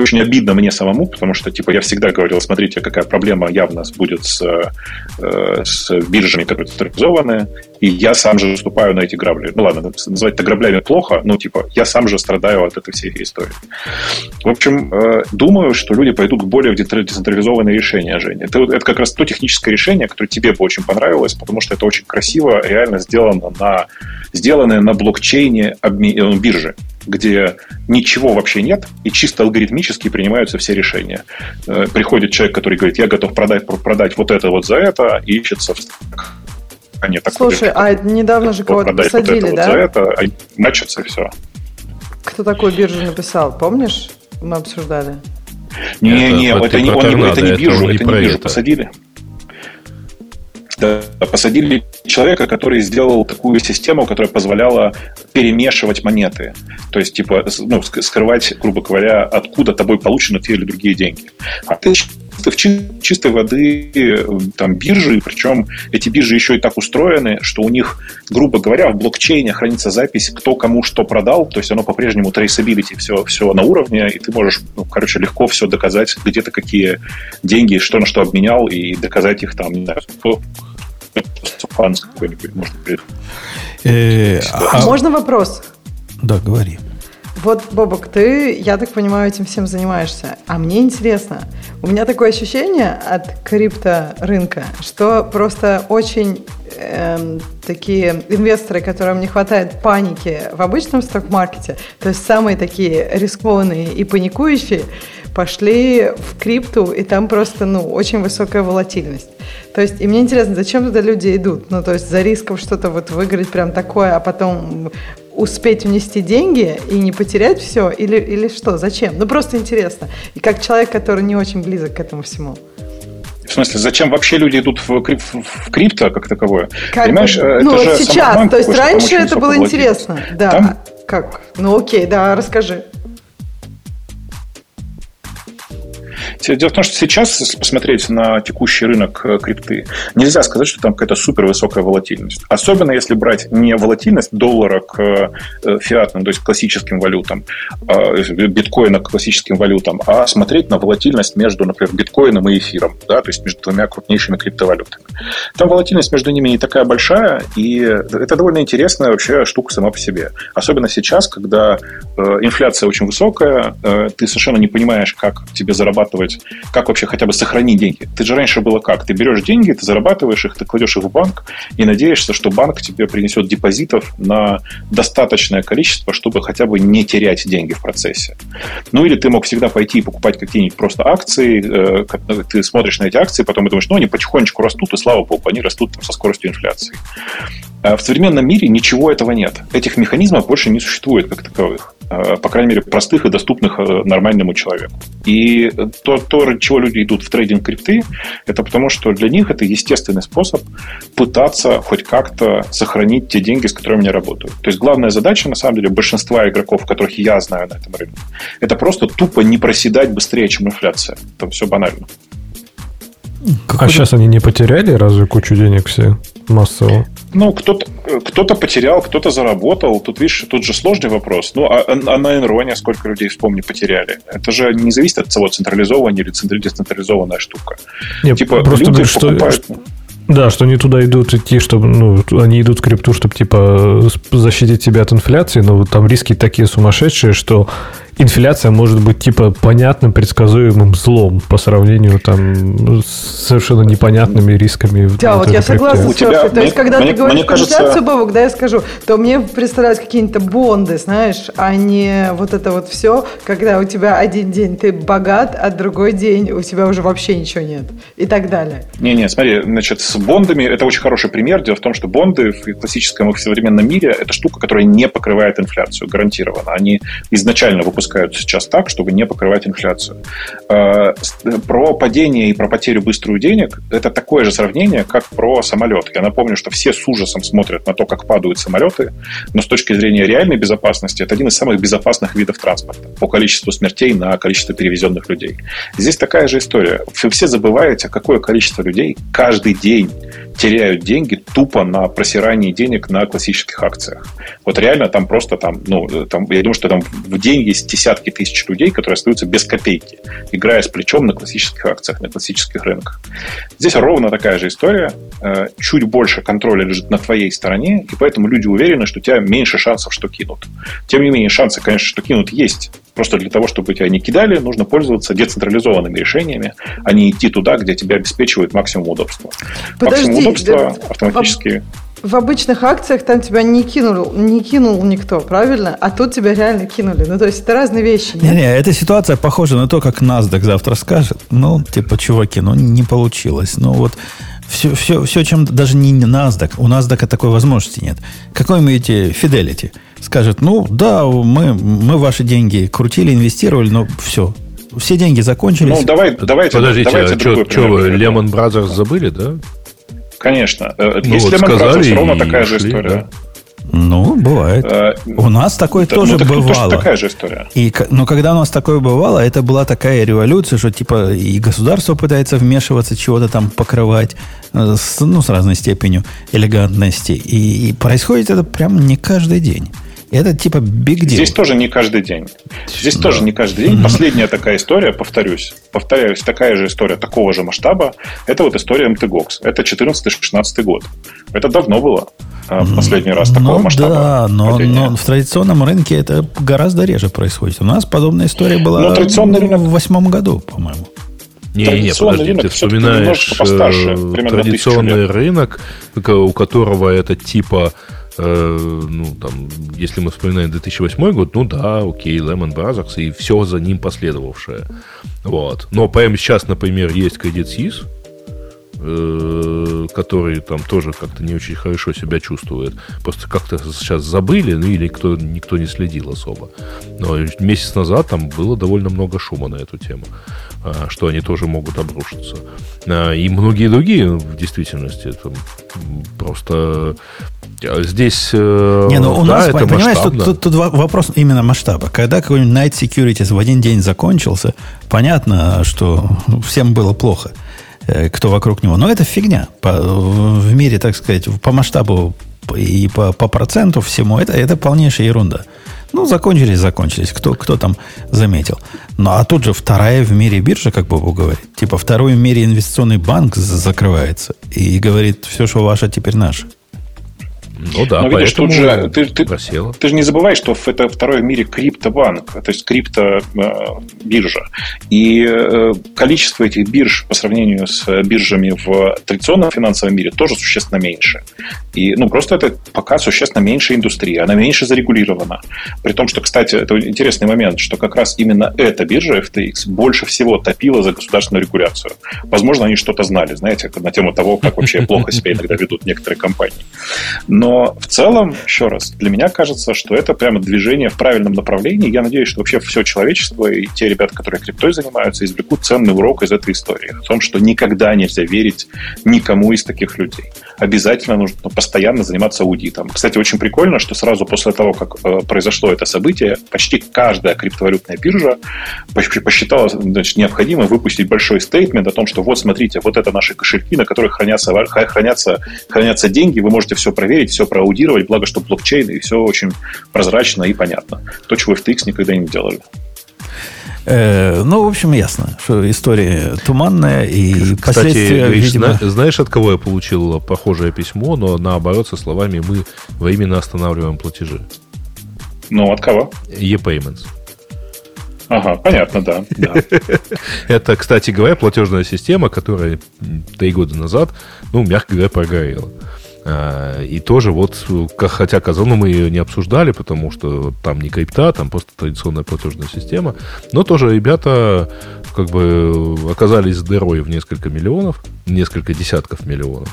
очень обидно мне самому, потому что, типа, я всегда говорил, смотрите, какая проблема явно будет с, э, с биржами, которые централизованы, и я сам же наступаю на эти грабли. Ну ладно, называть это граблями плохо, но, типа, я сам же страдаю от этой всей истории. В общем, э, думаю, что люди пойдут к более децентрализованные решения, Женя. Это, это как раз то техническое решение, которое тебе бы очень понравилось, потому что это очень красиво, реально сделано на, сделанное на блокчейне обме- э, биржи где ничего вообще нет, и чисто алгоритмически принимаются все решения. Э, приходит человек, который говорит, я готов продать, продать вот это вот за это, и ищется в а нет, Слушай, а недавно же кого-то посадили, вот это, да? Вот за это, а начется все. Кто такую биржу написал, помнишь? Мы обсуждали. Не-не, это, это, не, он, не, это не биржу, это не биржу посадили. Посадили человека, который сделал такую систему, которая позволяла перемешивать монеты. То есть, типа, ну, скрывать, грубо говоря, откуда тобой получены те или другие деньги. А ты в чистой воды там биржи, причем эти биржи еще и так устроены, что у них, грубо говоря, в блокчейне хранится запись, кто кому что продал, то есть оно по-прежнему traceability, все, все на уровне, и ты можешь, ну, короче, легко все доказать, где-то какие деньги, что на что обменял, и доказать их там, не знаю, какой-нибудь, может. Э, а можно вопрос? Да, говори. Вот, Бобок, ты, я так понимаю, этим всем занимаешься. А мне интересно, у меня такое ощущение от крипторынка, что просто очень э, такие инвесторы, которым не хватает паники в обычном сток-маркете, то есть самые такие рискованные и паникующие, пошли в крипту, и там просто, ну, очень высокая волатильность. То есть, и мне интересно, зачем туда люди идут? Ну, то есть, за риском что-то вот выиграть прям такое, а потом успеть внести деньги и не потерять все? Или, или что? Зачем? Ну, просто интересно. И как человек, который не очень близок к этому всему. В смысле, зачем вообще люди идут в, крип, в крипто как таковое? Как Понимаешь, бы, ну, вот сейчас, то есть раньше это было интересно. Да. Там... Как? Ну окей, да, расскажи. Дело в том, что сейчас, если посмотреть на текущий рынок э, крипты, нельзя сказать, что там какая-то супер высокая волатильность. Особенно если брать не волатильность доллара к э, фиатным, то есть классическим валютам, а, биткоина к классическим валютам, а смотреть на волатильность между, например, биткоином и эфиром, да, то есть между двумя крупнейшими криптовалютами. Там волатильность между ними не такая большая, и это довольно интересная вообще штука сама по себе. Особенно сейчас, когда э, инфляция очень высокая, ты совершенно не понимаешь, как тебе зарабатывать, как вообще хотя бы сохранить деньги. Ты же раньше было как? Ты берешь деньги, ты зарабатываешь их, ты кладешь их в банк и надеешься, что банк тебе принесет депозитов на достаточное количество, чтобы хотя бы не терять деньги в процессе. Ну или ты мог всегда пойти и покупать какие-нибудь просто акции, э, ты смотришь на эти акции, потом и думаешь, ну они потихонечку растут, и слава богу, они растут там, со скоростью инфляции. А в современном мире ничего этого нет. Этих механизмов больше не существует как таковых. А, по крайней мере, простых и доступных э, нормальному человеку. И то, то, ради чего люди идут в трейдинг крипты, это потому, что для них это естественный способ пытаться хоть как-то сохранить те деньги, с которыми они работают. То есть главная задача, на самом деле, большинства игроков, которых я знаю на этом рынке, это просто тупо не проседать быстрее, чем инфляция. Там все банально. А сейчас они не потеряли разве кучу денег все массово? Ну, кто-то кто потерял, кто-то заработал. Тут, видишь, тут же сложный вопрос. Ну, а, а на Enron сколько людей, вспомни, потеряли? Это же не зависит от того, централизованная или децентрализованная штука. Нет, типа, просто люди говорю, покупают... Что... Да, что они туда идут идти, чтобы, ну, они идут в крипту, чтобы, типа, защитить себя от инфляции, но там риски такие сумасшедшие, что инфляция может быть типа понятным, предсказуемым злом по сравнению там с совершенно непонятными рисками. Да, вот я согласна с тебя, То есть, когда мне, ты говоришь кажется... инфляцию, Бобок, да, я скажу, то мне представляют какие-то бонды, знаешь, а не вот это вот все, когда у тебя один день ты богат, а другой день у тебя уже вообще ничего нет и так далее. Не-не, смотри, значит, с бондами это очень хороший пример. Дело в том, что бонды в классическом и в современном мире это штука, которая не покрывает инфляцию, гарантированно. Они изначально выпускают выпускают сейчас так, чтобы не покрывать инфляцию. Э, про падение и про потерю быструю денег – это такое же сравнение, как про самолет. Я напомню, что все с ужасом смотрят на то, как падают самолеты, но с точки зрения реальной безопасности это один из самых безопасных видов транспорта по количеству смертей на количество перевезенных людей. Здесь такая же история. Вы все забываете, какое количество людей каждый день теряют деньги тупо на просирании денег на классических акциях. Вот реально там просто там, ну, там, я думаю, что там в день есть десятки тысяч людей, которые остаются без копейки, играя с плечом на классических акциях, на классических рынках. Здесь ровно такая же история. Э, чуть больше контроля лежит на твоей стороне, и поэтому люди уверены, что у тебя меньше шансов, что кинут. Тем не менее, шансы, конечно, что кинут есть. Просто для того, чтобы тебя не кидали, нужно пользоваться децентрализованными решениями, а не идти туда, где тебя обеспечивают максимум удобства. Подожди, максимум удобства да, автоматически в обычных акциях там тебя не кинул, не кинул никто, правильно? А тут тебя реально кинули. Ну, то есть это разные вещи. Не-не, эта ситуация похожа на то, как NASDAQ завтра скажет. Ну, типа, чуваки, ну, не получилось. Ну, вот все, все, все чем даже не NASDAQ. У NASDAQ такой возможности нет. Какой имеете Fidelity? Скажет, ну, да, мы, мы ваши деньги крутили, инвестировали, но все, все деньги закончились. Ну, давай, давайте, Подождите, давайте а что, вы Lehman Brothers забыли, да? Конечно. Э, ну, Если вот сказали, ровно такая же история. Да. Ну, бывает. А, у нас такое да, тоже ну, так, бывало. Тоже такая же история. И, но когда у нас такое бывало, это была такая революция, что типа и государство пытается вмешиваться, чего-то там покрывать, э, с, ну, с разной степенью элегантности. И, и происходит это прям не каждый день. Это типа big deal. Здесь тоже не каждый день. Здесь да. тоже не каждый день. Последняя такая история, повторюсь, повторяюсь, такая же история такого же масштаба, это вот история MTGOX. Это 14-16 год. Это давно было в последний раз такого ну, масштаба. Да, но, но в традиционном рынке это гораздо реже происходит. У нас подобная история была но традиционный рынок... в восьмом году, по-моему. Не, не, подожди, рынок ты вспоминаешь постарше, э, традиционный рынок, у которого это типа Э, ну, там, если мы вспоминаем 2008 год, ну да, окей, Lehman Brothers и все за ним последовавшее. Вот. Но прямо сейчас, например, есть Credit Suisse, э, который там тоже как-то не очень хорошо себя чувствует. Просто как-то сейчас забыли, ну или кто, никто не следил особо. Но месяц назад там было довольно много шума на эту тему, а, что они тоже могут обрушиться. И многие другие в действительности там, просто Здесь, э, Не, ну у да, нас, это понимаешь, тут, тут, тут вопрос именно масштаба. Когда какой-нибудь Night Securities в один день закончился, понятно, что всем было плохо, э, кто вокруг него. Но это фигня. По, в мире, так сказать, по масштабу и по, по проценту всему, это, это полнейшая ерунда. Ну, закончились, закончились. Кто, кто там заметил. Ну, а тут же вторая в мире биржа, как Бобу говорит. Типа второй в мире инвестиционный банк закрывается. И говорит, все, что ваше, теперь наше. Ну да, Но видишь, тут же ты, ты, ты же не забывай, что это второй в мире криптобанк, то есть криптобиржа. Э, и э, количество этих бирж по сравнению с биржами в традиционном финансовом мире тоже существенно меньше. И ну, просто это пока существенно меньше индустрии, она меньше зарегулирована. При том, что, кстати, это интересный момент, что как раз именно эта биржа FTX больше всего топила за государственную регуляцию. Возможно, они что-то знали, знаете, на тему того, как вообще плохо себя иногда ведут некоторые компании. Но но в целом, еще раз, для меня кажется, что это прямо движение в правильном направлении. Я надеюсь, что вообще все человечество и те ребята, которые криптой занимаются, извлекут ценный урок из этой истории. В том, что никогда нельзя верить никому из таких людей. Обязательно нужно постоянно заниматься аудитом. Кстати, очень прикольно, что сразу после того, как э, произошло это событие, почти каждая криптовалютная биржа посчитала значит, необходимо выпустить большой стейтмент о том, что вот смотрите, вот это наши кошельки, на которых хранятся, хранятся, хранятся деньги, вы можете все проверить, все проаудировать, благо, что блокчейн, и все очень прозрачно и понятно. То, чего FTX никогда не делали. Э, ну, в общем, ясно, что история туманная и Кстати, Гриш, видимо... знаешь, от кого я получил похожее письмо, но наоборот со словами «мы временно останавливаем платежи». Ну, от кого? E-Payments. Ага, понятно, да. да. Это, кстати говоря, платежная система, которая три года назад, ну, мягко говоря, прогорела. А, и тоже вот, хотя казалось, мы ее не обсуждали, потому что там не крипта, там просто традиционная платежная система, но тоже ребята как бы оказались с дырой в несколько миллионов, несколько десятков миллионов,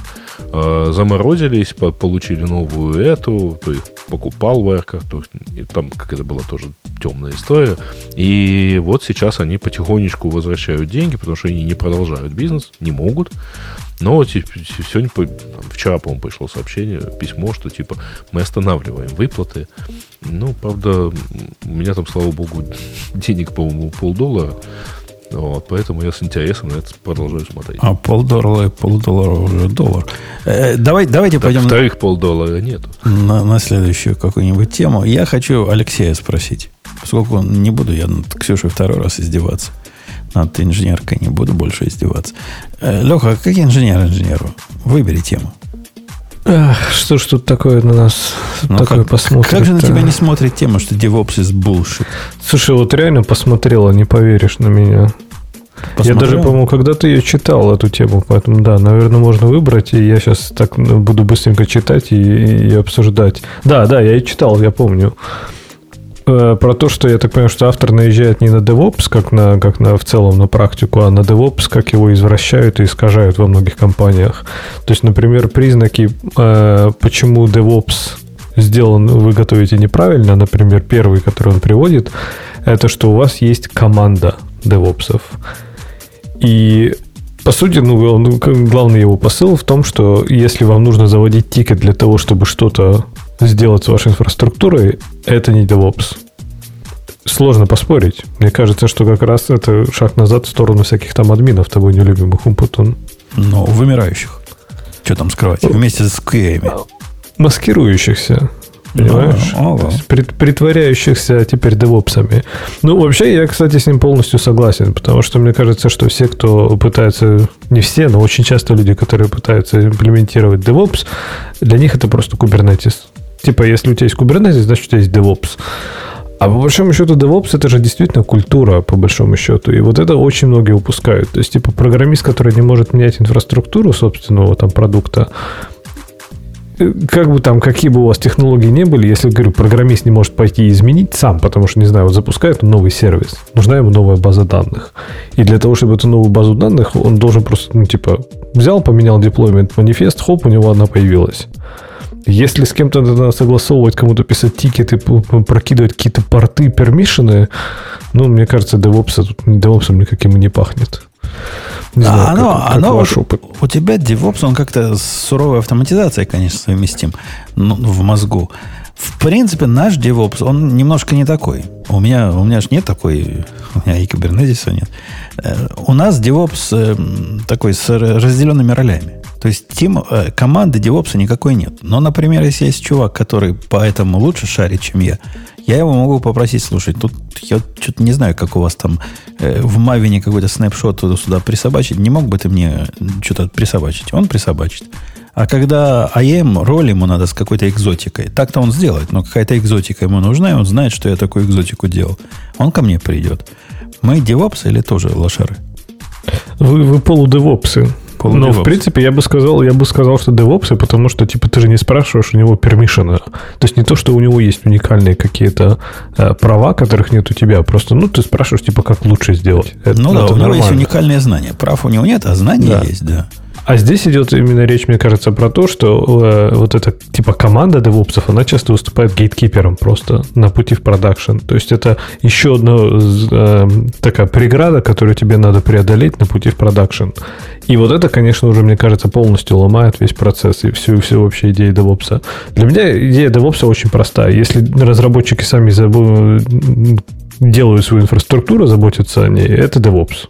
заморозились, получили новую эту, то есть покупал Верка, то есть, там какая-то была тоже темная история, и вот сейчас они потихонечку возвращают деньги, потому что они не продолжают бизнес, не могут, но сегодня, вчера, по-моему, пришло сообщение, письмо, что типа мы останавливаем выплаты. Ну, правда, у меня там, слава богу, денег, по-моему, полдоллара. Вот, поэтому я с интересом на это продолжаю смотреть. А полдоллара, полдоллара уже доллар. Э, давай, давайте так, пойдем... Вторых полдоллара нету. На, на следующую какую-нибудь тему. Я хочу Алексея спросить. Поскольку не буду я над Ксюшей второй раз издеваться над инженеркой не буду больше издеваться. Э, Леха, как инженер инженеру? Выбери тему. Ах, что ж тут такое на нас ну, такое как, посмотрит? Как же на тебя не смотрит тема, что DevOps из bullshit? Слушай, вот реально посмотрела, не поверишь на меня. Посмотрел? Я даже, по-моему, когда-то ее читал, эту тему, поэтому да, наверное, можно выбрать, и я сейчас так буду быстренько читать и, и обсуждать. Да, да, я и читал, я помню. Э, про то, что я так понимаю, что автор наезжает не на DevOps, как на, как на в целом на практику, а на DevOps, как его извращают и искажают во многих компаниях. То есть, например, признаки, э, почему DevOps сделан, вы готовите неправильно, например, первый, который он приводит, это что у вас есть команда DevOps. И по сути, ну, он, главный его посыл в том, что если вам нужно заводить тикет для того, чтобы что-то сделать с вашей инфраструктурой, это не DevOps. Сложно поспорить. Мне кажется, что как раз это шаг назад в сторону всяких там админов, тобой нелюбимых Умпутун. Но вымирающих. Что там скрывать? Вместе с QA. Маскирующихся. Понимаешь? Ну, То есть, прит, притворяющихся теперь девопсами. Ну, вообще, я, кстати, с ним полностью согласен, потому что мне кажется, что все, кто пытается, не все, но очень часто люди, которые пытаются имплементировать DevOps, для них это просто Kubernetes. Типа, если у тебя есть Kubernetes, значит, у тебя есть DevOps. А по большому счету DevOps это же действительно культура, по большому счету. И вот это очень многие упускают. То есть, типа, программист, который не может менять инфраструктуру собственного там продукта, э, как бы там, какие бы у вас технологии не были, если, говорю, программист не может пойти изменить сам, потому что, не знаю, вот запускает он новый сервис, нужна ему новая база данных. И для того, чтобы эту новую базу данных, он должен просто, ну, типа, взял, поменял деплоймент манифест, хоп, у него одна появилась. Если с кем-то надо согласовывать, кому-то писать тикеты, прокидывать какие-то порты, пермишины, ну, мне кажется, DevOps тут DevOps никаким и не пахнет. Не знаю, оно, как, как оно ваш опыт. У тебя DevOps, он как-то с суровой автоматизацией, конечно, совместим ну, в мозгу. В принципе, наш DevOps, он немножко не такой. У меня, у меня же нет такой, у меня и кибернетиса нет. Э, у нас DevOps э, такой с разделенными ролями. То есть тим, э, команды DevOps никакой нет. Но, например, если есть чувак, который поэтому лучше шарит, чем я, я его могу попросить, слушай, тут я что-то не знаю, как у вас там э, в Мавине какой-то снапшот туда-сюда присобачить. Не мог бы ты мне что-то присобачить? Он присобачит. А когда АЕМ, роль ему надо с какой-то экзотикой, так-то он сделает, но какая-то экзотика ему нужна, и он знает, что я такую экзотику делал. Он ко мне придет. Мы девопсы или тоже лошары? Вы, вы полудевопсы. Ну, в принципе, я бы сказал, я бы сказал, что DevOps, потому что, типа, ты же не спрашиваешь у него пермишена. То есть не то, что у него есть уникальные какие-то э, права, которых нет у тебя, просто, ну, ты спрашиваешь, типа, как лучше сделать. Это, ну да, у него есть уникальные знания. Прав у него нет, а знания да. есть, да. А здесь идет именно речь, мне кажется, про то, что э, вот эта типа команда девопсов, она часто выступает гейткипером просто на пути в продакшн. То есть это еще одна э, такая преграда, которую тебе надо преодолеть на пути в продакшн. И вот это, конечно, уже, мне кажется, полностью ломает весь процесс и всю, всю вообще идею DevOps. Для меня идея DevOps очень простая. Если разработчики сами заб... делают свою инфраструктуру, заботятся о ней, это DevOps.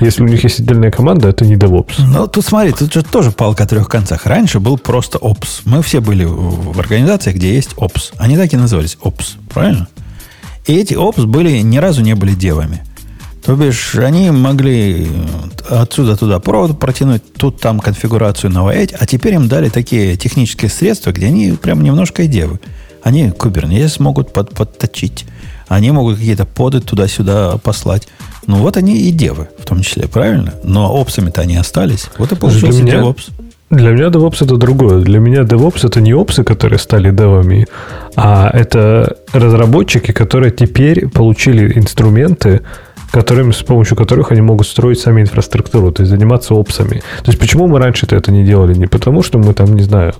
Если у них есть отдельная команда, это не DevOps. Ну, тут смотри, тут же тоже палка о трех концах. Раньше был просто Ops. Мы все были в организациях, где есть Ops. Они так и назывались Ops, правильно? И эти Ops были, ни разу не были девами. То бишь, они могли отсюда туда провод протянуть, тут там конфигурацию наваять, а теперь им дали такие технические средства, где они прям немножко и девы. Они Kubernetes могут под, подточить, они могут какие-то поды туда-сюда послать. Ну, вот они и девы, в том числе, правильно? Но опсами-то они остались. Вот и получился для меня, DevOps. Для меня DevOps это другое. Для меня DevOps это не опсы, которые стали девами, а это разработчики, которые теперь получили инструменты, которыми, с помощью которых они могут строить сами инфраструктуру, то есть заниматься опсами. То есть почему мы раньше это не делали? Не потому, что мы там, не знаю,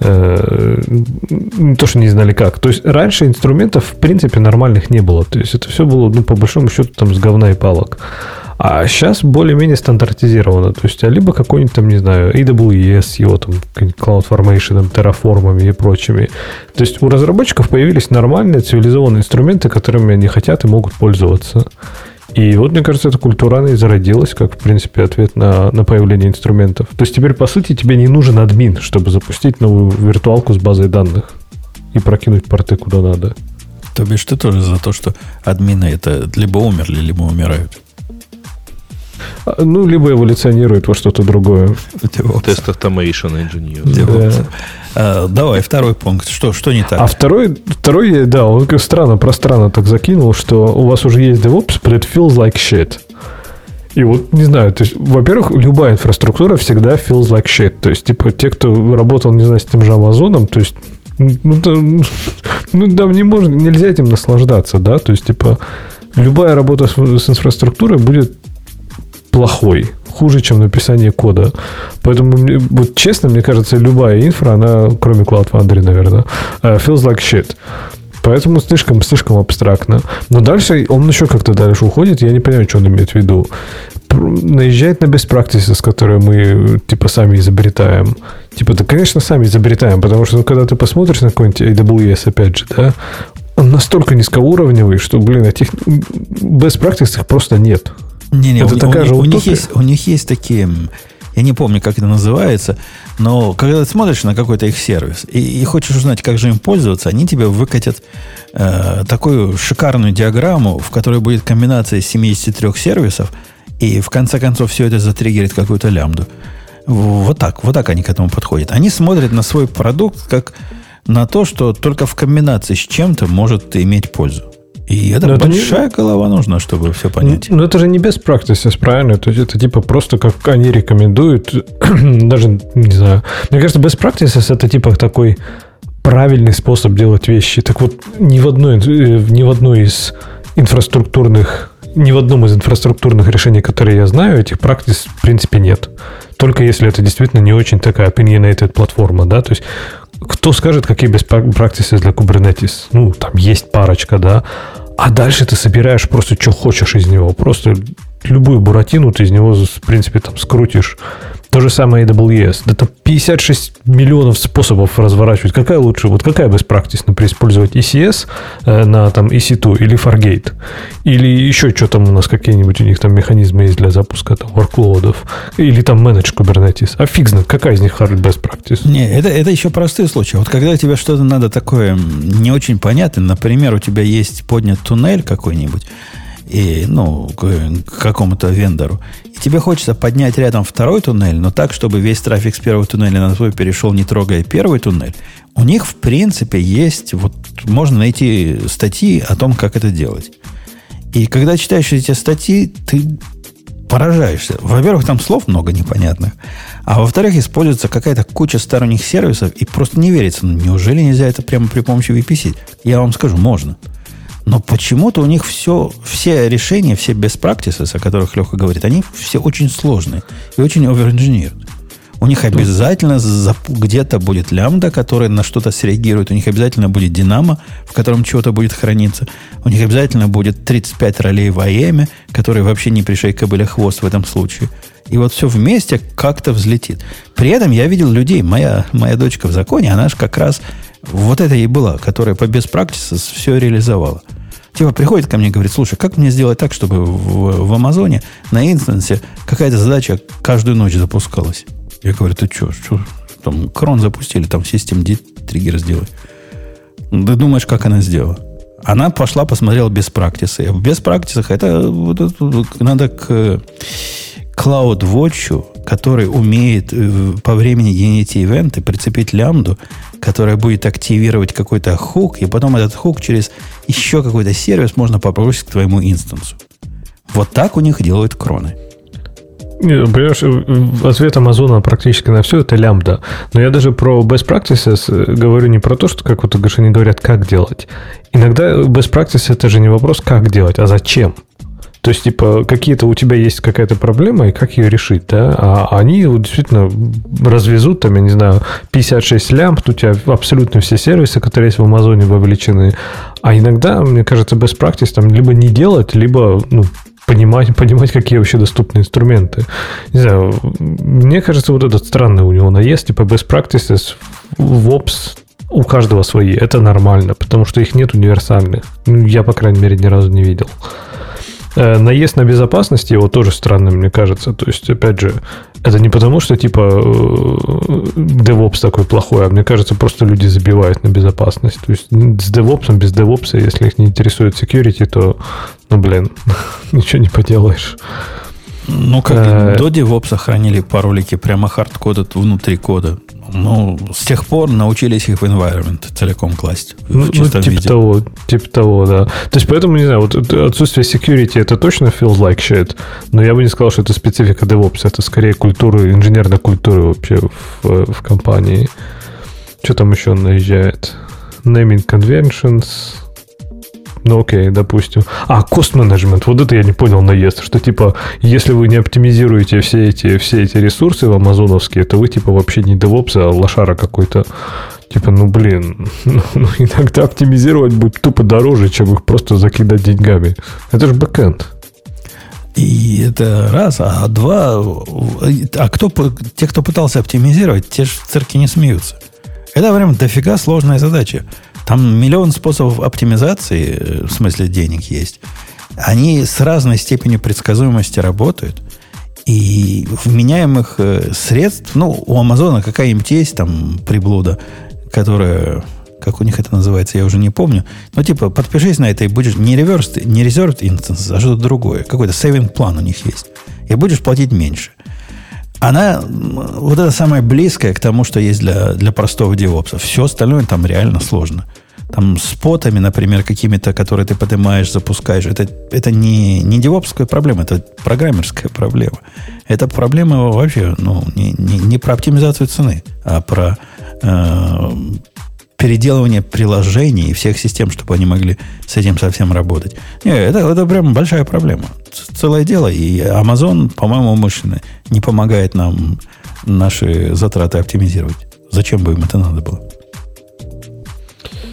э, не то, что не знали как. То есть раньше инструментов, в принципе, нормальных не было. То есть это все было, ну, по большому счету, там, с говна и палок. А сейчас более-менее стандартизировано. То есть, а либо какой-нибудь там, не знаю, AWS его там CloudFormation, Terraform и прочими. То есть у разработчиков появились нормальные цивилизованные инструменты, которыми они хотят и могут пользоваться. И вот, мне кажется, эта культура и зародилась, как, в принципе, ответ на, на появление инструментов. То есть теперь, по сути, тебе не нужен админ, чтобы запустить новую виртуалку с базой данных и прокинуть порты куда надо. То бишь ты тоже за то, что админы это либо умерли, либо умирают. А, ну, либо эволюционирует во что-то другое. Тест Automation Engineer. А, давай, второй пункт. Что, что не так? А второй, второй, да, он странно, пространно так закинул, что у вас уже есть DevOps, but it feels like shit. И вот, не знаю, то есть, во-первых, любая инфраструктура всегда feels like shit. То есть, типа, те, кто работал, не знаю, с тем же Амазоном, то есть, ну, там, ну, там не можно, нельзя этим наслаждаться, да, то есть, типа, любая работа с, с инфраструктурой будет плохой, хуже, чем написание кода. Поэтому, вот честно, мне кажется, любая инфра, она, кроме Cloud Foundry, наверное, э, feels like shit. Поэтому слишком, слишком абстрактно. Но дальше он еще как-то дальше уходит. Я не понимаю, что он имеет в виду. Наезжает на best practices, которые мы типа сами изобретаем. Типа, да, конечно, сами изобретаем, потому что ну, когда ты посмотришь на какой-нибудь AWS, опять же, да, он настолько низкоуровневый, что, блин, этих best practices просто нет. Не-не, это у, такая у, же у, них есть, у них есть такие, я не помню, как это называется, но когда ты смотришь на какой-то их сервис и, и хочешь узнать, как же им пользоваться, они тебе выкатят э, такую шикарную диаграмму, в которой будет комбинация из 73 сервисов, и в конце концов все это затриггерит какую-то лямбду. Вот так, вот так они к этому подходят. Они смотрят на свой продукт как на то, что только в комбинации с чем-то может иметь пользу. И это Но большая это не... голова нужна, чтобы все понять. Но это же не без practices, правильно? Это, это типа просто как они рекомендуют, даже, не знаю. Мне кажется, без practices это типа такой правильный способ делать вещи. Так вот, ни в одной, э, ни в одной из инфраструктурных ни в одном из инфраструктурных решений, которые я знаю, этих практис в принципе нет. Только если это действительно не очень такая opinionated платформа, да, то есть кто скажет, какие best practices для Kubernetes? Ну, там есть парочка, да. А дальше ты собираешь просто, что хочешь из него. Просто любую буратину ты из него, в принципе, там скрутишь то же самое AWS. Это 56 миллионов способов разворачивать. Какая лучше? Вот какая best practice, например, использовать ECS э, на там EC2 или Fargate? Или еще что там у нас, какие-нибудь у них там механизмы есть для запуска там workloadов? Или там manage Kubernetes? А фиг знает, какая из них best practice? Не, это, это еще простые случаи. Вот когда тебе что-то надо такое не очень понятное, например, у тебя есть поднят туннель какой-нибудь, и, ну, к, к какому-то вендору. И тебе хочется поднять рядом второй туннель, но так, чтобы весь трафик с первого туннеля на твой перешел, не трогая первый туннель. У них, в принципе, есть, вот можно найти статьи о том, как это делать. И когда читаешь эти статьи, ты поражаешься. Во-первых, там слов много непонятных. А во-вторых, используется какая-то куча сторонних сервисов, и просто не верится. Ну, неужели нельзя это прямо при помощи VPC? Я вам скажу, можно. Но почему-то у них все, все решения, все best practices, о которых Леха говорит, они все очень сложные и очень over-engineered. У них обязательно где-то будет лямбда, которая на что-то среагирует. У них обязательно будет динамо, в котором чего-то будет храниться. У них обязательно будет 35 ролей в АЕМе, которые вообще не пришей кобыля хвост в этом случае. И вот все вместе как-то взлетит. При этом я видел людей. Моя, моя дочка в законе, она же как раз вот это и была, которая по без все реализовала. Типа приходит ко мне и говорит, слушай, как мне сделать так, чтобы в, в Амазоне на инстансе какая-то задача каждую ночь запускалась? Я говорю, ты что, что там крон запустили, там систем триггер сделай. Ты думаешь, как она сделала? Она пошла, посмотрела без практисы. В без практисах это, вот, надо к Cloud Watch, который умеет э, по времени генерить ивенты, прицепить лямбду, которая будет активировать какой-то хук, и потом этот хук через еще какой-то сервис можно попросить к твоему инстансу. Вот так у них делают кроны. Понимаешь, э, ответ Амазона практически на все это лямбда. Но я даже про best practices э, говорю не про то, что, как вот они говорят, как делать. Иногда best practices это же не вопрос, как делать, а зачем. То есть, типа, какие-то у тебя есть какая-то проблема, и как ее решить, да? А они вот действительно развезут, там, я не знаю, 56 лямп, у тебя абсолютно все сервисы, которые есть в Амазоне, вовлечены. А иногда, мне кажется, best practice там либо не делать, либо, ну, понимать, понимать, какие вообще доступны инструменты. Не знаю, мне кажется, вот этот странный у него наезд, типа best practices в Ops у каждого свои. Это нормально, потому что их нет универсальных. Ну, я, по крайней мере, ни разу не видел. Э, наезд на безопасность его тоже странным, мне кажется. То есть, опять же, это не потому, что типа э, DevOps такой плохой, а мне кажется, просто люди забивают на безопасность. То есть с DevOps, без DevOps, если их не интересует security, то, ну, блин, ничего не поделаешь. Ну, как э, до DevOps хранили паролики прямо хардкодят внутри кода. Ну, с тех пор научились их в environment целиком класть. Ну, ну типа виде. того, типа того, да. То есть, поэтому, не знаю, вот отсутствие security это точно feels like shit, но я бы не сказал, что это специфика DevOps, это скорее культуры, инженерной культуры вообще в, в компании. Что там еще наезжает? Naming conventions, ну окей, допустим. А, management, вот это я не понял наезд, что типа, если вы не оптимизируете все эти, все эти ресурсы в амазоновские, то вы типа вообще не DevOps, а лошара какой-то. Типа, ну блин, ну, ну, иногда оптимизировать будет тупо дороже, чем их просто закидать деньгами. Это же бэкэнд. И это раз, а два, а кто, те, кто пытался оптимизировать, те же в цирке не смеются. Это прям дофига сложная задача. Там миллион способов оптимизации, э, в смысле денег есть. Они с разной степенью предсказуемости работают. И вменяемых э, средств, ну, у Амазона какая-нибудь есть там приблуда, которая, как у них это называется, я уже не помню. Но типа подпишись на это и будешь не реверс, не reserved instance, а что-то другое. Какой-то saving план у них есть. И будешь платить меньше. Она вот это самое близкое к тому, что есть для, для простого девопса. Все остальное там реально сложно. Там с потами, например, какими-то, которые ты поднимаешь, запускаешь, это, это не, не девопская проблема, это программерская проблема. Это проблема вообще ну, не, не, не про оптимизацию цены, а про э, переделывание приложений и всех систем, чтобы они могли с этим совсем работать. Не, это, это прям большая проблема. Целое дело. И Amazon, по-моему, умышленно не помогает нам наши затраты оптимизировать. Зачем бы им это надо было?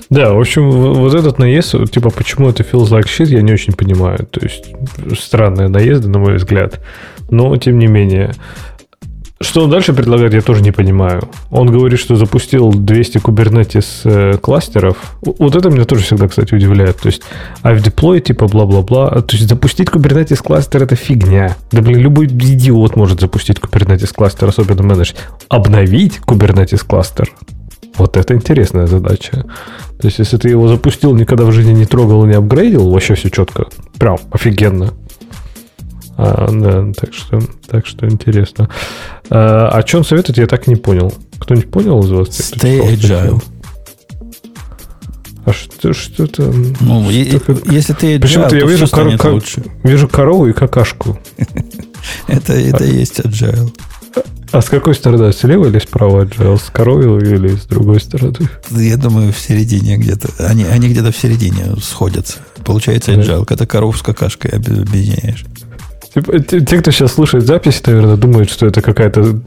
Да, в общем, вот этот наезд, типа, почему это feels like shit, я не очень понимаю. То есть, странные наезды, на мой взгляд. Но, тем не менее, что он дальше предлагает, я тоже не понимаю. Он говорит, что запустил 200 Kubernetes э, кластеров. Вот это меня тоже всегда, кстати, удивляет. То есть, а в deploy типа бла-бла-бла. То есть, запустить Kubernetes кластер это фигня. Да, блин, любой идиот может запустить Kubernetes кластер, особенно менедж. Обновить Kubernetes кластер вот это интересная задача. То есть, если ты его запустил, никогда в жизни не трогал и не апгрейдил, вообще все четко. Прям офигенно. А, да, так что, так что интересно. А, что он советует, я так и не понял. Кто-нибудь понял из вас? Stay agile. А что, что это? Ну, что и, если ты agile, Почему-то я вижу, кор- ко- вижу корову и какашку. это, это и есть agile. А с какой стороны? Слева или справа agile? С коровой или с другой стороны? Я думаю, в середине где-то. Они, они где-то в середине сходятся. Получается agile, да. когда корову с какашкой объединяешь. Типа, те, кто сейчас слушает записи, наверное, думают, что это какая-то,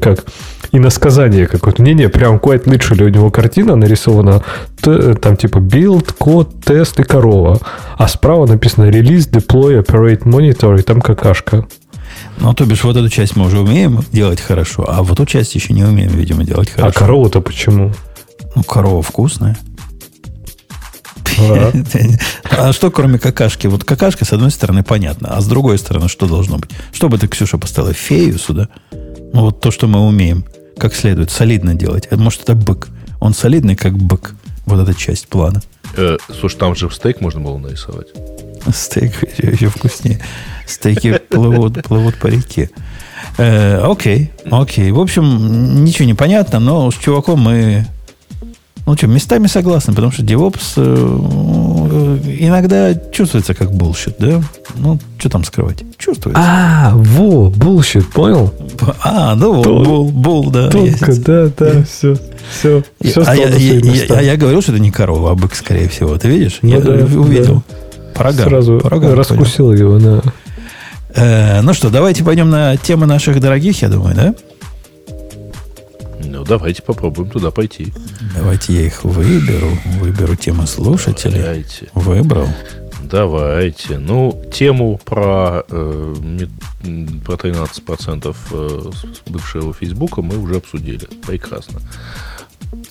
как, иносказание какое-то. Не-не, прям quite literally у него картина нарисована, там типа build, код, тест и корова. А справа написано release, deploy, operate, monitor, и там какашка. Ну, то бишь, вот эту часть мы уже умеем делать хорошо, а вот эту часть еще не умеем, видимо, делать а хорошо. А корова-то почему? Ну, корова вкусная. А что кроме какашки? Вот какашка, с одной стороны, понятно. А с другой стороны, что должно быть? Что бы ты, Ксюша, поставила? Фею сюда? Ну, вот то, что мы умеем. Как следует, солидно делать. Может, это бык. Он солидный, как бык. Вот эта часть плана. Э, слушай, там же стейк можно было нарисовать. Стейк еще вкуснее. Стейки плывут, плывут по реке. Э, окей, окей. В общем, ничего не понятно, но с чуваком мы ну что, местами согласны, потому что DevOps э, иногда чувствуется как bullshit, да? Ну, что там скрывать? Чувствуется. А, во, bullshit, понял? А, ну вот, бул, бул, да. Только, да, да, все, все, все а я, я, я, а я говорил, что это не корова, а бык, скорее всего. Ты видишь? Ну, я да, увидел. Да. По Сразу по раскусил его, да. Э, ну что, давайте пойдем на темы наших дорогих, я думаю, да? Ну, давайте попробуем туда пойти. Давайте я их выберу. Выберу тему слушателей. Давайте. Выбрал. Давайте. Ну, тему про, э, про 13% э, бывшего Фейсбука мы уже обсудили. Прекрасно.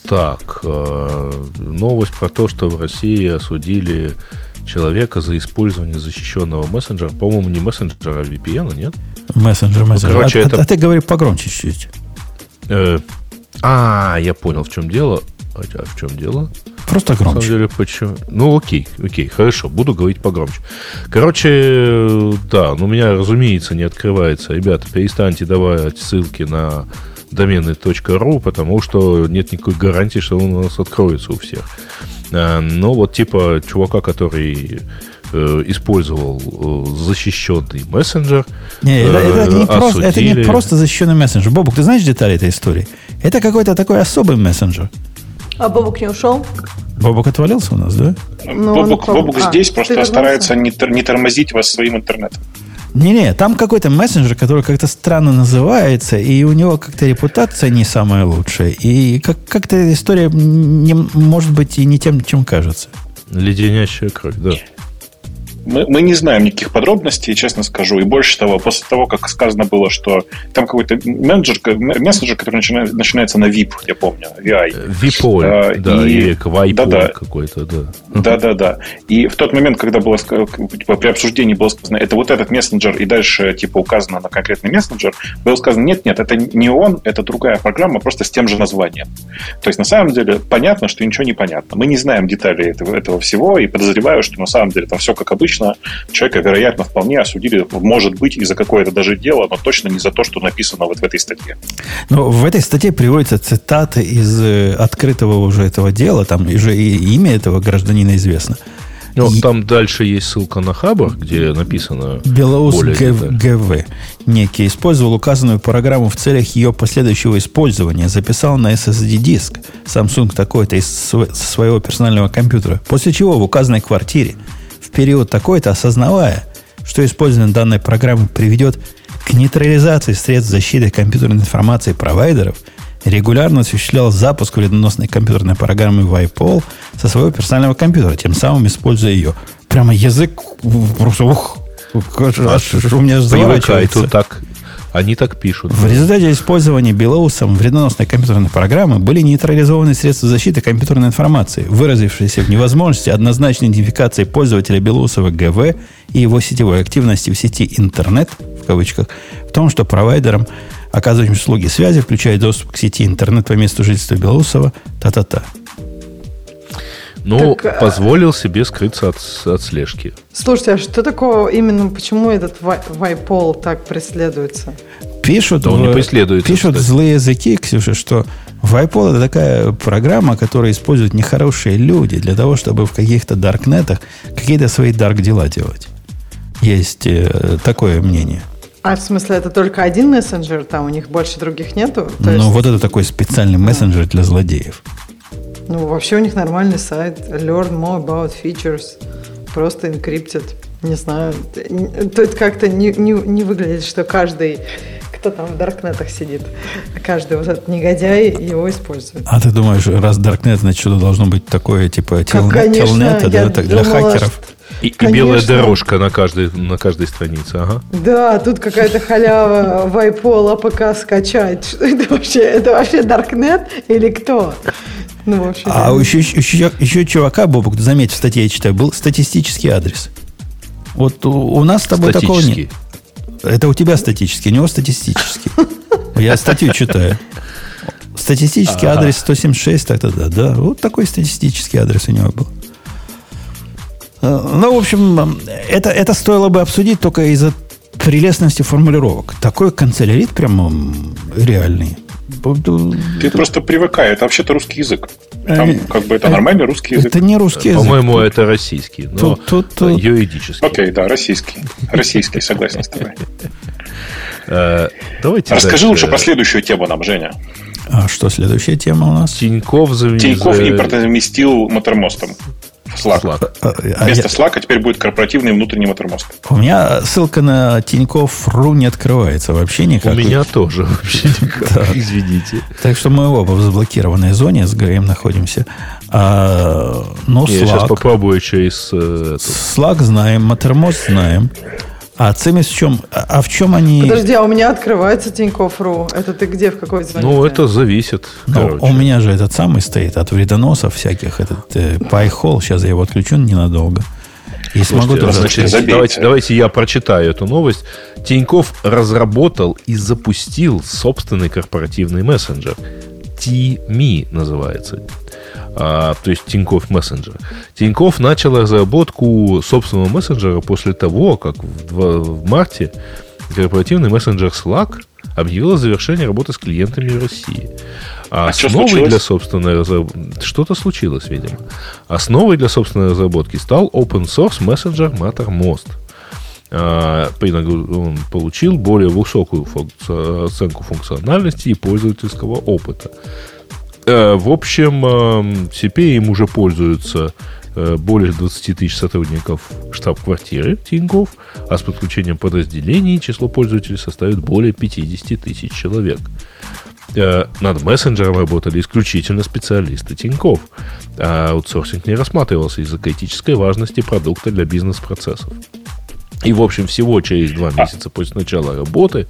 Так, э, новость про то, что в России осудили человека за использование защищенного мессенджера. По-моему, не мессенджера, а VPN, нет? Мессенджер, мессенджер. Ну, короче, а, это... а, а ты говори погромче чуть-чуть. Э, а, я понял, в чем дело. А в чем дело? Просто громче. На самом деле, почему? Ну, окей, окей, хорошо, буду говорить погромче. Короче, да, ну, у меня, разумеется, не открывается. Ребята, перестаньте давать ссылки на домены .ru, потому что нет никакой гарантии, что он у нас откроется у всех. А, но вот типа чувака, который э, использовал э, защищенный мессенджер. Не, это, это, не просто, это не просто защищенный мессенджер. Бобук, ты знаешь детали этой истории? Это какой-то такой особый мессенджер. А Бобук не ушел? Бобук отвалился у нас, да? Ну, Бобук, Бобук а, здесь просто старается не, не тормозить вас своим интернетом. Не-не, там какой-то мессенджер, который как-то странно называется, и у него как-то репутация не самая лучшая. И как- как-то история не, может быть и не тем, чем кажется. Леденящая кровь, да. Мы, мы не знаем никаких подробностей, честно скажу. И больше того, после того, как сказано было, что там какой-то менеджер, мессенджер, который начинает, начинается на VIP, я помню, VI. VIPOL, а, да, и, или VIPOL да, да, какой-то, да. Да-да-да. И в тот момент, когда было типа, при обсуждении было сказано, это вот этот мессенджер, и дальше типа указано на конкретный мессенджер, было сказано, нет-нет, это не он, это другая программа, просто с тем же названием. То есть, на самом деле, понятно, что ничего не понятно. Мы не знаем деталей этого, этого всего, и подозреваю, что на самом деле там все как обычно, обычно человека, вероятно, вполне осудили, может быть, и за какое-то даже дело, но точно не за то, что написано вот в этой статье. Но в этой статье приводятся цитаты из э, открытого уже этого дела, там уже и имя этого гражданина известно. Ну, и... там дальше есть ссылка на Хабр, где написано... Белоус ГВ некий использовал указанную программу в целях ее последующего использования, записал на SSD-диск Samsung такой-то из своего персонального компьютера, после чего в указанной квартире период такой-то, осознавая, что использование данной программы приведет к нейтрализации средств защиты компьютерной информации провайдеров, регулярно осуществлял запуск вредоносной компьютерной программы WiPol со своего персонального компьютера, тем самым используя ее. Прямо язык просто ух, аж у меня заворачивается. так они так пишут. В результате использования Белоусом вредоносной компьютерной программы были нейтрализованы средства защиты компьютерной информации, выразившиеся в невозможности однозначной идентификации пользователя Белоусова ГВ и его сетевой активности в сети интернет, в кавычках, в том, что провайдерам оказывать услуги связи, включая доступ к сети интернет по месту жительства Белоусова, та-та-та. Ну, так, а позволил себе скрыться от, от слежки. Слушайте, а что такого именно, почему этот вайпол так преследуется? Пишут, да он не преследуется, пишут злые языки, Ксюша, что Вайпол это такая программа, которую используют нехорошие люди для того, чтобы в каких-то даркнетах какие-то свои дарк дела делать. Есть э, такое мнение. А в смысле, это только один мессенджер, там у них больше других нету? То ну, есть... вот это такой специальный мессенджер для злодеев. Ну, вообще у них нормальный сайт. Learn more about features. Просто encrypted. Не знаю. Тут как-то не, не, не выглядит, что каждый кто там в Даркнетах сидит. Каждый вот этот негодяй его использует. А ты думаешь, раз Даркнет, значит, что-то должно быть такое, типа, телнета, да, так, для хакеров? И, и белая дорожка на каждой, на каждой странице, ага. Да, тут какая-то халява вайпол APK скачать. Это вообще, это вообще Даркнет или кто? Ну, вообще, а да. еще, еще, еще чувака, Бобок, заметь, в статье я читаю, был статистический адрес. Вот у, у нас с тобой такого нет. Это у тебя статический, у него статистический. Я статью читаю. Статистический адрес 176, так-то да, да. Вот такой статистический адрес у него был. Э, ну, в общем, это, это стоило бы обсудить только из-за прелестности формулировок. Такой канцелярит прямо реальный. Ты просто привыкай, это вообще-то русский язык. Там, э, как бы это нормальный русский язык. Это не русский язык. По-моему, это российский, но тут, тут, тут... юридический. Окей, да, российский. Российский, согласен с тобой. Э, давайте Расскажи лучше про следующую тему нам, Женя. А что следующая тема у нас? Тиньков, Тиньков импорт заместил мотормостом. Slack. Slack. А, а Вместо Slack а теперь будет корпоративный внутренний мотормост. У меня ссылка на Тинькофф.ру не открывается вообще никак. У меня тоже вообще никак. Извините. Так что мы оба в заблокированной зоне с Греем находимся. А, ну, Я сейчас попробую через... Э, Slack знаем, мотормост знаем. А цимис в чем? А в чем они... Подожди, а у меня открывается Тинькофф.ру. Это ты где, в какой зоне? Ну, это зависит. Ну, у меня же этот самый стоит от вредоносов всяких. Этот э, PyHole. Сейчас я его отключу ненадолго. И Слушайте, смогу тоже значит, давайте, давайте я прочитаю эту новость. Тиньков разработал и запустил собственный корпоративный мессенджер. T-Me называется а, то есть Тинькофф мессенджер. Тинькофф начал разработку собственного мессенджера после того, как в, в марте корпоративный мессенджер Slack объявил о завершении работы с клиентами в России. А, а основой для собственной разработки... Что-то случилось, видимо. Основой для собственной разработки стал open source мессенджер Mattermost. А, он получил более высокую функцию, оценку функциональности и пользовательского опыта. Э, в общем, теперь им уже пользуются э, более 20 тысяч сотрудников штаб-квартиры Тинькофф, а с подключением подразделений число пользователей составит более 50 тысяч человек. Э, над мессенджером работали исключительно специалисты Тинькофф, а аутсорсинг не рассматривался из-за критической важности продукта для бизнес-процессов. И, в общем, всего через два месяца после начала работы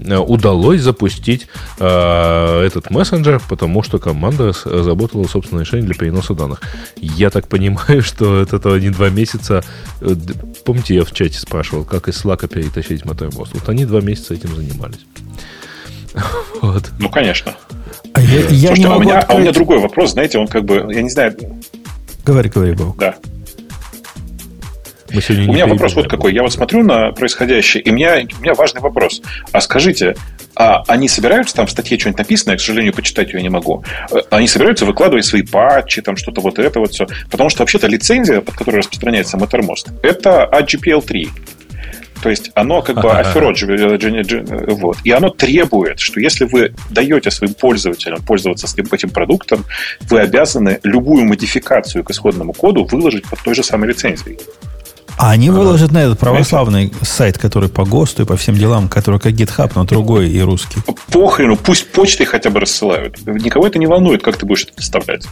э, удалось запустить э, этот мессенджер, потому что команда разработала собственное решение для переноса данных. Я так понимаю, что это не два месяца. Э, помните, я в чате спрашивал, как из Slack перетащить моторбост. Вот они два месяца этим занимались. Вот. Ну, конечно. А, я, я Слушайте, а, у меня, открыть... а у меня другой вопрос, знаете, он как бы, я не знаю... Говори, говори, Бог. Да. Мы сегодня У меня вопрос вот какой. Я вот смотрю на происходящее, и у меня, у меня важный вопрос. А скажите, а они собираются, там в статье что-нибудь написано, я, к сожалению, почитать ее не могу. Э, они собираются выкладывать свои патчи, там что-то вот это вот все. Потому что вообще-то лицензия, под которой распространяется Mattermost, это AGPL3. То есть оно как бы аферот, вот. И оно требует, что если вы даете своим пользователям пользоваться этим продуктом, вы обязаны любую модификацию к исходному коду выложить под той же самой лицензией. А они выложат на этот православный сайт, который по ГОСТу и по всем делам, который как GitHub, но другой и русский. Похрену, пусть почтой хотя бы рассылают. Никого это не волнует, как ты будешь это доставлять.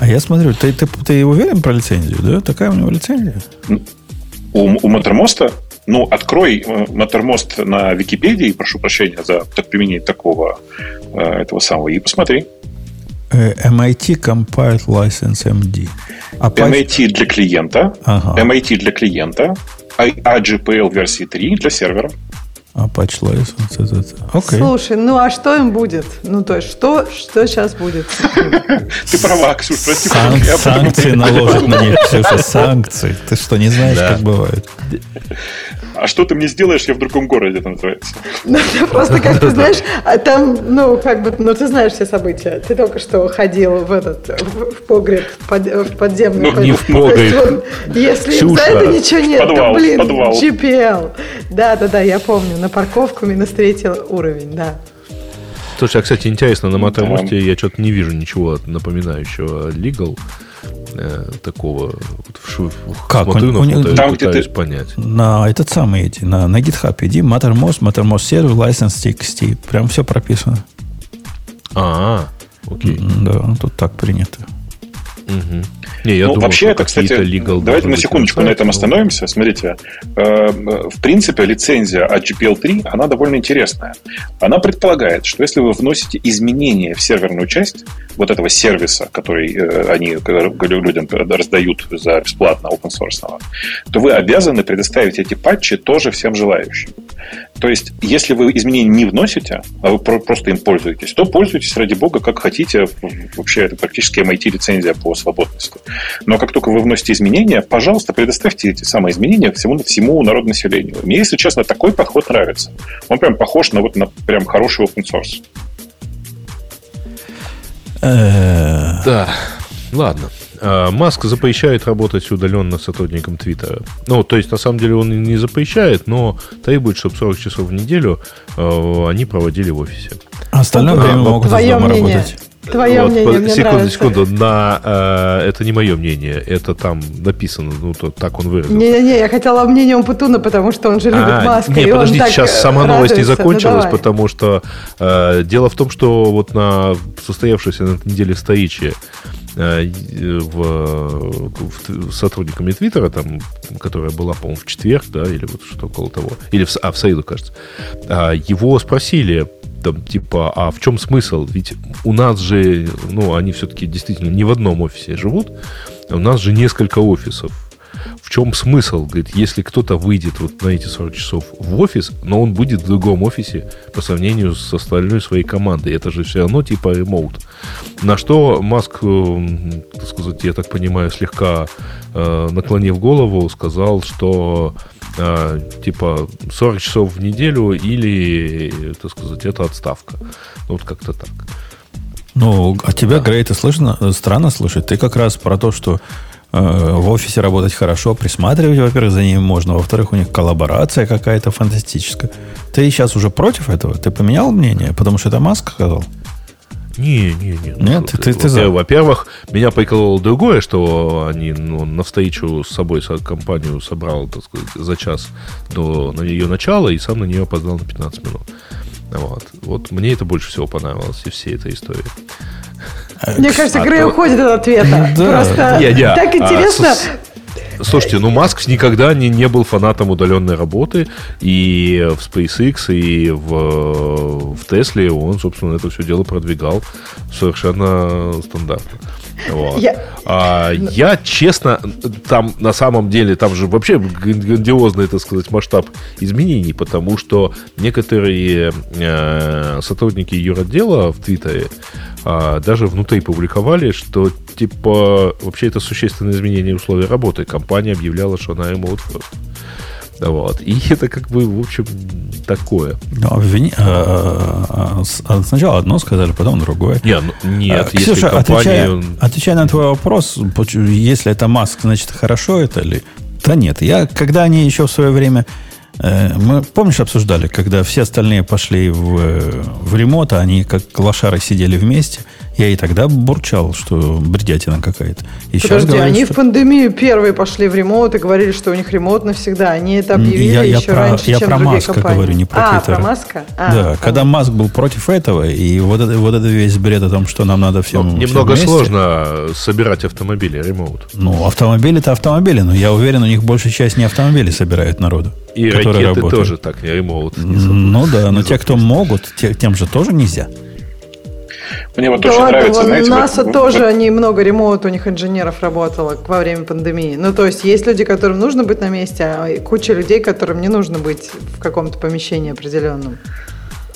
А я смотрю, ты, ты, ты уверен про лицензию, да? Такая у него лицензия? У, у Маттермоста? Ну, открой Маттермост на Википедии, прошу прощения за применение такого э, этого самого, и посмотри. MIT Compiled License MD. MIT для клиента, ага. MIT для клиента, AGPL версии 3 для сервера. Apache License. Это, это. Okay. Слушай, ну а что им будет? Ну, то есть, что, что сейчас будет? Ты права, Ксюша, прости. Санкции наложат на них, Ксюша, санкции. Ты что, не знаешь, как бывает? а что ты мне сделаешь, я в другом городе, это называется. Ну, просто как ты знаешь, а там, ну, как бы, ну, ты знаешь все события. Ты только что ходил в этот, в погреб, в подземный. Ну, не в погреб. Если за это ничего нет, то, блин, GPL. Да, да, да, я помню, на парковку минус третий уровень, да. Слушай, а, кстати, интересно, на Матамосте я что-то не вижу ничего напоминающего Legal э, такого. Вот, как? Смотрю он, на фото, там, пытаюсь ты... понять. На этот самый иди, на, на GitHub иди, Mattermost, Mattermost сервер, license TXT. Прям все прописано. А, окей. Да, тут так принято. Угу. Не, я ну, думал, вообще это, кстати, давайте на секундочку на этом остановимся. Смотрите, э, в принципе, лицензия от GPL3, она довольно интересная. Она предполагает, что если вы вносите изменения в серверную часть вот этого сервиса, который э, они людям раздают за бесплатно open source, то вы обязаны предоставить эти патчи тоже всем желающим. То есть, если вы изменения не вносите, а вы просто им пользуетесь, то пользуйтесь, ради бога, как хотите. Вообще, это практически MIT-лицензия по свободности. Но как только вы вносите изменения, пожалуйста, предоставьте эти самые изменения всему, всему народу населению. Мне, если честно, такой подход нравится. Он прям похож на вот на прям хороший open source. Э. Да, ладно. А, Маск запрещает работать удаленно сотрудникам Твиттера. Ну, то есть, на самом деле, он не запрещает, но требует, чтобы 40 часов в неделю э, они проводили в офисе. Остальное а, время могут из дома мнение. работать. Твое вот, мнение, мне секунду, нравится. секунду. На, э, это не мое мнение, это там написано, ну, то, так он выразился. Не-не-не, я хотела мнение Умпутуна, потому что он же любит а, Маска. Не, подождите, сейчас сама радуется. новость не закончилась, ну, потому что э, дело в том, что вот на состоявшейся на этой неделе встрече э, в, в, сотрудниками Твиттера, там, которая была, по-моему, в четверг, да, или вот что около того, или в, а, в среду, кажется, э, его спросили, там, типа, а в чем смысл? Ведь у нас же, ну, они все-таки действительно не в одном офисе живут, а у нас же несколько офисов. В чем смысл? Говорит, если кто-то выйдет вот на эти 40 часов в офис, но он будет в другом офисе по сравнению с остальной своей командой. Это же все равно типа ремоут. На что Маск, э, так сказать, я так понимаю, слегка э, наклонив голову, сказал, что а, типа 40 часов в неделю или, так сказать, это отставка. Ну, вот как-то так. Ну, от тебя, да. Грей, это слышно, странно слышать. Ты как раз про то, что э, в офисе работать хорошо, присматривать, во-первых, за ними можно, во-вторых, у них коллаборация какая-то фантастическая. Ты сейчас уже против этого? Ты поменял мнение? Потому что это Маск сказал? Не, не, не. Ну, Нет, ты, ты, ты за. Во-первых, меня прикололо другое, что они ну, на встречу с собой компанию собрал, так сказать, за час до на ее начала и сам на нее опоздал на 15 минут. Вот. вот мне это больше всего понравилось и всей этой истории. Мне кажется, Грей а уходит от ответа. Просто так интересно. Слушайте, ну Маск никогда не, не был фанатом удаленной работы, и в SpaceX, и в, в Тесле он, собственно, это все дело продвигал совершенно стандартно. Вот. Я... А, я, честно, там на самом деле, там же вообще грандиозный, так сказать, масштаб изменений, потому что некоторые э, сотрудники юротдела в Твиттере э, даже внутри публиковали, что типа вообще это существенное изменение условий работы. Компания объявляла, что она remote first. Вот. И это как бы, в общем, такое. Ну, обвини... а, а, сначала одно сказали, потом другое. Не, ну, нет, а, Ксюша, компания... отвечая, отвечая на твой вопрос, если это Маск, значит, хорошо это ли? Да нет. Я, когда они еще в свое время... Э, мы, помнишь, обсуждали, когда все остальные пошли в, в ремонт, а они как лошары сидели вместе, Я и тогда бурчал, что бредятина какая-то. И Подожди, говорят, они что... в пандемию первые пошли в ремонт и говорили, что у них ремонт навсегда. Они это объявили я, я еще про, раньше, я чем про Маска компании. говорю, не про А, про Маска? А, да, понятно. когда Маск был против этого, и вот это, вот это весь бред о том, что нам надо всем... Ну, немного вместе. сложно собирать автомобили ремонт. Ну, автомобили-то автомобили, но я уверен, у них большая часть не автомобили собирают народу. И ракеты работают. тоже так не ремонт. Не ну да, но те, кто могут, тем же тоже нельзя. Мне вот да очень ладно, нравится, знаете... НАСА вот, тоже, вот... они много ремонт у них инженеров работало во время пандемии. Ну, то есть, есть люди, которым нужно быть на месте, а куча людей, которым не нужно быть в каком-то помещении определенном.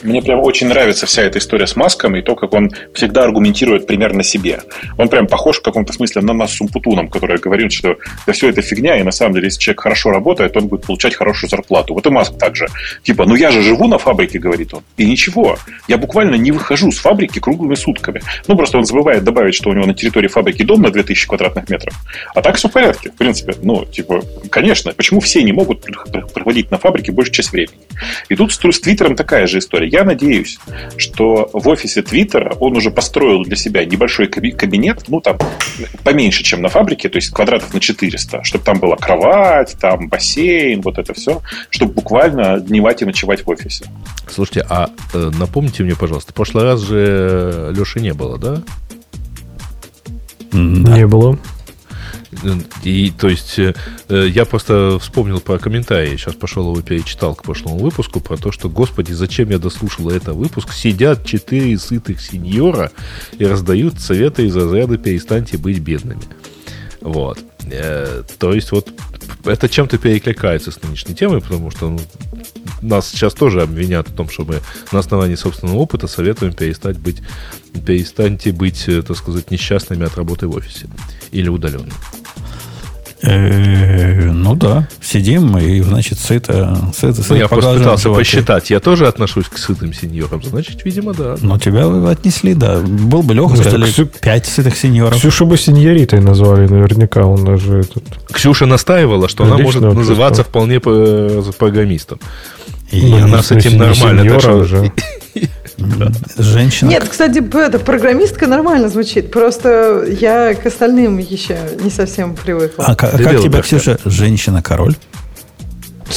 Мне прям очень нравится вся эта история с Маском и то, как он всегда аргументирует примерно себе. Он прям похож в каком-то смысле на нас с Умпутуном, который говорит, что да все это фигня, и на самом деле, если человек хорошо работает, он будет получать хорошую зарплату. Вот и Маск также. Типа, ну я же живу на фабрике, говорит он. И ничего. Я буквально не выхожу с фабрики круглыми сутками. Ну, просто он забывает добавить, что у него на территории фабрики дом на 2000 квадратных метров. А так все в порядке, в принципе. Ну, типа, конечно. Почему все не могут проводить на фабрике большую часть времени? И тут с Твиттером такая же история. Я надеюсь, что в офисе Твиттера он уже построил для себя небольшой кабинет, ну, там, поменьше, чем на фабрике, то есть квадратов на 400, чтобы там была кровать, там бассейн, вот это все, чтобы буквально дневать и ночевать в офисе. Слушайте, а э, напомните мне, пожалуйста, в прошлый раз же Леши не было, да? Не было. И, то есть, э, я просто вспомнил про комментарии, сейчас пошел его перечитал к прошлому выпуску, про то, что, господи, зачем я дослушал этот выпуск? Сидят четыре сытых сеньора и раздают советы из разряда «перестаньте быть бедными». Вот. Э, то есть, вот это чем-то перекликается с нынешней темой, потому что ну, нас сейчас тоже обвинят в том, что мы на основании собственного опыта советуем перестать быть, перестаньте быть, э, так сказать, несчастными от работы в офисе или удаленно. Э, ну да, сидим и, значит, сыто... сыто, сыто ну, я просто пытался животы. посчитать. Я тоже отношусь к сытым сеньорам. Значит, видимо, да. Но тебя отнесли, да. Был бы Леха, ну, сказали, Ксю... пять сытых сеньоров. Ксюшу бы сеньоритой назвали наверняка. Он даже этот... Ксюша настаивала, что она может называться вполне программистом. И ну, она с этим нормально. Так что... уже. Женщина. Нет, кстати, это программистка нормально звучит. Просто я к остальным еще не совсем привыкла. А, как, как тебя, Ксюша, женщина-король?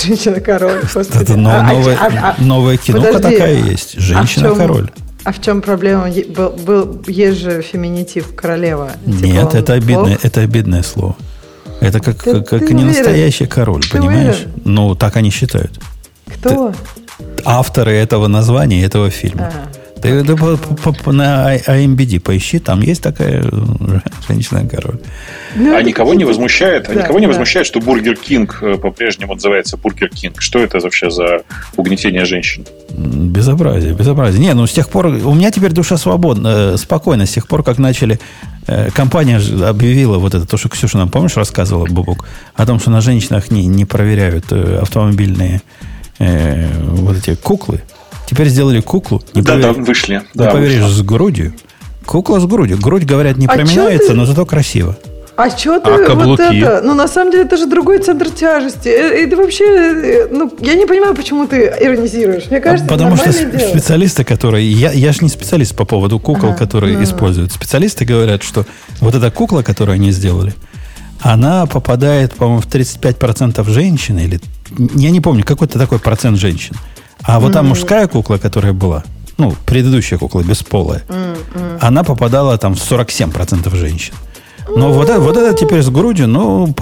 Женщина-король. Это а, новое, а, а, новая киноха подожди, такая есть. Женщина-король. А в чем проблема? Был, был, есть же феминитив королева. Типа Нет, это обидное, это обидное слово. Это как, ты, как, как не настоящий король, ты понимаешь? Уверен? Ну, так они считают. Кто? Ты, авторы этого названия, этого фильма. Ага. Ты, ты по, по, по, на IMDb поищи, там есть такая э, женщина-король. Ну, а никого не возмущает, а да, никого не да. возмущает, что Burger King э, по-прежнему называется Burger King. Что это вообще за угнетение женщин? Безобразие, безобразие. Не, ну с тех пор у меня теперь душа свободна, э, спокойна. С тех пор, как начали компания объявила вот это, то, что Ксюша нам, помнишь, рассказывала, Бубук, о том, что на женщинах не, не проверяют автомобильные э, вот эти куклы. Теперь сделали куклу. Не да, повер... да, вышли. Не да, поверишь, вышла. с грудью. Кукла с грудью. Грудь, говорят, не а проминается, но зато красиво. А что ты а вот это? Ну, на самом деле, это же другой центр тяжести. Это вообще, э, ну, я не понимаю, почему ты иронизируешь. Мне кажется, Потому что дело. специалисты, которые... Я, я же не специалист по поводу кукол, ага, которые ага. используют. Специалисты говорят, что вот эта кукла, которую они сделали, она попадает, по-моему, в 35% женщин, или я не помню, какой-то такой процент женщин. А вот mm-hmm. та мужская кукла, которая была, ну, предыдущая кукла, бесполая, mm-hmm. она попадала там в 47% женщин. Но вот это, вот это теперь с грудью, ну,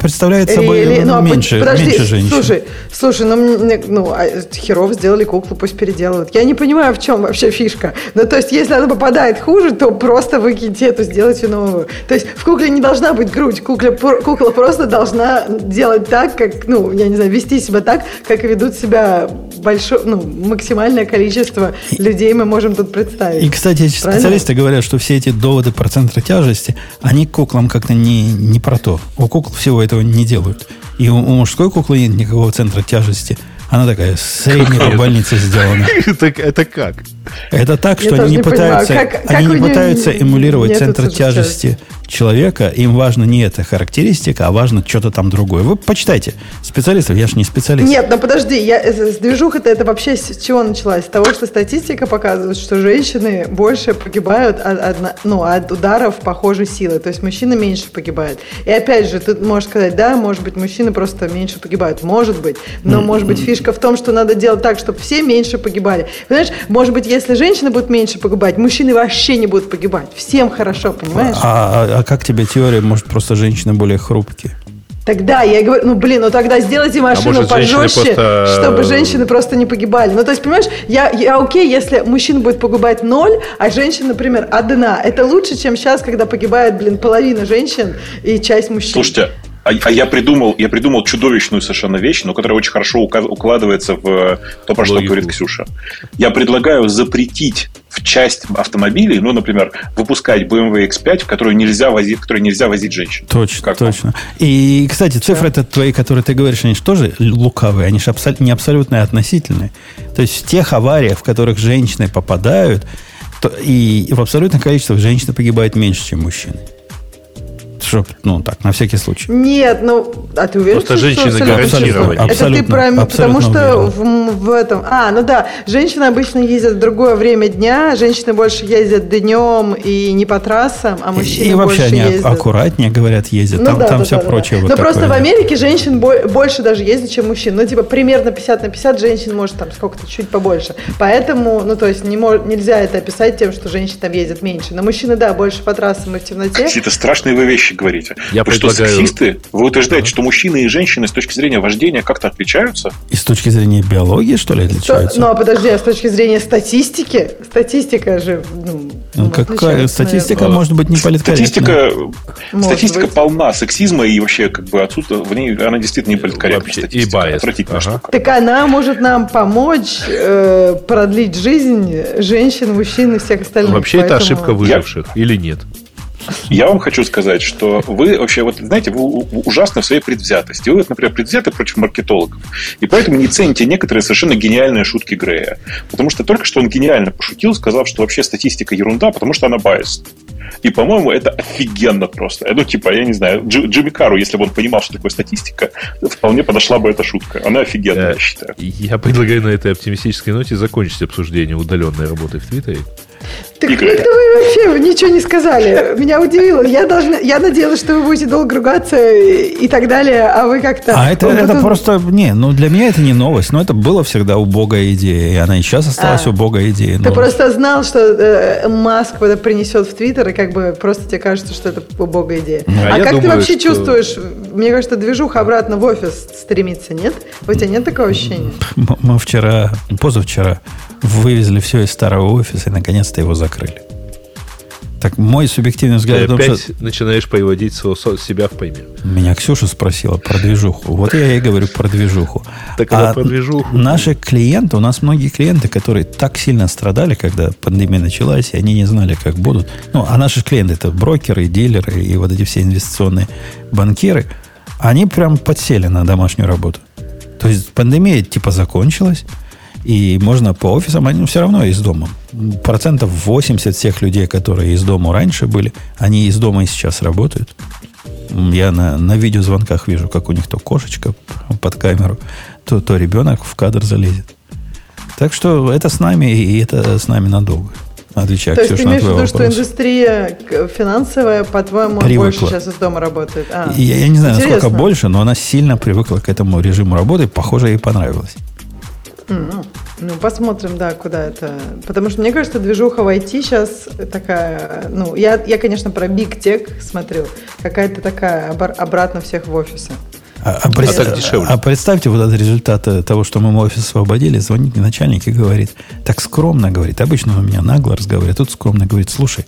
представляет собой Или, ну, а меньше, подожди, меньше женщин. Слушай, слушай, ну, ну, а херов сделали куклу, пусть переделывают. Я не понимаю, в чем вообще фишка. Ну, то есть, если она попадает хуже, то просто выкиньте эту, сделайте новую. То есть, в кукле не должна быть грудь. Кукля, кукла просто должна делать так, как, ну, я не знаю, вести себя так, как ведут себя большое, ну, максимальное количество людей мы можем тут представить. И, кстати, Правильно? специалисты говорят, что все эти доводы про центр тяжести, они куклам как-то не, не про то. У кукол всего этого не делают. И у, у мужской куклы нет никакого центра тяжести. Она такая средняя по больнице сделана. Это, это как? Это так, что они не пытаются, как, они не пытаются эмулировать центр тяжести человека, им важно не эта характеристика, а важно что-то там другое. Вы почитайте специалистов, я же не специалист. Нет, но подожди, я, с движуха-то это вообще с чего началась? С того, что статистика показывает, что женщины больше погибают от, от, ну, от ударов похожей силы, то есть мужчины меньше погибают. И опять же, ты можешь сказать, да, может быть, мужчины просто меньше погибают, может быть, но может быть фишка в том, что надо делать так, чтобы все меньше погибали. Понимаешь, может быть, если женщины будут меньше погибать, мужчины вообще не будут погибать. Всем хорошо, понимаешь? А, а, а как тебе теория? Может, просто женщины более хрупкие? Тогда я говорю, ну блин, ну тогда сделайте а машину а может, пожестче, просто... чтобы женщины просто не погибали. Ну то есть, понимаешь, я, я окей, если мужчин будет погибать ноль, а женщин, например, одна. Это лучше, чем сейчас, когда погибает, блин, половина женщин и часть мужчин. Слушайте, а, а я придумал, я придумал чудовищную совершенно вещь, но которая очень хорошо укладывается в то, про что говорит Ксюша. Я предлагаю запретить в часть автомобилей, ну, например, выпускать BMW X5, в которую нельзя возить, в которой нельзя возить женщин. Точно, как точно. Вам? И, кстати, цифры это твои, которые ты говоришь, они же тоже лукавые, они же абсолютно, не абсолютно относительные. То есть в тех авариях, в которых женщины попадают, то, и в абсолютных количествах женщины погибают меньше, чем мужчины. Чтоб, ну, так, на всякий случай. Нет, ну, а ты уверен, Просто что женщины гарантированы. Это ты про... Потому что в, в этом... А, ну да, женщины обычно ездят в другое время дня, женщины больше ездят днем и не по трассам, а мужчины и, и вообще они ездят. аккуратнее, говорят, ездят. Ну, там да, там да, все да, прочее. Да. Вот Но просто в Америке женщин больше даже ездит, чем мужчин. Ну, типа, примерно 50 на 50 женщин может там сколько-то чуть побольше. Поэтому, ну, то есть не мож... нельзя это описать тем, что женщины там ездят меньше. Но мужчины, да, больше по трассам и в темноте. Какие-то страшные вы вещи говорите. Я вы предлагаю... что, сексисты? Вы утверждаете, что мужчины и женщины с точки зрения вождения как-то отличаются? И с точки зрения биологии, что ли, отличаются? Что? Ну, а подожди, а с точки зрения статистики? Статистика же... Ну, ну какая статистика наверное. может быть не политкорректна? Статистика, статистика быть. полна сексизма и вообще как бы отсутствие, в ней она действительно не политкорректна. Вообще, и байс. Ага. Так она может нам помочь э, продлить жизнь женщин, мужчин и всех остальных. Вообще поэтому... это ошибка выживших Я... или нет? Я вам хочу сказать, что вы вообще, вот знаете, вы ужасны в своей предвзятости. Вы, например, предвзяты против маркетологов. И поэтому не цените некоторые совершенно гениальные шутки Грея. Потому что только что он гениально пошутил, сказав, что вообще статистика ерунда, потому что она байс. И, по-моему, это офигенно просто. Ну, типа, я не знаю, Дж, Джимми Кару, если бы он понимал, что такое статистика, вполне подошла бы эта шутка. Она офигенная, я считаю. Я предлагаю на этой оптимистической ноте закончить обсуждение удаленной работы в Твиттере. Так Игорь. это вы вообще ничего не сказали. Меня удивило. Я, должна, я надеялась, что вы будете долго ругаться и, так далее, а вы как-то... А это, это потом... просто... Не, ну для меня это не новость, но это было всегда убогая идея, и она и сейчас осталась а, убогая идея. Ты просто знал, что э, Маск это принесет в Твиттер, и как бы просто тебе кажется, что это убогая идея. Ну, а, а как думаю, ты вообще что... чувствуешь? Мне кажется, движуха обратно в офис стремится, нет? У тебя нет такого ощущения? Мы вчера, позавчера вывезли все из старого офиса и наконец-то его закрыли. Так мой субъективный взгляд... Ты опять что... начинаешь приводить себя в пойме. Меня Ксюша спросила про движуху. Вот я и говорю про движуху. Так а про движуху. Наши клиенты, у нас многие клиенты, которые так сильно страдали, когда пандемия началась, и они не знали, как будут. Ну, а наши клиенты это брокеры, дилеры и вот эти все инвестиционные банкиры, они прям подсели на домашнюю работу. То есть пандемия типа закончилась, и можно по офисам, они все равно из дома. Процентов 80 всех людей, которые из дома раньше были, они из дома и сейчас работают. Я на, на видеозвонках вижу, как у них то кошечка под камеру, то, то ребенок в кадр залезет. Так что это с нами, и это с нами надолго. Отвечаю, То есть ты имеешь в виду, что индустрия финансовая, по-твоему, больше сейчас из дома работает? А, я, я не знаю, интересно. насколько больше, но она сильно привыкла к этому режиму работы. Похоже, ей понравилось. Ну, ну, посмотрим, да, куда это. Потому что мне кажется, движуха в IT сейчас такая, ну, я, я конечно, про Big Tech смотрю, какая-то такая обратно всех в офисы. А, а, пред... а, так дешевле. а представьте вот этот результат того, что мы офис освободили, звонит мне начальник и говорит, так скромно говорит, обычно у меня нагло разговаривает, тут скромно говорит, слушай,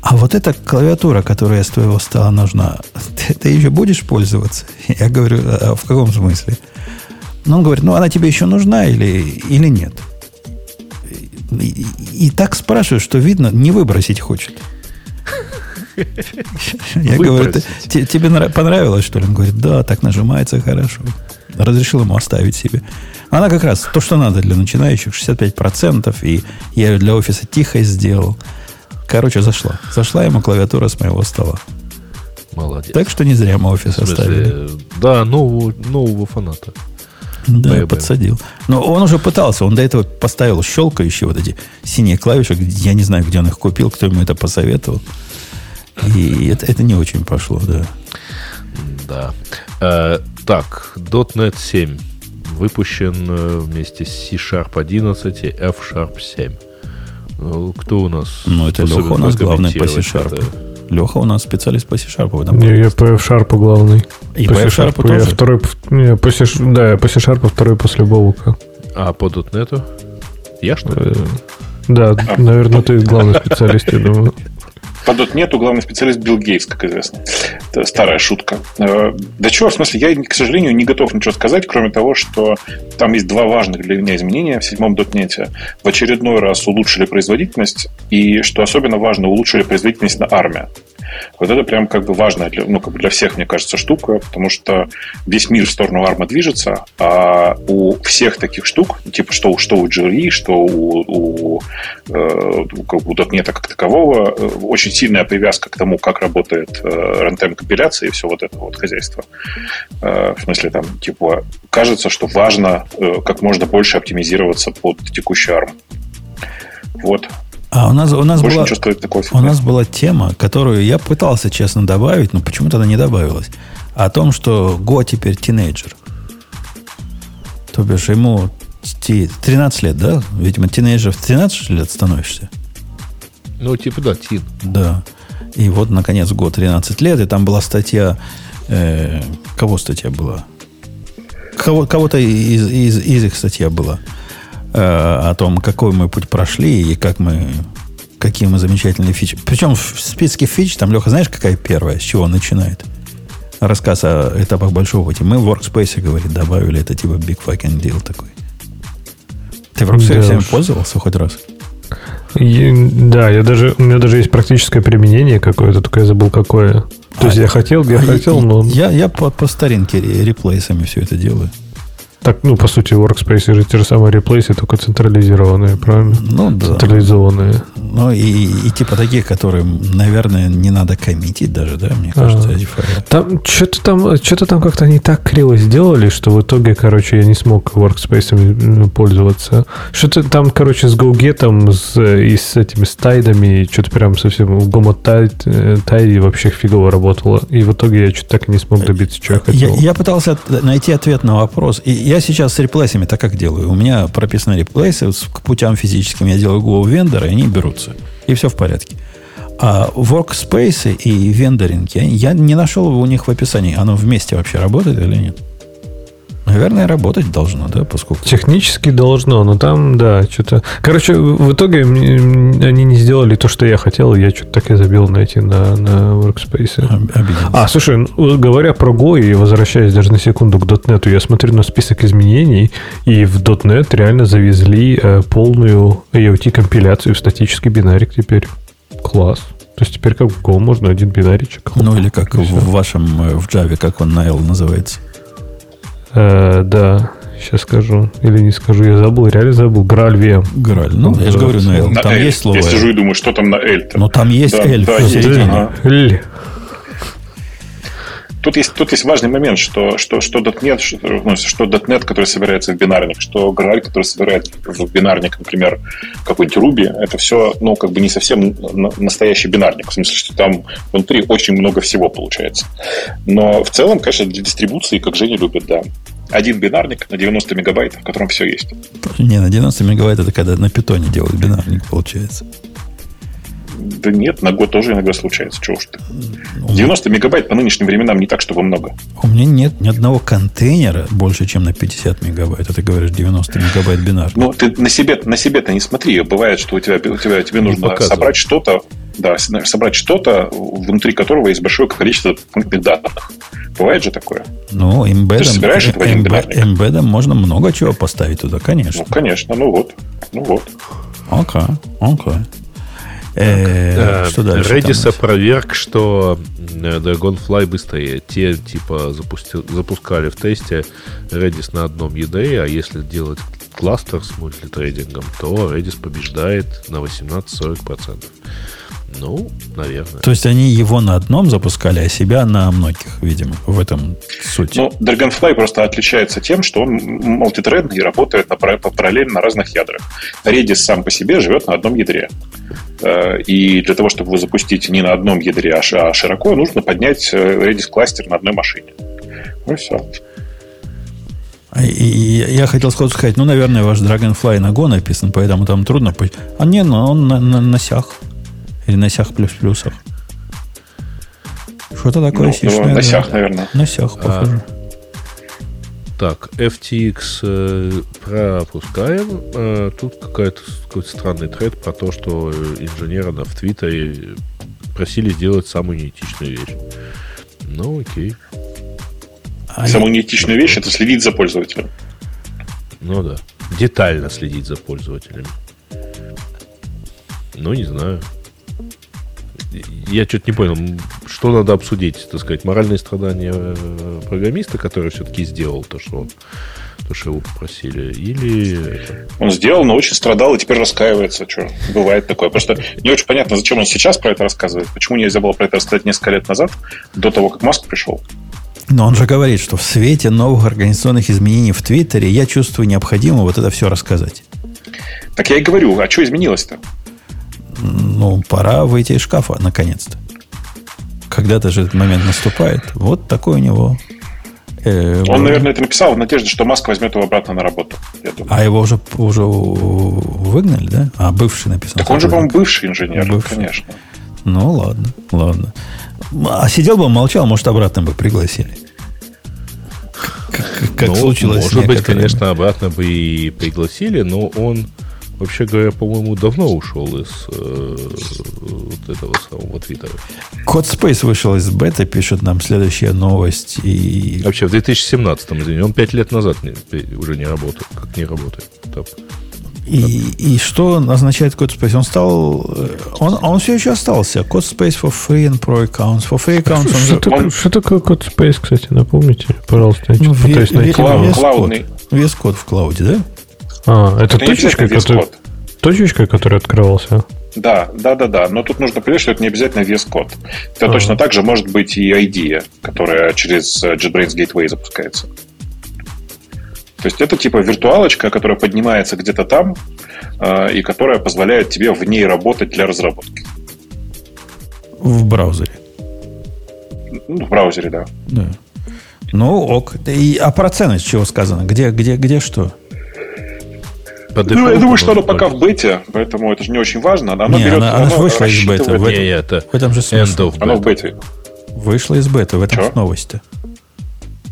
а вот эта клавиатура, которая с твоего стола нужна, ты, ты еще будешь пользоваться? Я говорю, а в каком смысле? Но он говорит, ну она тебе еще нужна или, или нет? И, и так спрашивают, что видно, не выбросить хочет. Я говорю, тебе понравилось, что ли? Он говорит, да, так нажимается хорошо. Разрешил ему оставить себе. Она как раз то, что надо для начинающих, 65%, и я ее для офиса тихо сделал. Короче, зашла. Зашла ему клавиатура с моего стола. Молодец. Так что не зря мы офис оставили. Да, нового, нового фаната. Да, Бэбэ. подсадил. Но он уже пытался, он до этого поставил щелкающие вот эти синие клавиши. Я не знаю, где он их купил, кто ему это посоветовал. И это, это не очень пошло, да. Да. Э, так, .NET 7 выпущен э, вместе с C-Sharp 11 и F-Sharp 7. Ну, кто у нас? Ну, это Леха у нас главный по C-Sharp. Это? Леха у нас специалист по C-Sharp. Не, я по F-Sharp главный. И по, по F-Sharp тоже? Я второй, не, по C, да, по C-Sharp второй после Бобука. А по .NET? Я что ли? Э, да, наверное, ты главный специалист, я думаю. По .NET главный специалист Билл Гейтс, как известно. Это старая шутка. Э, да чего, в смысле, я, к сожалению, не готов ничего сказать, кроме того, что там есть два важных для меня изменения в седьмом .NET. В очередной раз улучшили производительность, и, что особенно важно, улучшили производительность на армию. Вот это прям как бы важная для, ну, как бы для всех, мне кажется, штука, потому что весь мир в сторону арма движется, а у всех таких штук, типа что, что у GRE, что у, у, э, у .NET как такового, э, очень сильная привязка к тому, как работает э, runtime компиляция и все вот это вот хозяйство. Э, в смысле, там, типа, кажется, что важно как можно больше оптимизироваться под текущий ARM. Вот. А у нас, у нас, была, у нас была тема, которую я пытался, честно, добавить, но почему-то она не добавилась. О том, что Го теперь тинейджер. То бишь, ему 13 лет, да? Видимо, тинейджер в 13 лет становишься. Ну, типа, да, тин. Да. И вот, наконец, год 13 лет, и там была статья... Э, кого статья была? Кого, кого-то из, из, из их статья была э, о том, какой мы путь прошли и как мы, какие мы замечательные фичи. Причем в списке фич, там, Леха, знаешь, какая первая, с чего он начинает? Рассказ о этапах большого пути. Мы в Workspace, говорит, добавили это типа big fucking deal такой. Ты в Workspace да пользовался хоть раз? И, да, я даже, у меня даже есть практическое применение какое-то, только я забыл какое. То а, есть я хотел, я а хотел, но... Я, я по, по старинке реплейсами все это делаю. Так, ну, по сути, Workspace же те же самые реплейсы, только централизированные, правильно? Ну, да. Централизованные. Ну, и, и типа такие, которые, наверное, не надо коммитить даже, да, мне кажется, а, эти файлы. Там что-то там, что-то там как-то они так криво сделали, что в итоге, короче, я не смог Workspace пользоваться. Что-то там, короче, с GoGet с, и с этими стайдами, что-то прям совсем в Gomo Tide вообще фигово работало. И в итоге я что-то так и не смог добиться, что я хотел. Я, я пытался найти ответ на вопрос. И я сейчас с реплейсами так как делаю. У меня прописаны реплейсы к путям физическим. Я делаю Go вендора, и они берутся. И все в порядке. А workspace и вендоринг я, я не нашел у них в описании. Оно вместе вообще работает или нет? Наверное, работать должно, да, поскольку... Технически должно, но там, да, что-то... Короче, в итоге они не сделали то, что я хотел, я что-то так и забил найти на, на Workspace. Обиделся. А, слушай, говоря про Go и возвращаясь даже на секунду к .NET, я смотрю на список изменений, и в .NET реально завезли э, полную IoT-компиляцию в статический бинарик теперь. Класс. То есть теперь как в Go можно один бинаричек. Ну или как в, в вашем, э, в Java, как он на L называется. Э, да, сейчас скажу. Или не скажу, я забыл, реально забыл. Граль VM. Граль. Ну, я же говорю на L. На там L. есть слово Я сижу и думаю, что там на L. -то? Но там есть да, L да, в середине. Ага. L. Тут есть, тут есть важный момент, что, что, что .NET, что, ну, что .NET, который собирается в бинарник, что Graal, который собирает в бинарник, например, какой-нибудь Ruby, это все, ну, как бы не совсем настоящий бинарник, в смысле, что там внутри очень много всего получается. Но в целом, конечно, для дистрибуции, как Женя любит, да, один бинарник на 90 мегабайт, в котором все есть. Не, на 90 мегабайт это когда на питоне делают бинарник, получается. Да нет, на год тоже иногда случается. Чего уж ты. 90 мегабайт по нынешним временам не так, чтобы много. У меня нет ни одного контейнера больше, чем на 50 мегабайт. А ты говоришь 90 мегабайт бинар. Ну, ты на себе, на себе-то не смотри. Бывает, что у тебя, у тебя тебе нужно собрать что-то, да, собрать что-то, внутри которого есть большое количество пунктных данных. Бывает же такое? Ну, эмбедом, ты собираешь в один эмбедом можно много чего поставить туда, конечно. Ну, конечно, ну вот. Ну вот. Окей, okay, окей. Okay. Э, что дальше? Redis опроверг, что э, Dragonfly быстрее. Те, типа, запускали в тесте Redis на одном EDA, а если делать кластер с мультитрейдингом, то Redis побеждает на 18-40%. Ну, наверное. То есть они его на одном запускали, а себя на многих, видимо, в этом суть. Ну, Dragonfly просто отличается тем, что он мультитредный и работает на, параллельно на разных ядрах. Redis сам по себе живет на одном ядре. Э, и для того, чтобы вы запустить не на одном ядре, а, а широко, нужно поднять э, Redis кластер на одной машине. Ну и все. А, и я хотел сходу сказать, ну, наверное, ваш Dragonfly на Go написан, поэтому там трудно. А не, ну, он на, на, на сях. Или на сях плюс-плюсах. Что-то такое ну, сишное. На сях, наверное. На сях, а, похоже. А, так, FTX э, пропускаем. Э, тут какая-то, какой-то странный тред про то, что инженеры в Твиттере просили сделать самую неэтичную вещь. Ну, окей. А самую неэтичную вещь это следить за пользователем. Ну да. Детально следить за пользователем. Ну, не знаю я что-то не понял, что надо обсудить, так сказать, моральные страдания э, программиста, который все-таки сделал то, что он то, что его попросили, или... Он сделал, но очень страдал и теперь раскаивается. Что? Бывает такое. Просто не очень понятно, зачем он сейчас про это рассказывает. Почему нельзя было про это рассказать несколько лет назад, до того, как Маск пришел. Но он же говорит, что в свете новых организационных изменений в Твиттере я чувствую необходимо вот это все рассказать. Так я и говорю, а что изменилось-то? Ну, пора выйти из шкафа, наконец-то. Когда-то же этот момент наступает. Вот такой у него. Э, Он, наверное, это написал в надежде, что Маск возьмет его обратно на работу. А его уже, уже выгнали, да? А бывший написал. Так он же, по-моему, бывший инженер, бывший. конечно. Ну, ладно, ладно. А сидел бы, молчал, может, обратно бы пригласили. Как, как ну, случилось. Может быть, конечно, обратно бы и пригласили, но он вообще говоря, по-моему, давно ушел из э, вот этого самого Твиттера. Код Space вышел из бета, пишет нам следующая новость. И... Вообще, в 2017, извини, он пять лет назад не, уже не работает, как не работает. Там. И, и что означает код Space? Он стал... Э, он, он все еще остался. Код Space for free and pro accounts. For free accounts... Что, он... такое, что такое код Space, кстати, напомните, пожалуйста. Я ну, пытаюсь найти. Клаудный. Вес код в клауде, да? А, это, это точечка, который, точечка, которая открывался? Да, да, да, да. Но тут нужно понять, что это не обязательно VS-код. Это а. точно так же может быть и ID, которая через JetBrains Gateway запускается. То есть это типа виртуалочка, которая поднимается где-то там э, и которая позволяет тебе в ней работать для разработки. В браузере. Ну, в браузере, да. Да. Ну, ок. И, а про ценность чего сказано? Где, где, где что? По ну, я думаю, что оно пока в бете, поэтому это же не очень важно. Оно не, берет, она, она оно вышла из бета. В, не, это в этом же смысле. Оно в бете. Вышла из бета, в этом новость-то.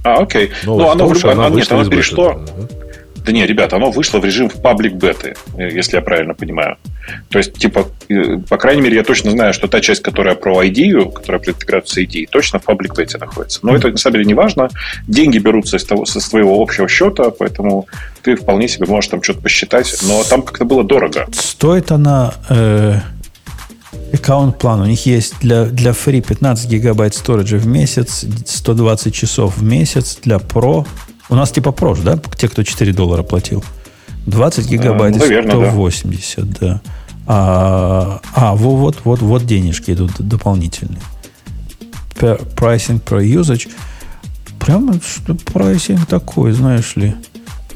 А, окей. Ну, оно в любом... Она нет, оно перешло... Да не, ребята, оно вышло в режим в паблик беты, если я правильно понимаю. То есть, типа, э, по крайней мере, я точно знаю, что та часть, которая про ID, которая про интеграцию с ID, точно в паблик бете находится. Но это на самом деле не важно. Деньги берутся из того, со своего общего счета, поэтому ты вполне себе можешь там что-то посчитать. Но там как-то было дорого. Стоит она... Э аккаунт план. У них есть для, для free 15 гигабайт сториджа в месяц, 120 часов в месяц. Для Pro у нас типа прош, да? Те, кто 4 доллара платил. 20 гигабайт, Наверное, 180, да. да. А, а вот, вот, вот денежки идут дополнительные. Pricing per usage. Прямо что прайсинг такой, знаешь ли.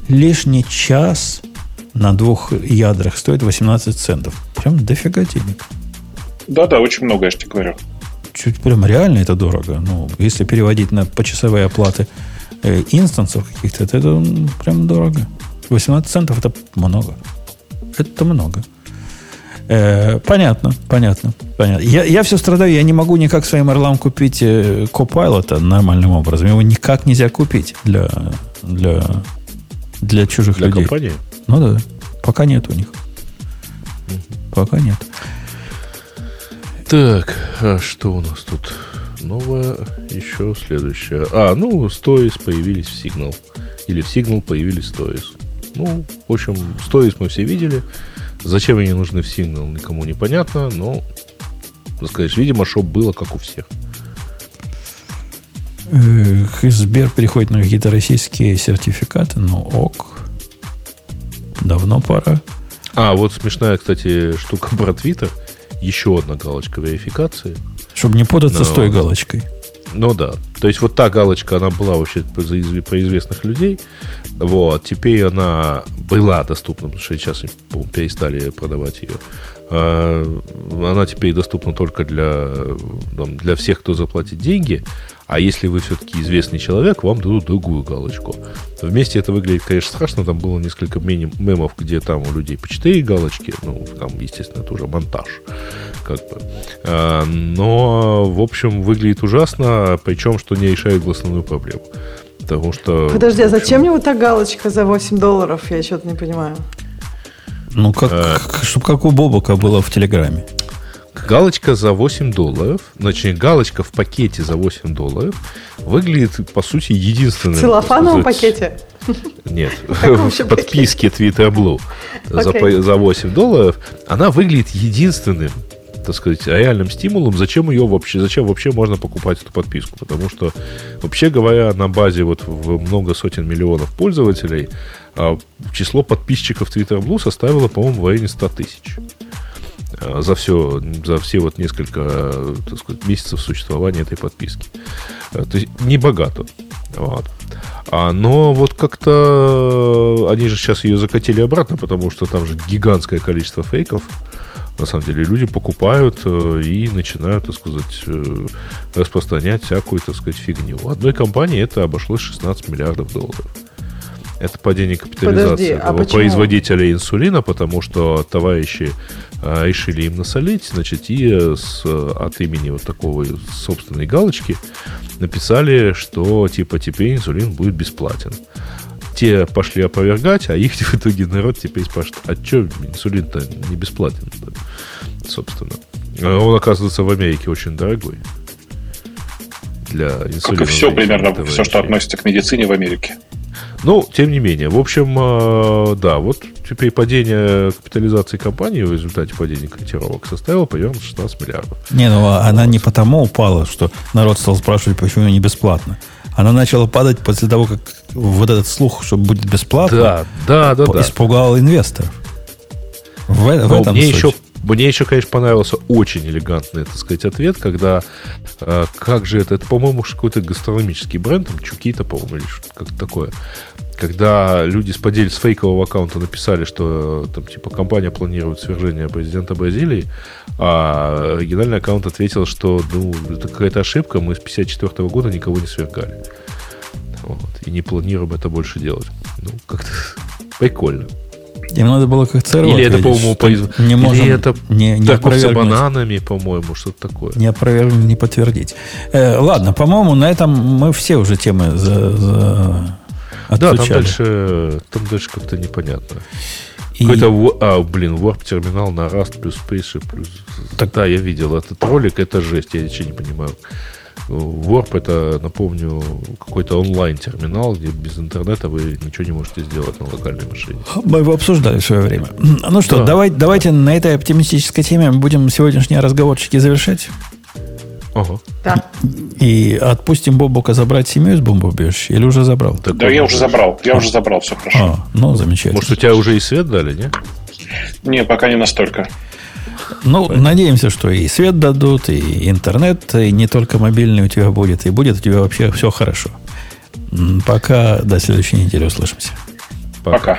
Лишний час на двух ядрах стоит 18 центов. Прям дофига денег. Да-да, очень много, я же тебе говорю. Чуть прям реально это дорого. Ну, если переводить на почасовые оплаты э, инстансов каких-то, это, это прям дорого. 18 центов это много. Это много. Э, понятно, понятно, понятно. Я, я все страдаю, я не могу никак своим орлам купить э, Copilot нормальным образом. Его никак нельзя купить для, для, для чужих для людей. компании? Ну да, пока нет у них. Пока нет. Так, а что у нас тут? Новое еще следующее. А, ну, Stories появились в Signal. Или в Signal появились Stories. Ну, в общем, Stories мы все видели. Зачем они нужны в Signal, никому не понятно, но, так сказать, видимо, шоп было, как у всех. Сбер переходит на какие-то российские сертификаты, ну ок. Давно пора. А, вот смешная, кстати, штука про Твиттер. еще одна галочка верификации. Чтобы не путаться Но... с той галочкой. Ну да. То есть вот та галочка, она была вообще про известных людей. Вот. Теперь она была доступна, потому что сейчас, перестали продавать ее. А, она теперь доступна только для, там, для всех, кто заплатит деньги. А если вы все-таки известный человек, вам дадут другую галочку. Вместе это выглядит, конечно, страшно. Там было несколько мемов, где там у людей по 4 галочки. Ну, там, естественно, это уже монтаж. Как бы. А, но, в общем, выглядит ужасно, причем, что не решает основную проблему. Потому что... Подожди, а зачем мне вот та галочка за 8 долларов? Я что-то не понимаю. Ну, как, а... чтобы как у Бобока было в Телеграме. Галочка за 8 долларов, значит, галочка в пакете за 8 долларов выглядит, по сути, единственным... В целлофановом пакете? Нет, в подписке Twitter Blue за, за 8 долларов. Она выглядит единственным так сказать, реальным стимулом, зачем ее вообще, зачем вообще можно покупать эту подписку. Потому что, вообще говоря, на базе вот в много сотен миллионов пользователей а, число подписчиков Twitter Blue составило, по-моему, в районе 100 тысяч. Э, за все, за все вот несколько так сказать, месяцев существования этой подписки. Э, то есть не богато. Вот. А, но вот как-то они же сейчас ее закатили обратно, потому что там же гигантское количество фейков. На самом деле люди покупают э, и начинают, так сказать, распространять всякую, так сказать, фигню. У одной компании это обошлось 16 миллиардов долларов. Это падение капитализации Подожди, а производителя инсулина, потому что товарищи а, решили им насолить, значит, и с, от имени вот такого собственной галочки написали, что типа теперь инсулин будет бесплатен. Те пошли опровергать, а их в итоге народ теперь спрашивает, а что инсулин-то не бесплатен, собственно. А он, оказывается, в Америке очень дорогой для инсулина. Как и все примерно, все, что относится к медицине в Америке. Ну, тем не менее. В общем, э, да, вот теперь падение капитализации компании в результате падения котировок составило примерно 16 миллиардов. Не, ну а она не потому упала, что народ стал спрашивать, почему не бесплатно. Она начала падать после того, как вот этот слух, что будет бесплатно, да, да, да, да. испугал инвесторов. В, в этом мне суть. еще мне еще, конечно, понравился очень элегантный, так сказать, ответ, когда э, как же это, это, по-моему, какой-то гастрономический бренд, там, Чукита, по-моему, или что-то такое. Когда люди с подель с фейкового аккаунта написали, что там, типа, компания планирует свержение президента Бразилии, а оригинальный аккаунт ответил, что ну, это какая-то ошибка, мы с 54 года никого не свергали. Вот, и не планируем это больше делать. Ну, как-то прикольно. Им надо было как ЦРУ Или это, по-моему, произ... не можем, Или это не, не торговцы бананами, по-моему, что-то такое. Не опровергнуть, не подтвердить. Э, ладно, по-моему, на этом мы все уже темы за, за Да, там дальше, там дальше как-то непонятно. И... Какой-то, а, блин, Warp терминал на Rust плюс Space плюс... Так... Да, я видел этот ролик, это жесть, я ничего не понимаю. Warp это, напомню, какой-то онлайн-терминал, где без интернета вы ничего не можете сделать на локальной машине. Мы его обсуждали в свое время. Ну что, да. давай, давайте на этой оптимистической теме будем сегодняшние разговорчики завершать. Ага. Да. И отпустим Бобука забрать семью из бомбоубежища? Или уже забрал? Так да, я уже забрал. Я а. уже забрал, все хорошо. А, ну, замечательно. Может, у тебя уже и свет дали, не? Не, пока не настолько. Ну, Понятно. надеемся, что и свет дадут, и интернет, и не только мобильный у тебя будет, и будет у тебя вообще все хорошо. Пока до следующей недели услышимся. Пока. Пока.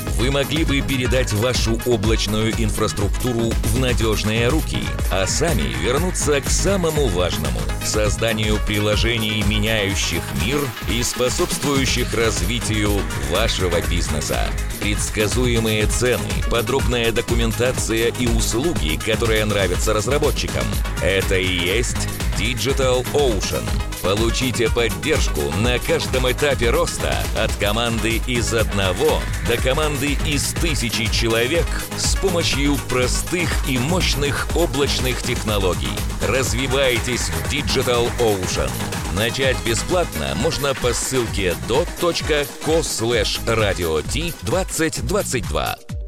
вы могли бы передать вашу облачную инфраструктуру в надежные руки, а сами вернуться к самому важному – созданию приложений, меняющих мир и способствующих развитию вашего бизнеса. Предсказуемые цены, подробная документация и услуги, которые нравятся разработчикам – это и есть Digital Ocean. Получите поддержку на каждом этапе роста от команды из одного до команды из тысячи человек с помощью простых и мощных облачных технологий. Развивайтесь в Digital Ocean. Начать бесплатно можно по ссылке dot.co slash radio 2022.